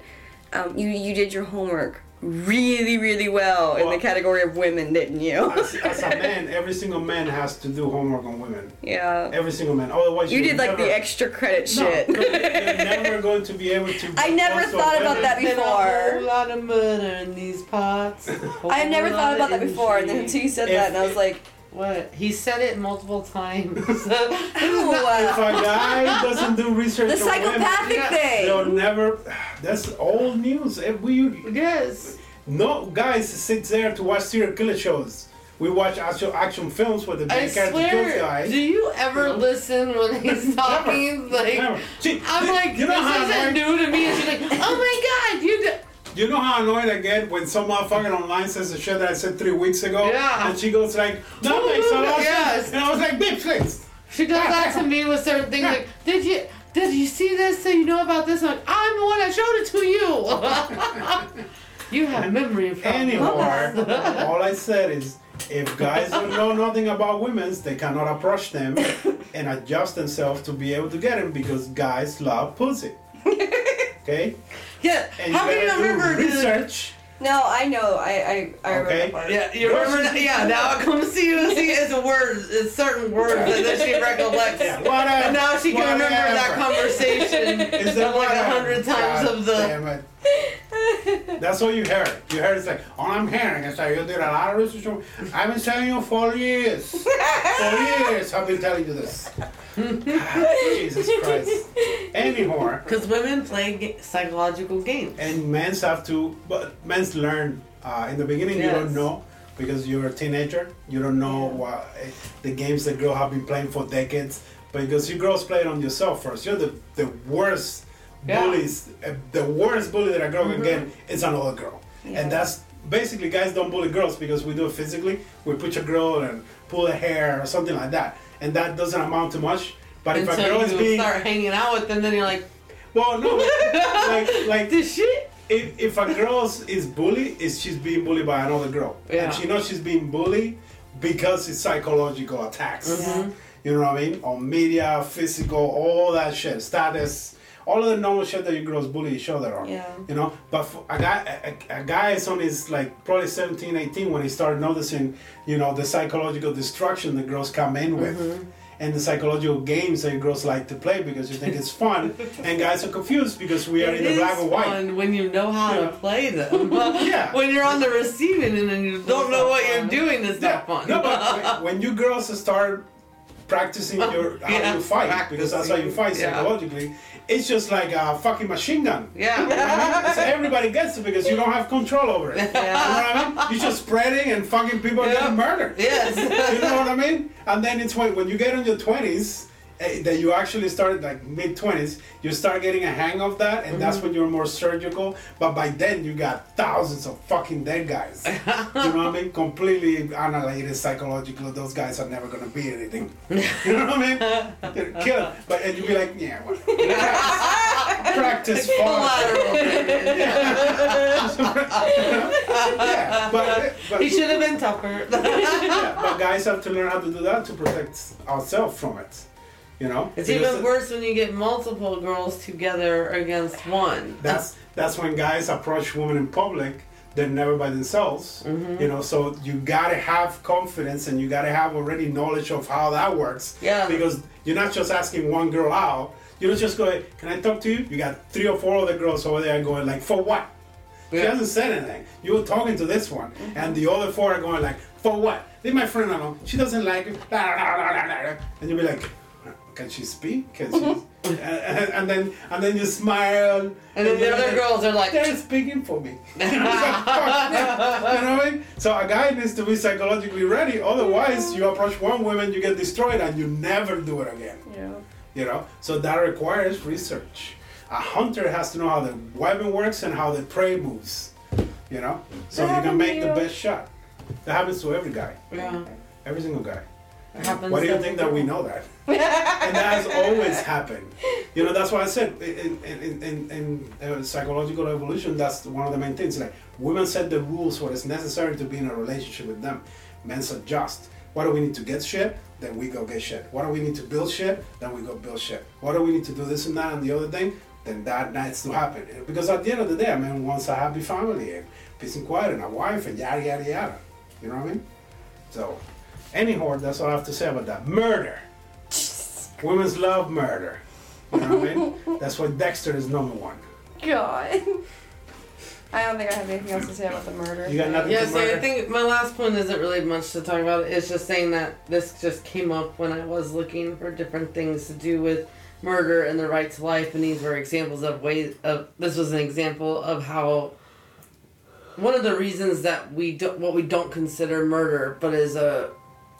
S1: um, you you did your homework really really well in the category of women, didn't you?
S3: As, as a man, every single man has to do homework on women.
S1: yeah.
S3: Every single man. Otherwise,
S1: You
S3: you're
S1: did like
S3: never,
S1: the extra credit
S3: no,
S1: shit.
S3: You're never going to be able to.
S1: I never
S3: also
S1: thought about that
S2: before. a whole lot of murder in these parts.
S1: I had never thought about that before, and then until you said that, and I was like,
S2: What? He said it multiple times.
S3: Uh, if
S1: "Ow,
S3: a guy doesn't do research
S1: the
S3: on women,
S1: psychopathic
S2: Yeah.
S3: they'll never. That's old news. If we
S2: yes.
S3: no guys sit there to watch serial killer shows. We watch actual action films where the
S2: I
S3: main character kills
S2: swear.
S3: guys.
S2: Do you ever
S3: You know?
S2: listen when he's talking? Like,
S3: Never. See,
S2: I'm
S3: you-
S2: like,
S3: you know how
S2: this isn't
S3: annoying-
S2: new to me. And she's like, oh my god, you. Do-
S3: You know how annoyed I get when some motherfucker online says the shit that I said three weeks ago?
S2: Yeah.
S3: And she goes like, no, lot
S2: Yes.
S3: And I was like, bitch, thanks.
S2: She does that to me with certain things. Like, did you? Did you see this? So you know about this? I'm like, I'm the one that showed it to you. you have memory problems.
S3: Anymore, all I said is, if guys don't know nothing about women's, they cannot approach them and adjust themselves to be able to get them because guys love pussy. Okay?
S2: Yeah.
S3: And
S2: How can you
S3: gotta
S2: remember?
S3: do
S2: the-
S3: research.
S1: No, I know. I I, I remember
S3: Okay.
S1: that.
S2: Yeah, you remember that? Yeah, now I come to see you. And see, it's a word. It's certain words that, that she recollects.
S3: Yeah, whatever.
S2: And now she can remember that
S3: Whatever.
S2: conversation
S3: Is that
S2: like a
S3: whatever.
S2: hundred times
S3: God
S2: of the.
S3: Damn it. That's all you heard. You heard it's like, all I'm hearing is that you did a lot of research. I've been telling you for years. For years I've been telling you this. Jesus Christ. Anymore.
S2: Because women play psychological games.
S3: And men's have to, but men's learn. Uh, in the beginning, you don't know because you're a teenager. You don't know what eh, the games that girls have been playing for decades. But because you girls play it on yourself first. You're the, the worst
S2: Yeah.
S3: bullies. eh, The worst bully that a girl can get is another girl.
S1: Yeah.
S3: And that's basically guys don't bully girls because we do it physically. We push a girl and pull her hair or something like that. And that doesn't amount to much. But if a girl
S2: Until
S3: is being
S2: start hanging out with them, then you're like,
S3: well, no, like like
S2: this shit.
S3: if, if a girl is bullied, is she's being bullied by another girl,
S2: Yeah.
S3: and she knows she's being bullied because it's psychological attacks.
S2: Mhm.
S3: You know what I mean? On media, physical, all that shit, status, all of the normal shit that you girls bully each other on.
S1: Yeah.
S3: You know, but for a guy, a, a guy is on his like probably 17, 18 when he started noticing, you know, the psychological destruction the girls come in with.
S2: Mm-hmm.
S3: And the psychological games that girls like to play because you think it's fun, and guys are confused because we are
S2: It
S3: in the black and white.
S2: fun when you know how
S3: Yeah.
S2: to play them.
S3: Yeah.
S2: When you're on the receiving end and you don't know what you're doing, it's
S3: No,
S2: not fun.
S3: No, but when- you girls start practicing your how
S2: Yeah,
S3: you fight, because that's how you fight
S2: psychologically yeah
S3: it's just like a fucking machine gun. Yeah. You know I mean? so everybody gets it because you don't have control over it. Yeah. You know what I mean? You're just spreading and fucking people
S2: yeah.
S3: getting murdered.
S2: Yes.
S3: you know what I mean? And then it's when, when you get in your 20s, Eh, that you actually start like mid twenties, you start getting a hang of that, and that's mm-hmm. when you're more surgical. But by then, you got thousands of fucking dead guys. you know what I mean? Completely annihilated psychologically. Those guys are never gonna be anything. You know what I mean? They're Kill it. But and you'd be like, yeah, practice fun. yeah, but, eh, but,
S2: He should have been tougher.
S3: yeah, but guys have to learn how to do that to protect ourselves from it. You know,
S2: It's
S3: Because
S2: even worse when you get multiple girls together against one.
S3: That's that's when guys approach women in public. They're never by themselves.
S2: Mm-hmm.
S3: You know, so you gotta have confidence and you gotta have already knowledge of how that works.
S2: Yeah.
S3: Because you're not just asking one girl out. You don't just go, "Can I talk to you?" You got three or four other girls over there going like, "For what?" She hasn't said anything. You were talking to this one, and the other four are going like, "For what?" Leave my friend alone. She doesn't like it. And you'll be like, "Can she speak? Can she?" Mm-hmm. and, and, and then and then you smile.
S2: and then the other girls are like,
S3: They're speaking for me. Like, you know what I mean? So a guy needs to be psychologically ready. Otherwise, you approach one woman, you get destroyed, and you never do it again.
S1: Yeah.
S3: You know, so that requires research. A hunter has to know how the weapon works and how the prey moves. You know, so
S1: That
S3: you can make
S1: to
S3: the best shot. That happens to every guy,
S2: yeah.
S3: every single guy.
S2: Happens
S3: Why do you think that we know that? and that has always happened. You know, that's why I said in in in, in, in uh, psychological evolution, that's one of the main things. Like women set the rules what is necessary to be in a relationship with them. Men adjust. What do we need to get shit? Then we go get shit. What do we need to build shit? Then we go build shit. What do we need to do this and that and the other thing? Then that needs to happen. Because at the end of the day, a man wants a happy family and peace and quiet and a wife and yada yada yada. You know what I mean? So, anyhow, that's all I have to say about that. Murder. Women's love murder. You know what I mean? That's why Dexter is number one.
S1: God. I don't think I have anything else to say about the murder.
S3: You got nothing?
S2: Yeah,
S3: to
S2: so I think my last point isn't really much to talk about. It's just saying that this just came up when I was looking for different things to do with murder and the right to life, and these were examples of ways of. This was an example of how one of the reasons that we don't what we don't consider murder, but is a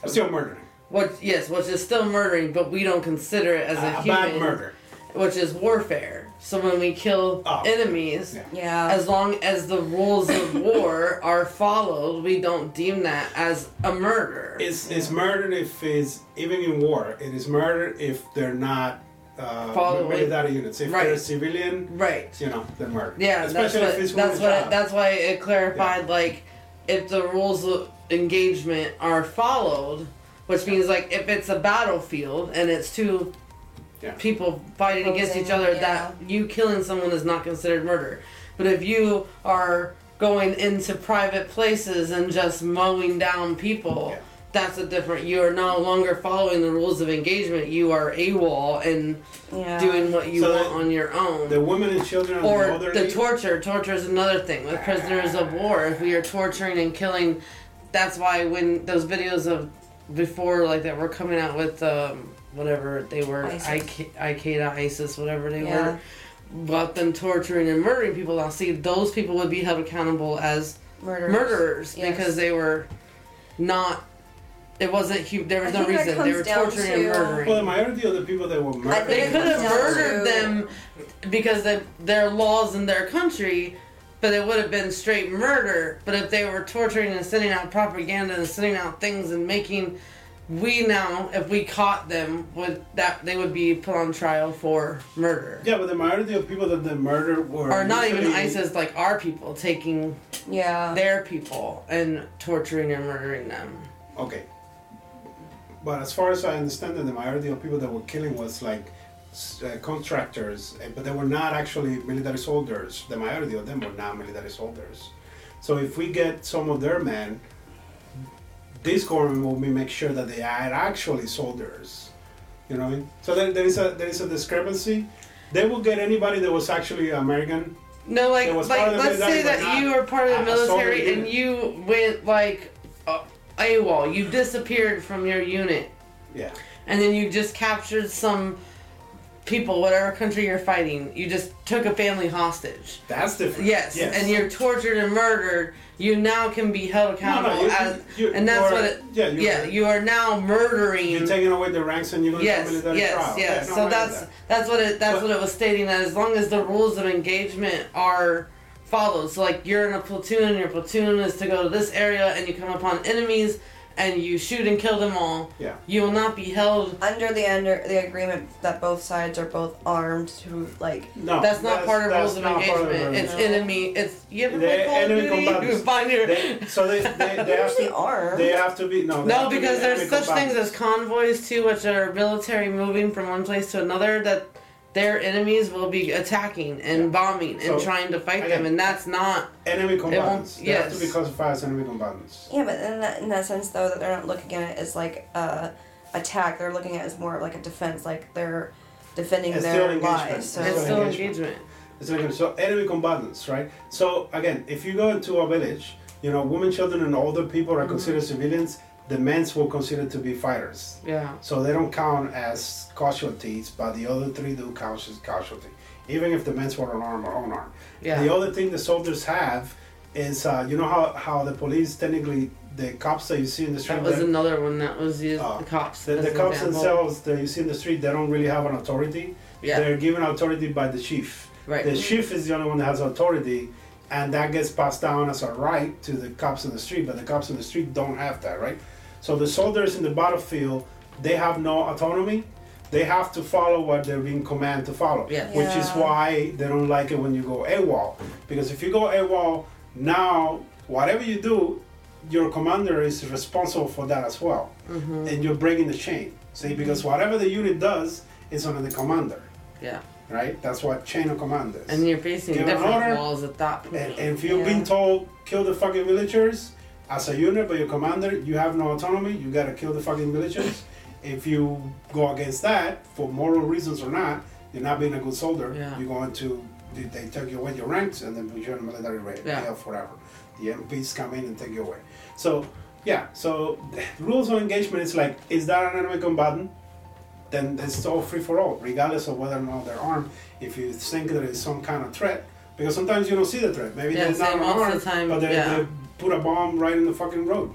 S3: I'm still murdering.
S2: what yes, which is still murdering, but we don't consider it as a,
S3: A, a
S2: human,
S3: bad murder.
S2: which is warfare. So when we kill
S3: Oh.
S2: enemies,
S3: Yeah.
S1: Yeah.
S2: as long as the rules of war are followed, we don't deem that as a murder.
S3: It's, it's murder if it's, even in war, it is murder if they're not uh,
S2: Following-
S3: military units. If
S2: Right.
S3: they're a civilian,
S2: right.
S3: you know, they're murder.
S2: Yeah, that's
S3: Especially
S2: what,
S3: if it's
S2: that's
S3: woman's
S2: what
S3: child.
S2: that's why it clarified like if the rules of engagement are followed, which means like if it's a battlefield and it's two
S3: Yeah.
S2: people fighting against each other,
S1: yeah.
S2: that you killing someone is not considered murder. But if you are going into private places and just mowing down people,
S3: Yeah.
S2: that's a different. You are no longer following the rules of engagement. You are AWOL and
S1: yeah.
S2: doing what you
S3: So
S2: want
S3: the-
S2: on your own.
S3: The women and children and the
S2: or the torture. Torture is another thing with prisoners of war. If we are torturing and killing, that's why when those videos of before like that were coming out with um, whatever they were,
S1: ISIS.
S2: Al Qaeda, ISIS, whatever they
S1: Yeah.
S2: were, about them torturing and murdering people. Now, see, those people would be held accountable as
S1: Murderers.
S2: murderers
S1: Yes.
S2: because they were not. It wasn't. hu- There was
S1: I
S2: no reason they were
S1: comes down
S2: torturing and murdering.
S3: well, the majority of the people that were murdered.
S2: They could have murdered
S1: to-
S2: them because they, their laws in their country, but it would have been straight murder. But if they were torturing and sending out propaganda and sending out things and making, we now, if we caught them, would that they would be put on trial for murder.
S3: Yeah, but the majority of people that they murdered were.
S2: Or not even ISIS, like our people taking
S1: Yeah.
S2: their people and torturing and murdering them.
S3: Okay. But as far as I understand it, the majority of people that were killing was like s- uh, contractors, eh, but they were not actually military soldiers. The majority of them were not military soldiers. So if we get some of their men, this government will be make sure that they are actually soldiers. You know what I mean? So there, there is a there is a discrepancy. They will get anybody that was actually American.
S2: No, like, like
S3: part of the
S2: let's say that you are part of the
S3: a- a soldier
S2: military and you went like uh, AWOL. You disappeared from your unit,
S3: Yeah.
S2: and then you just captured some people, whatever country you're fighting. You just took a family hostage.
S3: That's different.
S2: Yes, and you're tortured and murdered. You now can be held accountable
S3: no, you,
S2: as,
S3: you,
S2: and that's
S3: you're-
S2: what it.
S3: Yeah, you're,
S2: yeah, you are now murdering.
S3: You're taking away the ranks and you're going
S2: Yes,
S3: to military
S2: yes,
S3: trial.
S2: yes.
S3: Yeah, no,
S2: so that's
S3: that.
S2: that's what it that's
S3: But-
S2: what it was stating that as long as the rules of engagement are followed. So like you're in a platoon, your platoon is to go to this area, and you come upon enemies, and you shoot and kill them all,
S3: Yeah.
S2: you will not be held.
S1: Under the under the agreement that both sides are both armed to like
S3: No,
S2: That's not part of
S3: that's
S2: rules of
S3: not part of
S2: engagement. It's
S1: No.
S2: enemy. It's you ever
S3: The
S2: play Call of
S3: enemy
S2: Duty?
S3: combatants.
S2: You find your
S3: They, so they, they, they have to
S1: armed.
S3: they have to be no
S2: no,
S3: have to be
S2: because there's
S3: enemy
S2: such things as convoys too, which are military moving from one place to another that their enemies will be attacking and
S3: Yeah.
S2: bombing and
S3: So,
S2: trying to fight
S3: again,
S2: them, and that's not.
S3: enemy combatants. They have to be classified as enemy combatants.
S1: Yeah, but in that in that sense though that they're not looking at it as like a attack. They're looking at it as more of like a defense. Like they're defending
S3: It's
S1: their lives. So
S3: It's
S2: It's
S3: still
S2: still
S3: engagement.
S2: engagement.
S3: It's like so enemy combatants, right? So again, if you go into a village, you know, women, children, and older people
S2: Mm-hmm.
S3: are considered civilians. The men's were considered to be fighters,
S2: Yeah.
S3: so they don't count as casualties, but the other three do count as casualty, even if the men's were unarmed or unarmed.
S2: Yeah.
S3: The other thing the soldiers have is, uh, you know how, how the police technically, the cops that you see in the street,
S2: That was another one that was used.
S3: Oh.
S2: the cops.
S3: the, the cops themselves that you see in the street, they don't really have an authority.
S2: Yeah.
S3: They're given authority by the chief.
S2: Right.
S3: The chief is the only one that has authority, and that gets passed down as a right to the cops in the street. But the cops in the street don't have that, right? So the soldiers in the battlefield, they have no autonomy. They have to follow what they're being commanded to follow.
S2: Yeah.
S3: Which is why they don't like it when you go AWOL. Because if you go AWOL, now whatever you do, your commander is responsible for that as well.
S2: Mm-hmm.
S3: And you're breaking the chain. See, because whatever the unit does is under the commander,
S2: Yeah.
S3: right? That's what chain of command is.
S2: And you're facing
S3: Give an
S2: different
S3: order,
S2: walls at that point.
S3: And, and if you've
S1: Yeah.
S3: been told kill the fucking villagers as a unit by your commander, you have no autonomy. You gotta kill the fucking villagers. if you go against that for moral reasons or not, you're not being a good soldier.
S2: Yeah.
S3: You're going to they, they take you away your ranks and then put you in a military raid.
S2: Yeah.
S3: forever. The MPs come in and take you away. So yeah, so rules of engagement is like, is that an enemy combatant? Then it's all free for all, regardless of whether or not they're armed. If you think there is some kind of threat, because sometimes you don't see the threat. Maybe
S2: Yeah,
S3: they're not armed,
S2: the time,
S3: but they,
S2: yeah.
S3: they put a bomb right in the fucking road.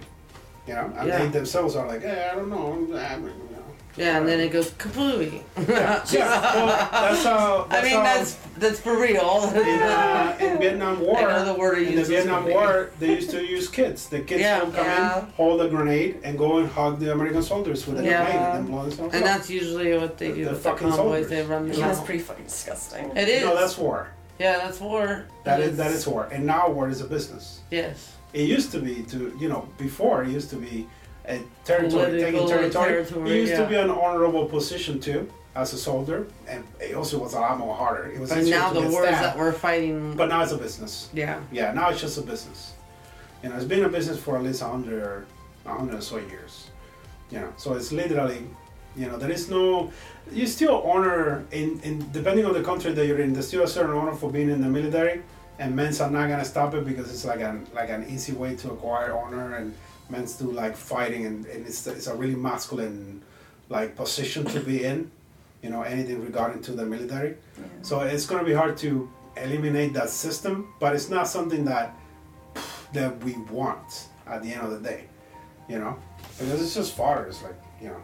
S3: You know, and
S2: Yeah.
S3: they themselves are like, hey, I don't know. I mean, you know.
S2: yeah, and then it goes kablooey.
S3: Yeah, yeah. Well, that's how.
S2: I mean,
S3: how
S2: that's that's for real.
S3: in, uh, in Vietnam War.
S2: I know the word
S3: in the Vietnam. War, they used to use kids. The kids
S2: Yeah.
S3: would come
S1: Yeah.
S3: in, hold a grenade, and go and hug the American soldiers with a
S2: Yeah.
S3: grenade and blow themselves
S2: And
S3: up.
S2: that's usually what they
S3: The-
S2: do
S3: the
S2: with the
S3: fucking
S2: convoys.
S3: soldiers.
S2: They run them
S1: Yeah, that's pretty fucking disgusting.
S2: It is.
S3: No, that's war.
S2: yeah, that's war.
S3: That
S2: It
S3: is that is war. And now war is a business.
S2: Yes.
S3: It used to be to you know before it used to be a territory taking territory.
S2: territory,
S3: it used
S2: yeah.
S3: to be an honorable position too as a soldier, and it also was a lot more harder. It was
S2: But now the wars
S3: stabbed.
S2: that we're fighting.
S3: But now it's a business.
S2: yeah.
S3: Yeah, now it's just a business. You know, it's been a business for at least a hundred or hundred or so years. You know, so it's literally, you know, there is no. You still honor in, in depending on the country that you're in. There's still a certain honor for being in the military, and men's are not gonna stop it because it's like an like an easy way to acquire honor, and men's do like fighting, and, and it's it's a really masculine like position to be in. You know, anything regarding to the military. So it's going to be hard to eliminate that system, but it's not something that that we want at the end of the day, you know, because it's just fighters, like you know,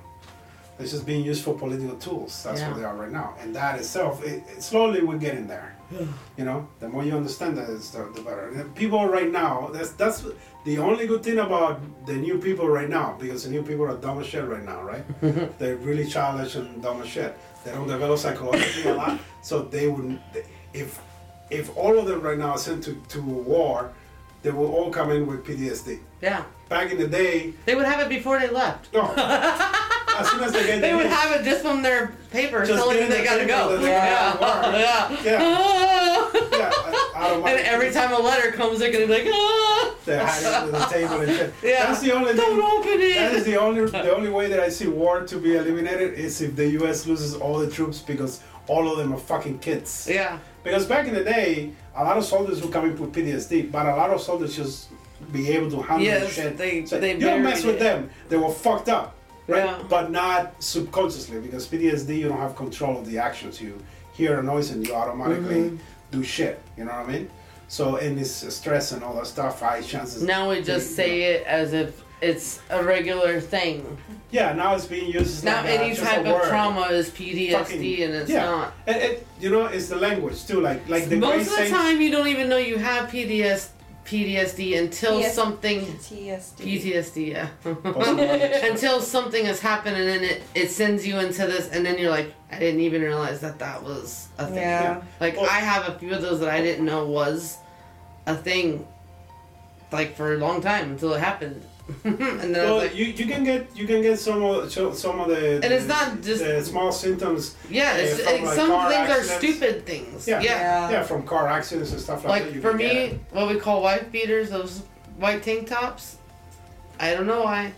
S3: it's just being used for political tools. That's
S2: Yeah.
S3: what they are right now, and that itself, it, it slowly we're getting there. You know, the more you understand that, the, the better. And people right now, that's that's the only good thing about the new people right now, because the new people are dumb as shit right now, right? They're really childish and dumb as shit. They don't develop psychologically a lot, so they wouldn't. If if all of them right now are sent to, to war, they will all come in with PTSD.
S2: Yeah.
S3: Back in the day,
S2: They would have it before they left.
S3: no. as soon as they get
S2: They
S3: the
S2: would have it just from their paper
S3: Just
S2: telling them they
S3: the
S2: gotta go.
S3: that they
S2: Yeah. Yeah.
S3: Yeah. yeah,
S2: And every time a letter comes, they're gonna be like, ah!
S3: they hide it under the table and shit.
S2: Yeah.
S3: That's the only
S2: Don't
S3: thing.
S2: open it.
S3: That is the only the only way that I see war to be eliminated is if the U.S. loses all the troops because all of them are fucking kids.
S2: yeah.
S3: Because back in the day, a lot of soldiers would come in with PTSD, but a lot of soldiers just be able to handle
S2: Yes,
S3: shit.
S2: they-
S3: So
S2: they
S3: you don't mess with
S2: it.
S3: them; they were fucked up, right?
S2: Yeah.
S3: But not subconsciously, because PTSD, you don't have control of the actions. You hear a noise and you automatically
S2: Mm-hmm.
S3: do shit. You know what I mean? So, and it's stress and all that stuff. High chances.
S2: Now we just say it as if it's a regular thing.
S3: Yeah, now it's being used. as
S2: Now
S3: like
S2: any
S3: a
S2: type of
S3: word.
S2: trauma is PTSD,
S3: Fucking-
S2: and it's
S3: yeah.
S2: not.
S3: And it, you know, it's the language too. Like, like the
S2: Most of the time, you don't even know you have PTS, PTSD until
S1: Yes.
S2: something
S1: PTSD.
S2: PTSD, yeah. Until something has happened and then it, it sends you into this and then you're like I didn't even realize that that was a thing.
S1: Yeah.
S2: Like
S3: Well-
S2: I have a few of those that I didn't know was a thing like for a long time until it happened. and then
S3: Well,
S2: like
S3: you, you can get you can get some of some of the
S2: And it's not just-
S3: the small symptoms
S2: Yeah, it's,
S3: uh, from,
S2: it's-
S3: like,
S2: some things
S3: accidents.
S2: are stupid things.
S3: Yeah.
S2: yeah.
S1: Yeah.
S3: yeah from car accidents and stuff like, that.
S2: Like
S3: you
S2: for me, what we call wife beaters, those white tank tops. I don't know why.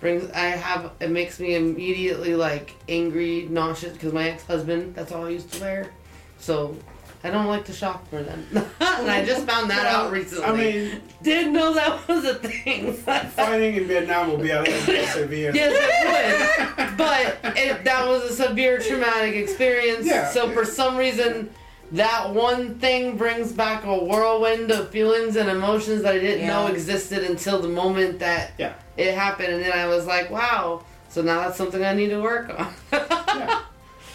S2: Brings I have it makes me immediately like angry, nauseous because my ex husband. That's all I used to wear. So I don't like to shop for them. and I just found that
S3: Well,
S2: out recently.
S3: I mean,
S2: didn't know that was a thing.
S3: fighting in Vietnam will be a little bit severe.
S2: Yes, it would. But it, that was a severe traumatic experience.
S3: Yeah.
S2: So for some reason, that one thing brings back a whirlwind of feelings and emotions that I didn't know existed until the moment that
S3: Yeah.
S2: it happened, and then I was like, wow. So now that's something I need to work on.
S3: Yeah.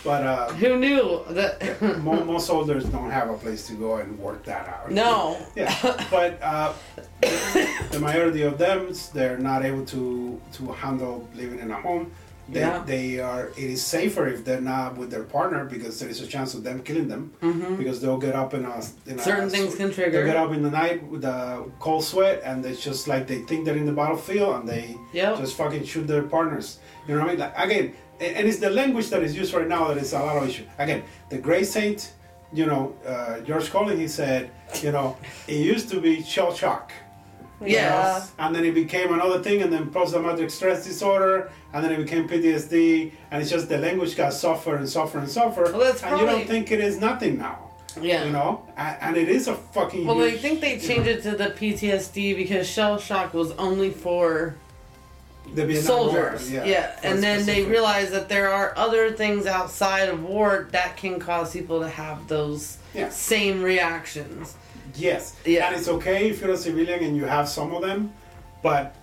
S3: But uh,
S2: Who knew that?
S3: mo- most soldiers don't have a place to go and work that out.
S2: no.
S3: Yeah, but uh, the majority of them, they're not able to to handle living in a home. They,
S2: Yeah.
S3: they are. It is safer if they're not with their partner because there is a chance of them killing them
S2: mm-hmm.
S3: because they'll get up in a in a
S2: Certain things can trigger.
S3: They'll get up in the night with a cold sweat and it's just like they think they're in the battlefield and they
S2: Yep.
S3: just fucking shoot their partners. You know what I mean? Like, again, a- and it's the language that is used right now that is a lot of issue. Again, the Great Saint, you know, uh, George Carlin, he said, you know, it used to be shell shock.
S2: Yeah.
S3: And then it became another thing, and then post-traumatic stress disorder, and then it became PTSD, and it's just the language got suffer and suffer and suffer,
S2: Well, that's
S3: and you don't think it is nothing now,
S2: Yeah.
S3: you know, and, it is a fucking.
S2: Well, I think they
S3: you
S2: changed
S3: know,
S2: it to the PTSD because shell shock was only for
S3: the Vietnam War,
S2: soldiers.
S3: yeah,
S2: Yeah, and then they realize that there are other things outside of war that can cause people to have those
S3: Yeah.
S2: same reactions.
S3: Yes,
S2: Yeah.
S3: and it's okay if you're a civilian and you have some of them, but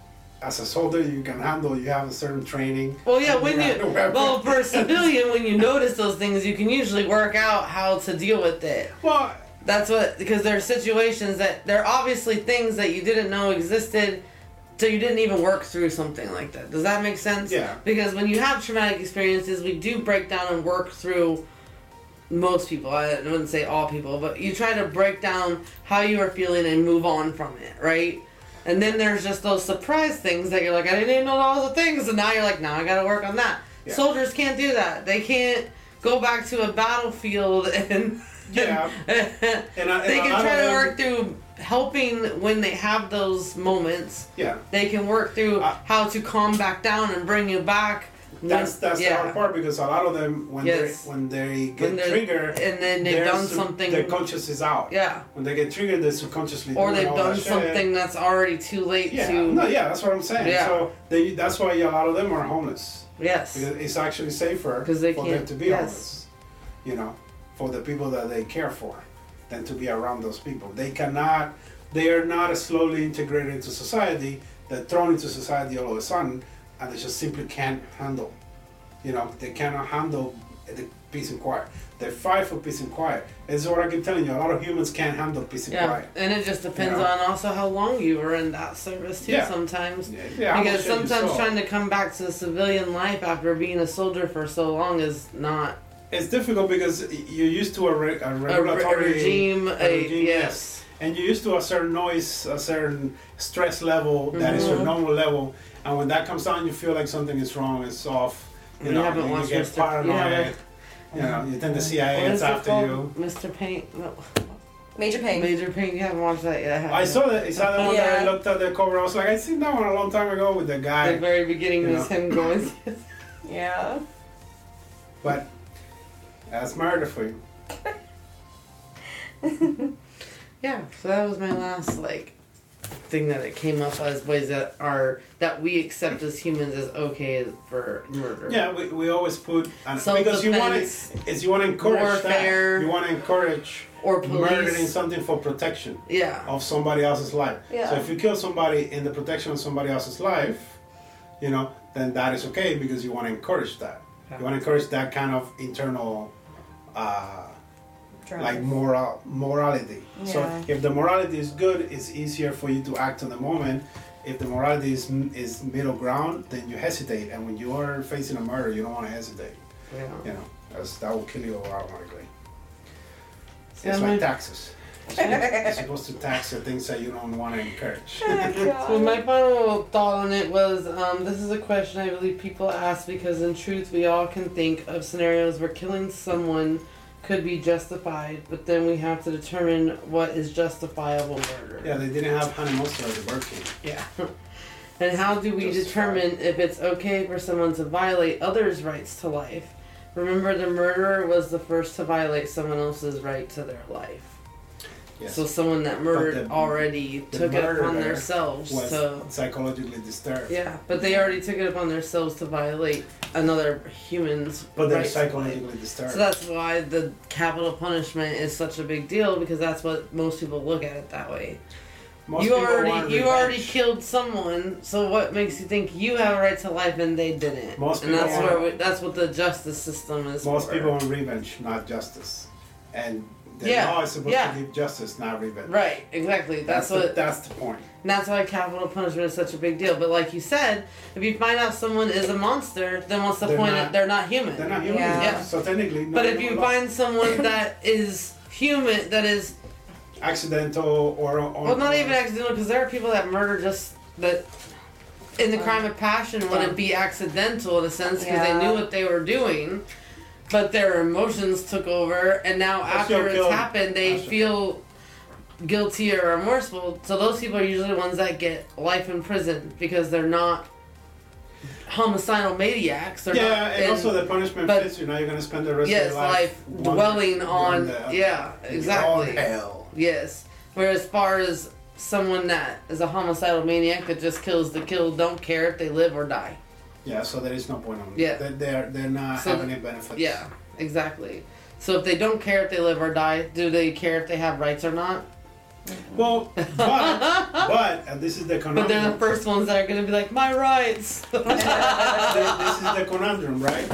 S3: as a soldier, you can handle. You have a certain training.
S2: Well, yeah, when
S3: have
S2: you well for a civilian, when you notice those things, you can usually work out how to deal with it.
S3: well,
S2: That's what because there are situations that there are obviously things that you didn't know existed, so you didn't even work through something like that. Does that make sense?
S3: Yeah.
S2: Because when you have traumatic experiences, we do break down and work through. Most people, I wouldn't say all people, but you try to break down how you are feeling and move on from it, right? And then there's just those surprise things that you're like, I didn't even know that was a thing. So now you're like, now I gotta work on that.
S3: Yeah.
S2: Soldiers can't do that. They can't go back to a battlefield and
S3: Yeah. And, I- and
S2: they can
S3: lot
S2: try to work through helping when they have those moments.
S3: Yeah,
S2: They can work through how to calm back down and bring you back.
S3: that's that's the hard part because a lot of them when
S2: Yes.
S3: they when they get
S2: When
S3: triggered,
S2: and then they've done something.
S3: Their conscious is out.
S2: Yeah,
S3: When they get triggered, they subconsciously
S2: or they've done
S3: that
S2: something that's already too late
S3: Yeah,
S2: to.
S3: no, yeah, that's what I'm saying.
S2: Yeah.
S3: So they, that's why a lot of them are homeless
S2: Yes.
S3: because it's actually safer
S2: 'Cause they
S3: for them to be
S2: yes.
S3: homeless. You know, for the people that they care for, than to be around those people. They cannot. They are not slowly integrated into society. They're thrown into society all of a sudden, and they just simply can't handle. You know, they cannot handle the peace and quiet. They fight for peace and quiet. This is what I keep telling you. A lot of humans can't handle peace and
S2: Yeah,
S3: quiet.
S2: and it just depends
S3: You know?
S2: on also how long you were in that service too.
S3: Yeah.
S2: Sometimes.
S3: Yeah, how
S2: because
S3: much shit you
S2: sometimes trying to come back to civilian life after being a soldier for so long is not
S3: It's difficult because you're used to a, re- a
S2: a, re-
S3: regulatory
S2: a regime. A,
S3: regime,
S2: yes.
S3: and you're used to a certain noise, a certain stress level that is your
S2: Mhm.
S3: normal level, and when that comes down, you feel like something is wrong, it's off. You
S2: You
S3: know,
S2: haven't
S3: you, get
S2: Mr.
S3: paranoid.
S2: haven't-
S3: You know, you think the CIA
S2: What
S3: gets
S2: is
S3: after
S2: called?
S3: you.
S2: Mr. Paint. No.
S1: Major Payne.
S2: Major Paint. You haven't watched that yet. have
S3: I
S2: you?
S3: saw that. Is that the one that I looked at the cover? I was like, I seen that one a long time ago with the guy.
S2: The
S3: guy.
S2: very beginning
S3: You
S2: was
S3: know.
S2: him going.
S1: Yeah.
S3: But that's murder for you.
S2: yeah. So that was my last like thing that it came up as ways that are that we accept as humans as okay for murder.
S3: Yeah, we, we always put and because you want to
S2: Self-defense
S3: is you want to encourage
S2: warfare.
S3: that. You want to encourage
S2: or
S3: murdering something for protection.
S2: Yeah.
S3: of somebody else's life.
S1: Yeah.
S3: So if you kill somebody in the protection of somebody else's life, you know, then that is okay because you want to encourage that. You want to encourage that kind of internal uh, like moral morality. So if the morality is good, it's easier for you to act on the moment. If the morality is is middle ground, then you hesitate, and when you are facing a murder, you don't want to hesitate.
S2: Yeah.
S3: You know, that will kill you automatically.
S2: Yeah,
S3: it's like taxes. You're supposed to tax the things that you don't want to encourage.
S2: So my final thought on it was, um, this is a question I believe people ask because in truth we all can think of scenarios where killing someone could be justified, but then we have to determine what is justifiable murder.
S3: yeah, they didn't have honey mustard at the Burger King.
S2: Yeah. And how do we
S3: Justified.
S2: determine if it's okay for someone to violate others' rights to life? Remember, the murderer was the first to violate someone else's right to their life.
S3: Yes.
S2: So someone that murdered
S3: the-
S2: already
S3: the
S2: took it upon themselves to
S3: psychologically disturbed.
S2: yeah, but they already took it upon themselves to violate another human's
S3: But they're
S2: to life.
S3: psychologically disturbed.
S2: So that's why the capital punishment is such a big deal because that's what most people look at it that way.
S3: Most
S2: you already you already killed someone, so what makes you think you have a right to life and they didn't?
S3: Most
S2: and that's where we, that's what the justice system is.
S3: Most
S2: for.
S3: people want revenge, not justice. And the
S2: Yeah,
S3: law is supposed
S2: yeah.
S3: to give justice, not revenge.
S2: Right, exactly. That's,
S3: the,
S2: what
S3: that's the point.
S2: And that's why capital punishment is such a big deal. But like you said, if you find out someone is a monster, then what's the
S3: They're
S2: point?
S3: not-
S2: they're not human.
S3: They're not human.
S1: Yeah.
S2: Yeah.
S3: So technically, no,
S2: but if you
S3: law.
S2: find someone that is human, that is
S3: accidental or, or
S2: well, not even accidental, because there are people that murder just that. In the crime of passion, wouldn't be accidental in a sense because
S1: Yeah.
S2: they knew what they were doing, but their emotions took over, and now
S3: That's
S2: after it's
S3: guilt.
S2: happened, they
S3: That's
S2: feel guilty or remorseful. So those people are usually the ones that get life in prison because they're not homicidal maniacs. They're
S3: yeah,
S2: not,
S3: and, also the punishment
S2: but-
S3: fits you. Now you're gonna spend the rest
S2: yes,
S3: of your life
S2: life dwelling on
S3: going to-
S2: yeah, exactly.
S3: hell.
S2: Yes. Whereas far as someone that is a homicidal maniac that just kills the kill, don't care if they live or die.
S3: Yeah, so there is no point on
S2: Yeah.
S3: They're they're, they're not
S2: So
S3: having any benefits.
S2: Yeah, exactly. So if they don't care if they live or die, do they care if they have rights or not? Mm-hmm.
S3: Well, but but and this is the conundrum.
S2: But they're the first ones that are gonna be like, my rights.
S3: Th- this is the conundrum, right?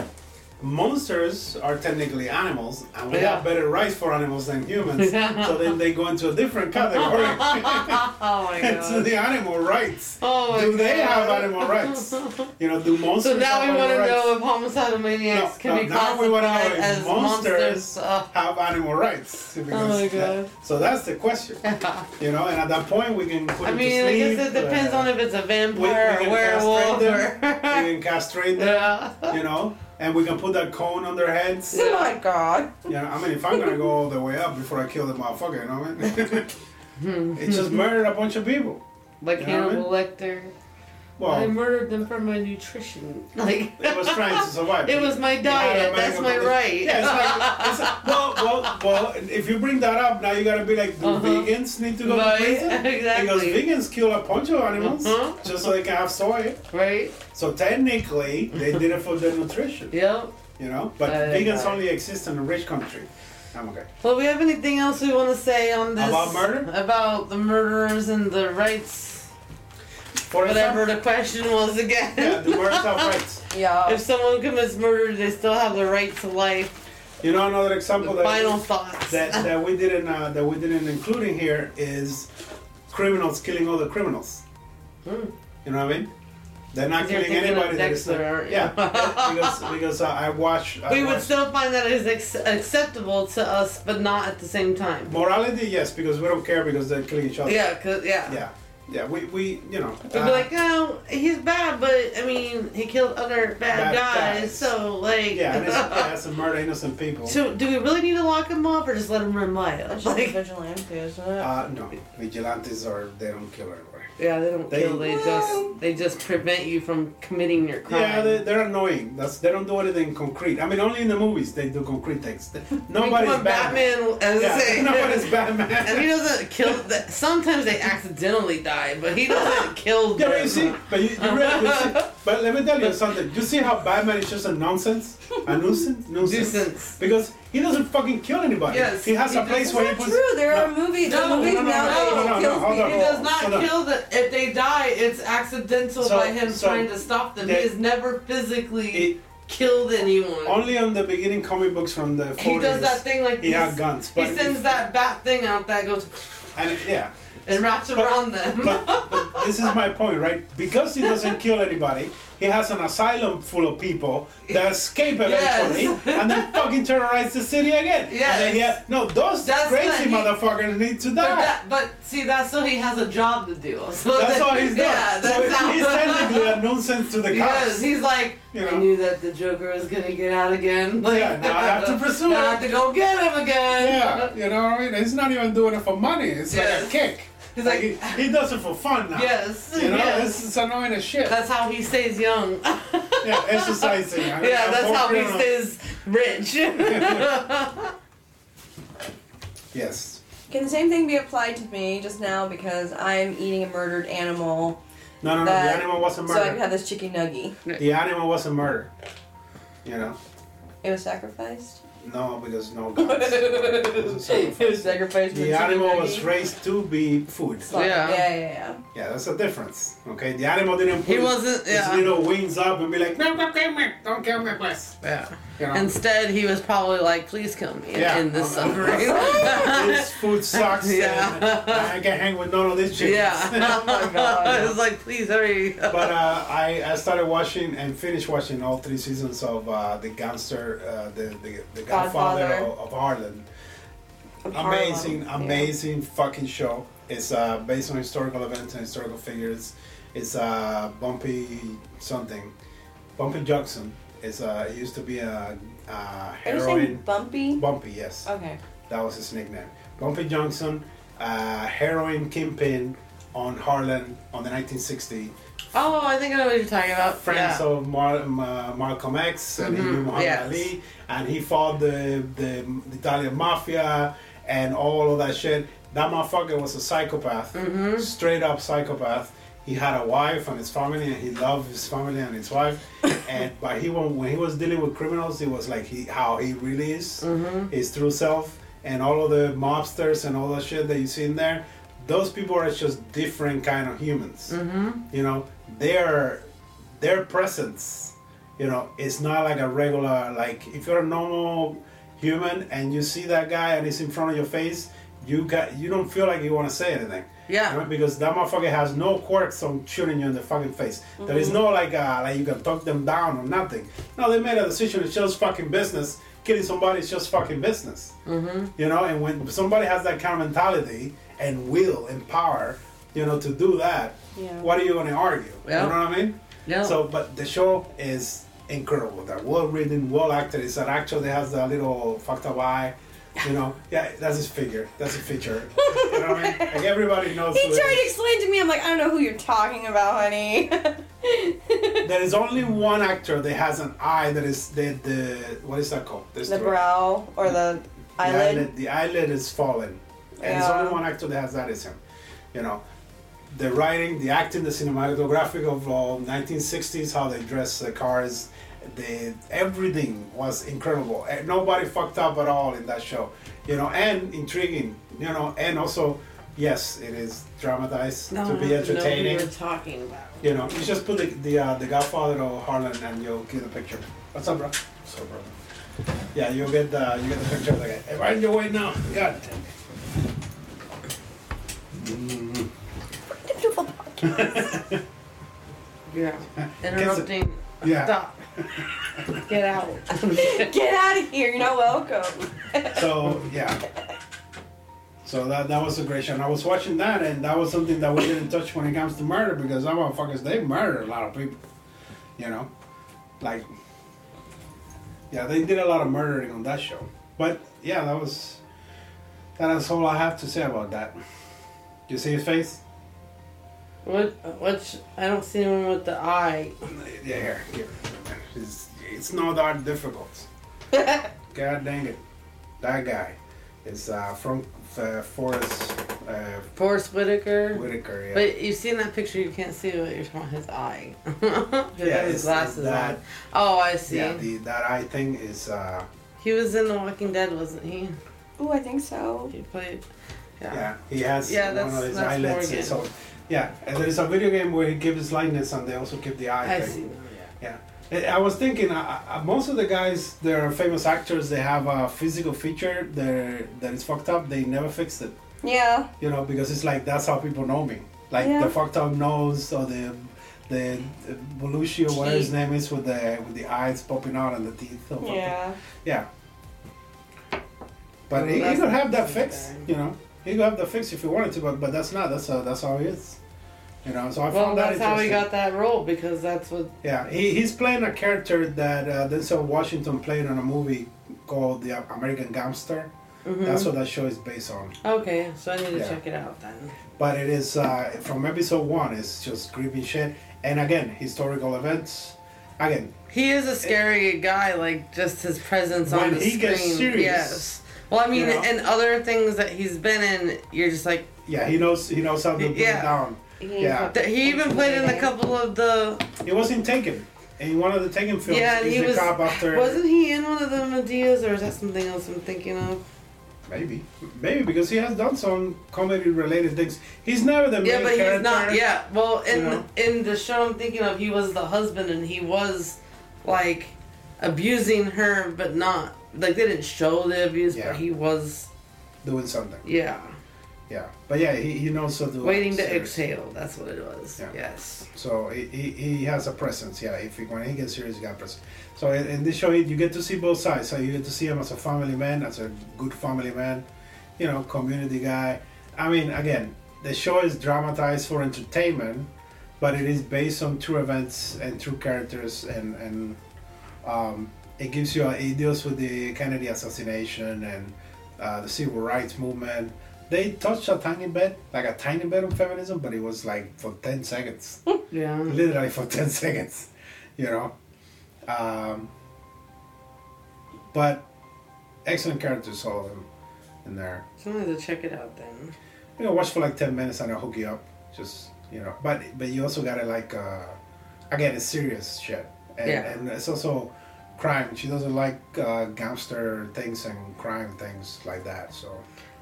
S3: Monsters are technically animals, and we
S2: Yeah.
S3: have better rights for animals than humans. so then they go into a different category.
S2: oh my god.
S3: the animal rights.
S2: Oh my
S3: do they have animal rights? You know, do monsters
S2: So now we want to know if homicidal maniacs
S3: No,
S2: can
S3: no,
S2: be
S3: now we wanna know
S2: classified
S3: if
S2: as
S3: monsters-
S2: monsters. Uh,
S3: have animal rights.
S2: Oh my
S3: that-
S2: God.
S3: so that's the question. You know, and at that point we can put
S2: I mean,
S3: to
S2: I guess it depends
S3: uh,
S2: on if it's a vampire
S3: we
S2: or
S3: can
S2: werewolf or.
S3: them. we can castrate them.
S2: yeah.
S3: You know, and we can put that cone on their heads.
S1: Oh my god.
S3: You know, I mean, if I'm gonna go all the way up before I kill the motherfucker, you know what I mean? it just murdered a bunch of people.
S2: Like
S3: You know what I
S2: Hannibal Lecter. I murdered them for my nutrition. Like
S3: it was trying to survive.
S2: it was my diet. That's my right.
S3: Yeah, it's like, it's like- well, well, well. If you bring that up, now you gotta be like, do
S2: Uh-huh.
S3: vegans need to go
S2: Right,
S3: to prison?
S2: Exactly.
S3: Because vegans kill a bunch of animals
S2: Uh-huh.
S3: just so they can have soy.
S2: Right.
S3: So technically, they did it for their nutrition.
S2: Yep.
S3: You know, but vegans only exist in a rich country. I'm okay.
S2: Well, we have anything else we want to say on this
S3: About murder?
S2: About the murderers and the rights,
S3: For
S2: whatever the question was again.
S3: yeah, the murder have rights.
S1: Yeah.
S2: If someone commits murder, they still have the right to life.
S3: You know, another example
S2: The
S3: that
S2: final thoughts.
S3: that, that we didn't uh, that we didn't include in here is criminals killing other criminals.
S2: Hmm.
S3: You know what I mean? They're not killing
S2: thinking of
S3: anybody. that is
S2: Dexter,
S3: not-
S2: aren't you?
S3: Yeah, because because uh, I watch. I
S2: we would still find that is ex- acceptable to us, but not at the same time.
S3: morality, yes, because we don't care because they're killing each other.
S2: Yeah, cause yeah.
S3: yeah, yeah. We, we you know.
S2: We'd be
S3: uh,
S2: like, oh, he's bad, but I mean, he killed other bad,
S3: Bad
S2: guys,
S3: guys.
S2: so like.
S3: yeah, and it's, yeah, it's a murder innocent people.
S2: so, do we really need to lock him up or just let him run wild?
S1: That's just a
S2: Like,
S1: vigilante, isn't it?
S3: Uh, no, vigilantes are they don't kill anybody.
S2: Yeah, they don't
S3: They-
S2: kill. They just they just prevent you from committing your crime.
S3: Yeah, they, they're annoying. That's they don't do anything concrete. I mean, only in the movies they do concrete things. Nobody's Batman.
S2: Batman. As
S3: Yeah,
S2: say,
S3: nobody's
S2: and he doesn't kill. The, sometimes they accidentally die, but he doesn't kill.
S3: Yeah, but you see, but you, you really, you see, but let me tell you something. Do you see how Batman is just a nonsense, a nuisance, nuisance,
S2: Nuisance.
S3: because he doesn't fucking kill anybody.
S2: Yes,
S3: he has
S2: he
S3: a place where he puts.
S1: true. There
S3: no.
S1: are movies.
S2: No,
S1: the movies
S2: no, no, no,
S1: that
S3: no,
S1: he
S3: no, hold on.
S2: He does not
S3: Hold
S2: kill the. If they die, it's accidental
S3: So-
S2: by him
S3: so
S2: trying to stop them.
S3: they-
S2: he is never physically.
S3: It,
S2: killed anyone.
S3: Only on the beginning comic books from the 40s.
S2: he does that thing like
S3: He had guns,
S2: He
S3: but
S2: sends that bat thing out that goes
S3: and yeah.
S2: And wraps
S3: But-
S2: around them.
S3: But, but this is my point, right? Because he doesn't kill anybody, he has an asylum full of people that escape eventually
S2: Yes.
S3: and then fucking terrorize the city again. And then he
S2: Yes.
S3: no, those
S2: That's
S3: crazy
S2: he-
S3: motherfuckers need to
S2: But,
S3: die.
S2: that, but see, that's so he has a job to do. So
S3: That's
S2: that-
S3: all he's done.
S2: Yeah,
S3: so
S2: that's how.
S3: he's technically a nuisance to the
S2: Yes,
S3: cops.
S2: he's like,
S3: You
S2: I knew that the Joker was gonna get out again. Like,
S3: Yeah, now I have to pursue
S2: now I have to go get him again.
S3: Yeah, you know what I mean? He's not even doing it for money. It's like a kick.
S2: He's
S3: Like,
S2: like,
S3: he, he does it for fun now.
S2: yes,
S3: You know,
S2: yes.
S3: this is annoying as shit.
S2: That's how he stays young.
S3: yeah, exercising. I-
S2: yeah,
S3: I'm
S2: that's how he
S3: working on-
S2: stays rich.
S3: Yes.
S1: Can the same thing be applied to me just now because I'm eating a murdered animal,
S3: No, no, no.
S1: That-
S3: the animal wasn't murdered.
S1: so I can
S3: murdered.
S1: have this chicken nugget?
S3: the animal wasn't murdered. You know?
S1: It was sacrificed.
S3: No, because no guns.
S1: it was sacrificed.
S3: The animal was raised to be food.
S1: Slaughtered.
S2: Yeah.
S1: yeah, yeah, yeah.
S3: Yeah, that's a difference. Okay, the animal didn't put
S2: he
S3: his-
S2: wasn't.
S3: his
S2: Yeah.
S3: little wings up and be like, no, don't kill me, don't kill me, please.
S2: Yeah.
S3: You know,
S2: Instead, he was probably like, "Please kill me
S3: Yeah.
S2: in this suffering."
S3: this food sucks.
S2: Yeah.
S3: I can hang with none of this shit.
S2: yeah.
S1: Oh my God.
S2: it was like, "Please hurry."
S3: But uh, I, I started watching and finished watching all three seasons of uh, the gangster, uh, the, the the Godfather,
S1: Godfather.
S3: of, of Harlem.
S1: Of Harlem.
S3: Amazing,
S1: Yeah.
S3: amazing fucking show. It's uh, based on historical events and historical figures. It's uh, Bumpy something, Bumpy Jackson. It's uh, it used to be a, a
S1: Are you saying
S3: heroin.
S1: bumpy?
S3: Bumpy, yes,
S1: Okay.
S3: that was his nickname. Bumpy Johnson, uh, heroin kingpin on Harlem on the 1960s.
S2: Oh, I think I know what you're talking about.
S3: friends
S2: yeah.
S3: of Mar- Ma- Malcolm X and he
S2: Mhm,
S3: knew Muhammad
S2: yes.
S3: Ali and he fought the, the the Italian mafia and all of that shit. That motherfucker was a psychopath,
S2: Mhm.
S3: straight up psychopath. He had a wife and his family and he loved his family and his wife. and but he when he was dealing with criminals, it was like he how he really is,
S2: Mhm.
S3: his true self, and all of the mobsters and all that shit that you see in there. Those people are just different kind of humans
S2: Mhm.
S3: you know their their presence you know it's not like a regular like if you're a normal human and you see that guy and he's in front of your face you got you don't feel like you want to say anything
S2: Yeah.
S3: Right? because that motherfucker has no quirks on shooting you in the fucking face there is no like uh like you can talk them down or nothing no they made a decision it's just fucking business killing somebody is just fucking business
S2: Mhm.
S3: you know and when somebody has that kind of mentality and will and power you know to do that
S1: Yeah.
S3: what are you going to argue
S2: Yeah.
S3: you know what i mean
S2: Yeah.
S3: so but the show is incredible they're well written well acted it's an actor that has a little fucked up eye you know yeah that's his figure that's a feature you know what i mean like everybody knows
S1: He
S3: who it
S1: tried to
S3: is.
S1: explain to me. I'm like, I don't know who you're talking about, honey.
S3: there is only one actor that has an eye that is the the what is that called There's
S1: the brow or the
S3: The
S1: eyelid.
S3: The eyelid is fallen. And there's
S1: Yeah.
S3: only one actor that has that is him. You know, the writing, the acting, the cinematographic of uh, 1960s, how they dress the cars, the everything was incredible. Nobody fucked up at all in that show. You know, and intriguing. You know, and also, yes, it is dramatized
S2: no,
S3: to be
S2: I don't know
S3: entertaining.
S2: who you're talking about.
S3: You know, you just put the the, uh, the Godfather of Harlem and you'll get the picture. What's up, bro? What's up, bro? Yeah, you'll get the you get the picture of the guy. Hey, right in your way now. God. Mm.
S1: Beautiful podcast.
S2: Yeah. Interrupting.
S3: Yeah.
S2: Stop. Get out.
S1: Get out of here. You're not welcome.
S3: So yeah. So that that was a great show. And I was watching that, and that was something that we didn't touch when it comes to murder because some motherfuckers they murder a lot of people. You know, like yeah, they did a lot of murdering on that show. But yeah, that was that is all I have to say about that. Do you see his face?
S2: what? Which? I don't see anyone with the eye.
S3: Yeah, here, here. It's, it's not that difficult. God dang it, that guy is uh, from uh, Forest uh,
S2: Forest Whitaker.
S3: Whitaker. Yeah.
S2: But you see in that picture, you can't see what you're talking about. His eye.
S3: Yeah,
S2: his glasses
S3: that-
S2: on. Oh, I see.
S3: yeah, the that eye thing is. Uh,
S2: He was in The Walking Dead, wasn't he?
S1: Oh, I think so.
S2: He played. Yeah.
S3: yeah, he has
S2: Yeah,
S3: one
S2: that's-
S3: of his
S2: that's
S3: eyelids.
S2: Morgan.
S3: So, yeah, and there is a video game where he gives his likeness and they also give the eye
S2: I
S3: thing.
S2: see. now, Yeah.
S3: I I was thinking, uh, uh, most of the guys, they're famous actors. They have a physical feature that that is fucked up. They never fixed it,
S1: Yeah.
S3: you know, because it's like that's how people know me. Like
S1: Yeah.
S3: the fucked up nose or the the, the Belushi or whatever his name is with the with the eyes popping out and the teeth. or
S1: Yeah.
S3: Yeah. But
S2: Well,
S3: he, he could have that
S2: not
S3: fix,
S2: bad.
S3: you know. He could have the fix if he wanted to, but but that's not. That's uh, that's how he is. You know. So I
S2: Well,
S3: found that
S2: that's how he got that role because that's what.
S3: Yeah, he, he's playing a character that uh, Denzel Washington played in a movie called The American Gangster.
S2: Mhm.
S3: That's what that show is based on.
S2: Okay, so I need to
S3: Yeah.
S2: check it out then.
S3: But it is uh, from episode one. It's just creepy shit, and again, historical events. Again,
S2: He is a scary guy, like just his presence on the
S3: he
S2: screen.
S3: gets serious,
S2: yes. Well, I mean,
S3: you know?
S2: and other things that he's been in, you're just like.
S3: yeah, he knows he knows how to put
S2: Yeah.
S3: it down. Yeah.
S2: th- He even played in a couple of the.
S3: He was in Taken. In one of the Taken films,
S2: Yeah, and
S3: he's
S2: he
S3: the
S2: was-
S3: cop after.
S2: Wasn't he in one of the Madeas, or is that something else I'm thinking of?
S3: Maybe, maybe because he has done some comedy-related things. He's never the
S2: Yeah,
S3: main
S2: but
S3: character.
S2: he's not. Yeah, well, in
S3: you know?
S2: in the show I'm thinking of, he was the husband, and he was like abusing her, but not like they didn't show the abuse,
S3: Yeah.
S2: but he was.
S3: doing something.
S2: Yeah,
S3: Yeah, but yeah, he, he knows how to
S2: waiting to exhale. That's what it was.
S3: Yeah.
S2: Yes.
S3: So he, he, he has a presence. Yeah, if he, when he gets serious, he got presence. So in, in this show, you get to see both sides. So you get to see him as a family man, as a good family man, you know, community guy. I mean, again, the show is dramatized for entertainment, but it is based on true events and true characters, and and um, it gives you a, it deals with the Kennedy assassination and uh, the civil rights movement. They touched a tiny bit, like a tiny bit on feminism, but it was like for ten seconds.
S2: Yeah.
S3: literally for 10 seconds you know? Um, but excellent characters all of them in there.
S2: So I wanted to check it out then.
S3: you know watch for like 10 minutes and i'll hook you up just you know? But but you also gotta like uh again it's serious shit. And,
S2: Yeah.
S3: and it's also crime. She doesn't like uh, gangster things and crime things like that so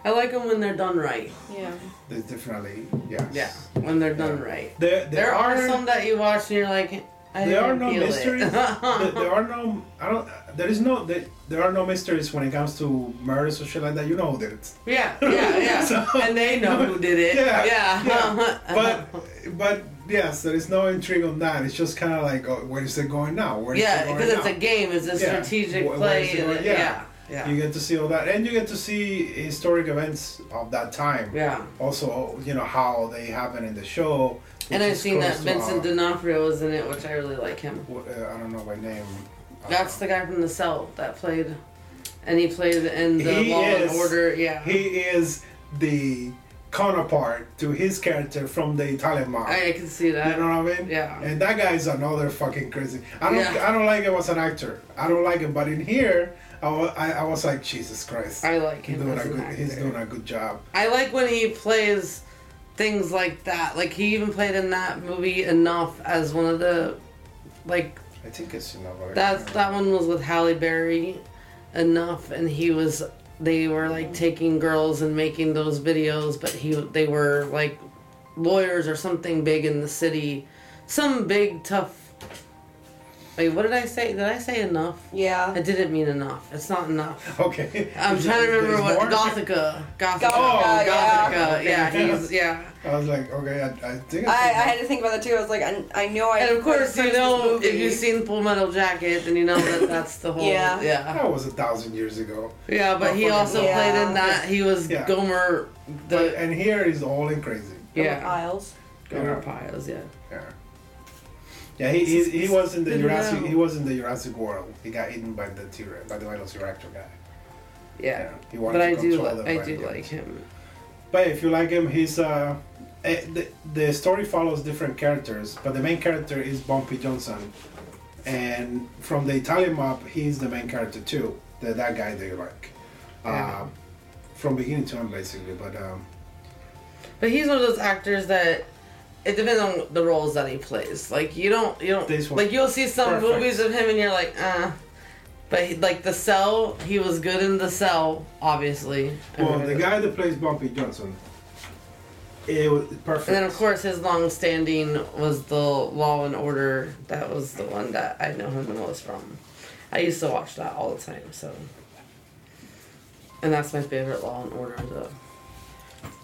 S2: I like them when they're done right.
S1: Yeah.
S3: there's definitely yes
S2: Yeah, when they're done
S3: Yeah.
S2: right.
S3: there,
S2: There are some that you watch and you're like, I
S3: there are no
S2: feel
S3: mysteries. there, there are no. I don't. There is no. There, there are no mysteries when it comes to murders or shit like that. You know that. It's,
S2: Yeah, yeah, yeah.
S3: So-
S2: and they know who did it.
S3: Yeah,
S2: yeah.
S3: yeah. but but yes, there is no intrigue on that. It's just kind of like, oh, where is it going now? Where is
S2: yeah,
S3: it going
S2: because it's
S3: now?
S2: a game. It's a strategic
S3: Wh- where
S2: play.
S3: is it going-
S2: it-
S3: yeah.
S2: yeah, yeah,
S3: You get to see all that, and you get to see historic events of that time.
S2: yeah.
S3: Also, you know how they happen in the show.
S2: And I've seen that
S3: to,
S2: Vincent
S3: uh,
S2: D'Onofrio was in it, which I really like him.
S3: uh, I don't know by name.
S2: That's the guy from The Cell that played, and he played in the
S3: He
S2: Law
S3: is-
S2: and Order. Yeah,
S3: He is the counterpart to his character from the Italian mob.
S2: I, I can see that.
S3: you know what I mean?
S2: Yeah.
S3: And that guy is another fucking crazy. I don't.
S2: Yeah.
S3: I don't like him as an actor. I don't like him. But in here, I I, I was like, Jesus Christ.
S2: I like
S3: He's
S2: him
S3: doing
S2: as
S3: a good. He's doing a good job.
S2: I like when he plays things like that. Like he even played in that movie enough as one of the, like
S3: I think it's but
S2: that that one was with Halle Berry, enough, and he was they were like mm-hmm. taking girls and making those videos, but he they were like lawyers or something big in the city, some big tough. Wait, what did I say? Did I say enough?
S1: Yeah.
S2: I didn't mean enough. It's not enough.
S3: Okay.
S2: I'm
S3: Is
S2: trying to remember what
S3: more?
S2: Gothika. Gothika.
S1: Gothika,
S3: Oh,
S1: yeah.
S2: Gothika. Yeah, he's yeah.
S3: I was like, okay, I, I think.
S1: I, I had to think about that too. I was like, I, I know I.
S2: And of course, you know, if you've seen Full Metal Jacket, then you know that that's the whole.
S1: Yeah.
S2: Yeah.
S3: That was a thousand years ago.
S2: Yeah, but he also
S1: yeah.
S2: played in that. He was
S3: Yeah.
S2: Gomer
S3: But,
S2: the
S3: and here is all in crazy.
S2: yeah
S1: Isles.
S2: Gomer
S3: Yeah.
S2: Pyles. Yeah.
S3: Yeah. Yeah, he, he, he was in the Jurassic he was in the Jurassic World. He got eaten by the T by the Velociraptor guy.
S2: Yeah.
S3: he wanted
S2: But
S3: to
S2: I do li- I do like him.
S3: But if you like him, he's uh, eh, the the story follows different characters, but the main character is Bumpy Johnson, and from the Italian mob, he's the main character too. The that guy that you like,
S2: Yeah.
S3: uh, from beginning to end basically. But um,
S2: But he's one of those actors that it depends on the roles that he plays. Like you don't you don't
S3: This one-
S2: like you'll see some
S3: Perfect.
S2: movies of him and you're like, uh but he, like the cell, he was good in the cell, obviously.
S3: well, the guy that plays Bumpy Johnson it was perfect.
S2: And then of course his long standing was the Law and Order. That was the one that I know him the most from. I used to watch that all the time, so and that's my favorite Law and Order though.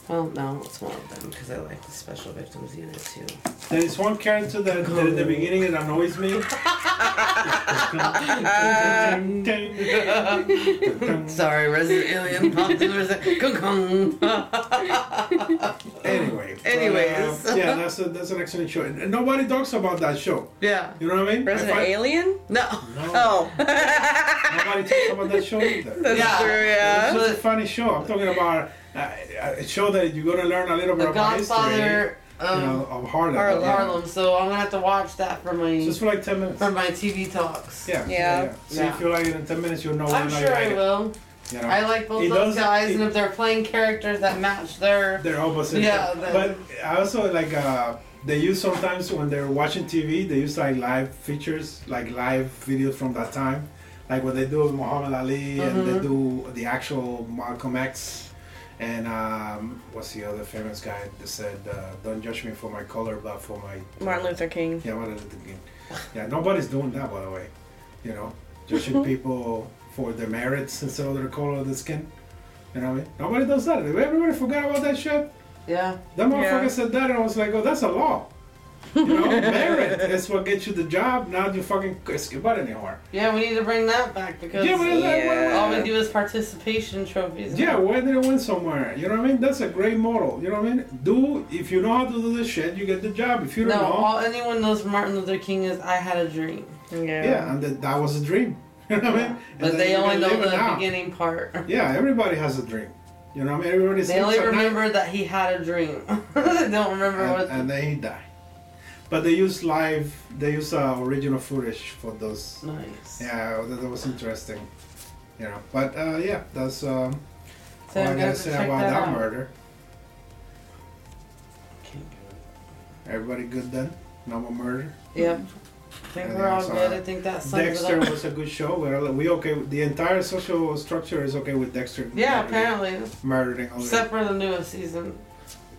S2: Well, no, it's one of them because I like the Special Victims Unit too.
S3: There is one character that, that in the beginning it annoys me.
S2: Sorry, Resident Alien popped in there. Kung
S3: anyway. but,
S2: Anyways.
S3: uh, yeah, that's a, that's an excellent show, and and nobody talks about that show.
S2: Yeah.
S3: You know what I mean?
S1: Resident
S3: If I-
S1: Alien?
S2: No.
S3: No,
S1: Oh.
S3: nobody talks about that show either.
S1: That's
S2: Yeah.
S1: true, yeah.
S3: It's just a funny show. I'm talking about uh, a show that you're gonna learn a little bit
S2: The
S3: about history.
S2: Godfather
S3: You
S2: um,
S3: know, of Harlem.
S1: Harlem.
S2: of Harlem. So I'm gonna have to watch that for my
S3: Just for like ten minutes.
S2: for my TV talks.
S3: Yeah.
S1: Yeah.
S3: See
S2: Yeah.
S3: if you like it in ten minutes, you'll know.
S2: I'm
S3: whether or not
S2: sure
S3: you
S2: I
S3: it,
S2: will.
S3: You know?
S2: I like both
S3: It
S2: those
S3: does-
S2: guys,
S3: it-
S2: and if they're playing characters that match their
S3: They're opposite.
S2: Yeah, then-
S3: but I also like uh, they use sometimes when they're watching TV, they use like live features, like live videos from that time, like what they do with Muhammad Ali, and they
S2: Mhm.
S3: do the actual Malcolm X, and um, what's the other famous guy that said, uh, "Don't judge me for my color, but for my."
S1: Martin Luther King.
S3: Yeah, Martin Luther King. Yeah, nobody's doing that, by the way. You know, judging people for their merits instead of their color of the skin. You know what I mean? Nobody does that. Everybody forgot about that shit.
S2: yeah.
S3: That motherfucker
S1: Yeah.
S3: said that, and I was like, "Oh, that's a law." You know, merit is what gets you the job. Now you fucking skip butt anymore.
S2: Yeah, we need to bring that back because
S3: Yeah, but it's like,
S1: Yeah.
S2: all we do is participation trophies.
S3: Yeah, why did it win somewhere? You know what I mean? That's a great model. You know what I mean? Do if you know how to do this shit, you get the job. If you don't know,
S2: all anyone knows Martin Luther King is I had a dream.
S1: Yeah.
S3: yeah, and that, that was a dream. You know what I mean?
S2: But they only know the
S3: now.
S2: beginning part.
S3: Yeah, everybody has a dream. You know what I mean? Everybody
S2: They only
S3: at night,
S2: remember that he had a dream. they don't remember what.
S3: and, and then he died. But they use live. They use uh, original footage for those.
S2: nice.
S3: Yeah, that, that was interesting. You know, but uh, yeah, that's um,
S2: So
S3: all I gotta say about
S2: that
S3: that murder. Everybody good then? No more murder.
S2: Yep. I think
S3: Yeah,
S2: we're all good. I think that
S3: Dexter was a good show. We're we okay. The entire social structure is okay with Dexter.
S2: Yeah,
S3: murdering-
S2: apparently.
S3: Murdering all
S2: Except for the newest season.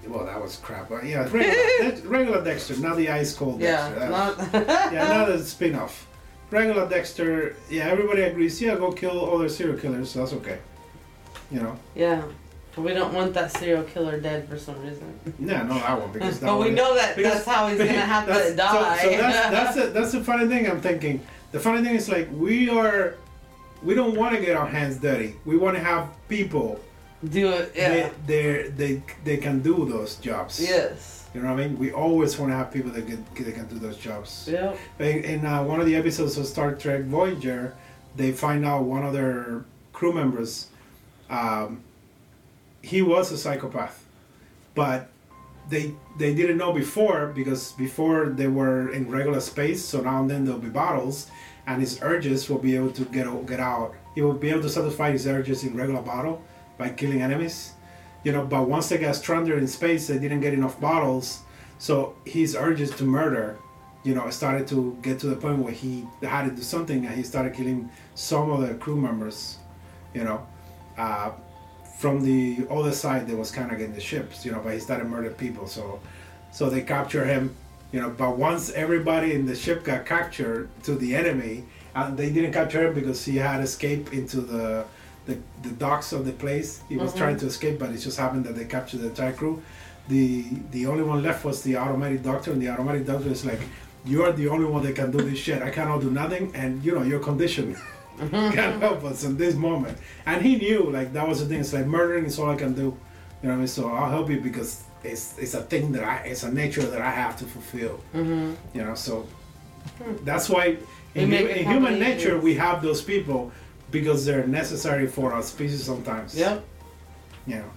S3: Well, that was crap. But yeah, regular, regular Dexter, not the ice cold
S2: Yeah.
S3: Dexter.
S2: Not
S3: yeah, not a spin off. Regular Dexter, yeah, everybody agrees, yeah, go kill all other serial killers, so that's okay. You know?
S2: Yeah. But we don't want that serial killer dead for some reason.
S3: Yeah, no, that one, because
S2: But we know that
S3: because-
S2: that's how he's gonna have to die.
S3: So, so that's, that's, the, that's the funny thing I'm thinking. The funny thing is, like, we are, we don't want to get our hands dirty. We want to have people
S2: Do it. Yeah.
S3: they, they, they, they can do those jobs.
S2: yes.
S3: You know what I mean? We always want to have people that can, that can do those jobs. In, in uh, one of the episodes of Star Trek Voyager, they find out one of their crew members, um, he was a psychopath, but they they didn't know before because before they were in regular space. So now and then there'll be battles, and his urges will be able to get get out. He will be able to satisfy his urges in regular battle by killing enemies. You know, but once they got stranded in space, they didn't get enough bottles, so his urges to murder you know, started to get to the point where he had to do something and he started killing some of the crew members, you know, uh, from the other side that was kind of getting the ships, you know, but he started murdering people. So, so they capture him, you know, but once everybody in the ship got captured to the enemy, and they didn't capture him because he had escaped into the the, the docks of the place. He was
S2: Mhm.
S3: trying to escape, but it just happened that they captured the entire crew. The the only one left was the automatic doctor, and the automatic doctor is like, "You're the only one that can do this shit. I cannot do nothing, and you know your condition can't help us in this moment." And he knew like that was the thing. It's like murdering is all I can do. You know what I mean? So I'll help you because it's it's a thing that I it's a nature that I have to fulfill.
S2: Mm-hmm.
S3: You know, so that's why in,
S2: make
S3: hu-
S2: it
S3: in human nature we have those people because they're necessary for our species sometimes.
S2: Yeah.
S3: You know,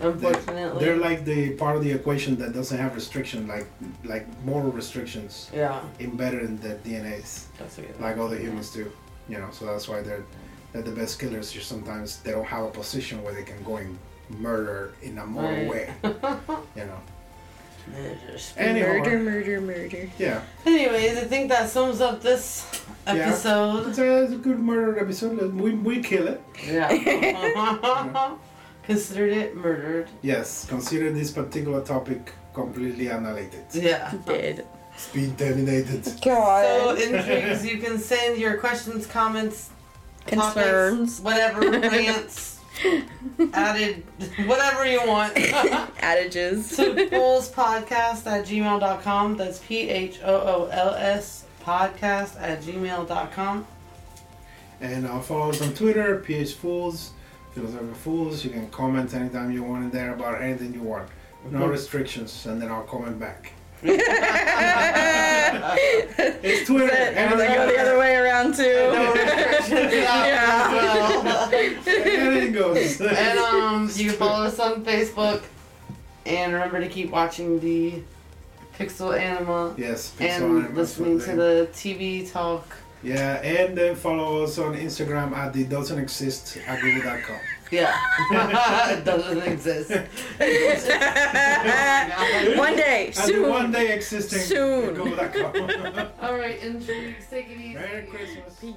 S2: Unfortunately.
S3: they're like the part of the equation that doesn't have restriction, like like moral restrictions
S2: yeah.
S3: embedded in their DNAs,
S2: That's a good
S3: like other humans do. You know, so that's why they're they're the best killers. Just sometimes they don't have a position where they can go and murder in a moral
S2: Right.
S3: way. You know.
S2: Murders.
S3: Anyhow,
S1: Murder, murder, murder.
S3: yeah,
S2: Anyways, I think that sums up this
S3: Yeah.
S2: episode.
S3: it's a, it's a good murder episode. We we kill it.
S2: Yeah. considered it murdered.
S3: Yes, consider this particular topic completely annihilated.
S2: Yeah.
S4: Dead.
S3: It's been terminated.
S2: So intrigues, you can send your questions, comments,
S4: Concerns.
S2: topics, whatever, rants, added, whatever you want.
S4: Adages.
S2: to phoolspodcast at gmail.com. That's P H O O L S podcast at gmail.com.
S3: And uh, follow us on Twitter, PH Fools, Philosopher Fools. You can comment anytime you want in there about anything you want. No restrictions, and then I'll comment back.
S4: It's
S3: It's Twitter.
S4: And they go the other way around too.
S2: No
S4: Yeah.
S2: as well.
S3: Anything goes.
S2: and um, you can follow us on Facebook. And remember to keep watching the Pixel Anima
S3: yes, Pixel
S2: and
S3: Anima,
S2: listening to the TV talk.
S3: Yeah, and then follow us on Instagram at the doesn't exist at google.com.
S2: Yeah. it doesn't exist.
S4: one day, soon.
S3: one day existing.
S4: Soon.
S3: All
S2: right, intrigues. Take it easy.
S3: Merry Christmas.
S4: Peace.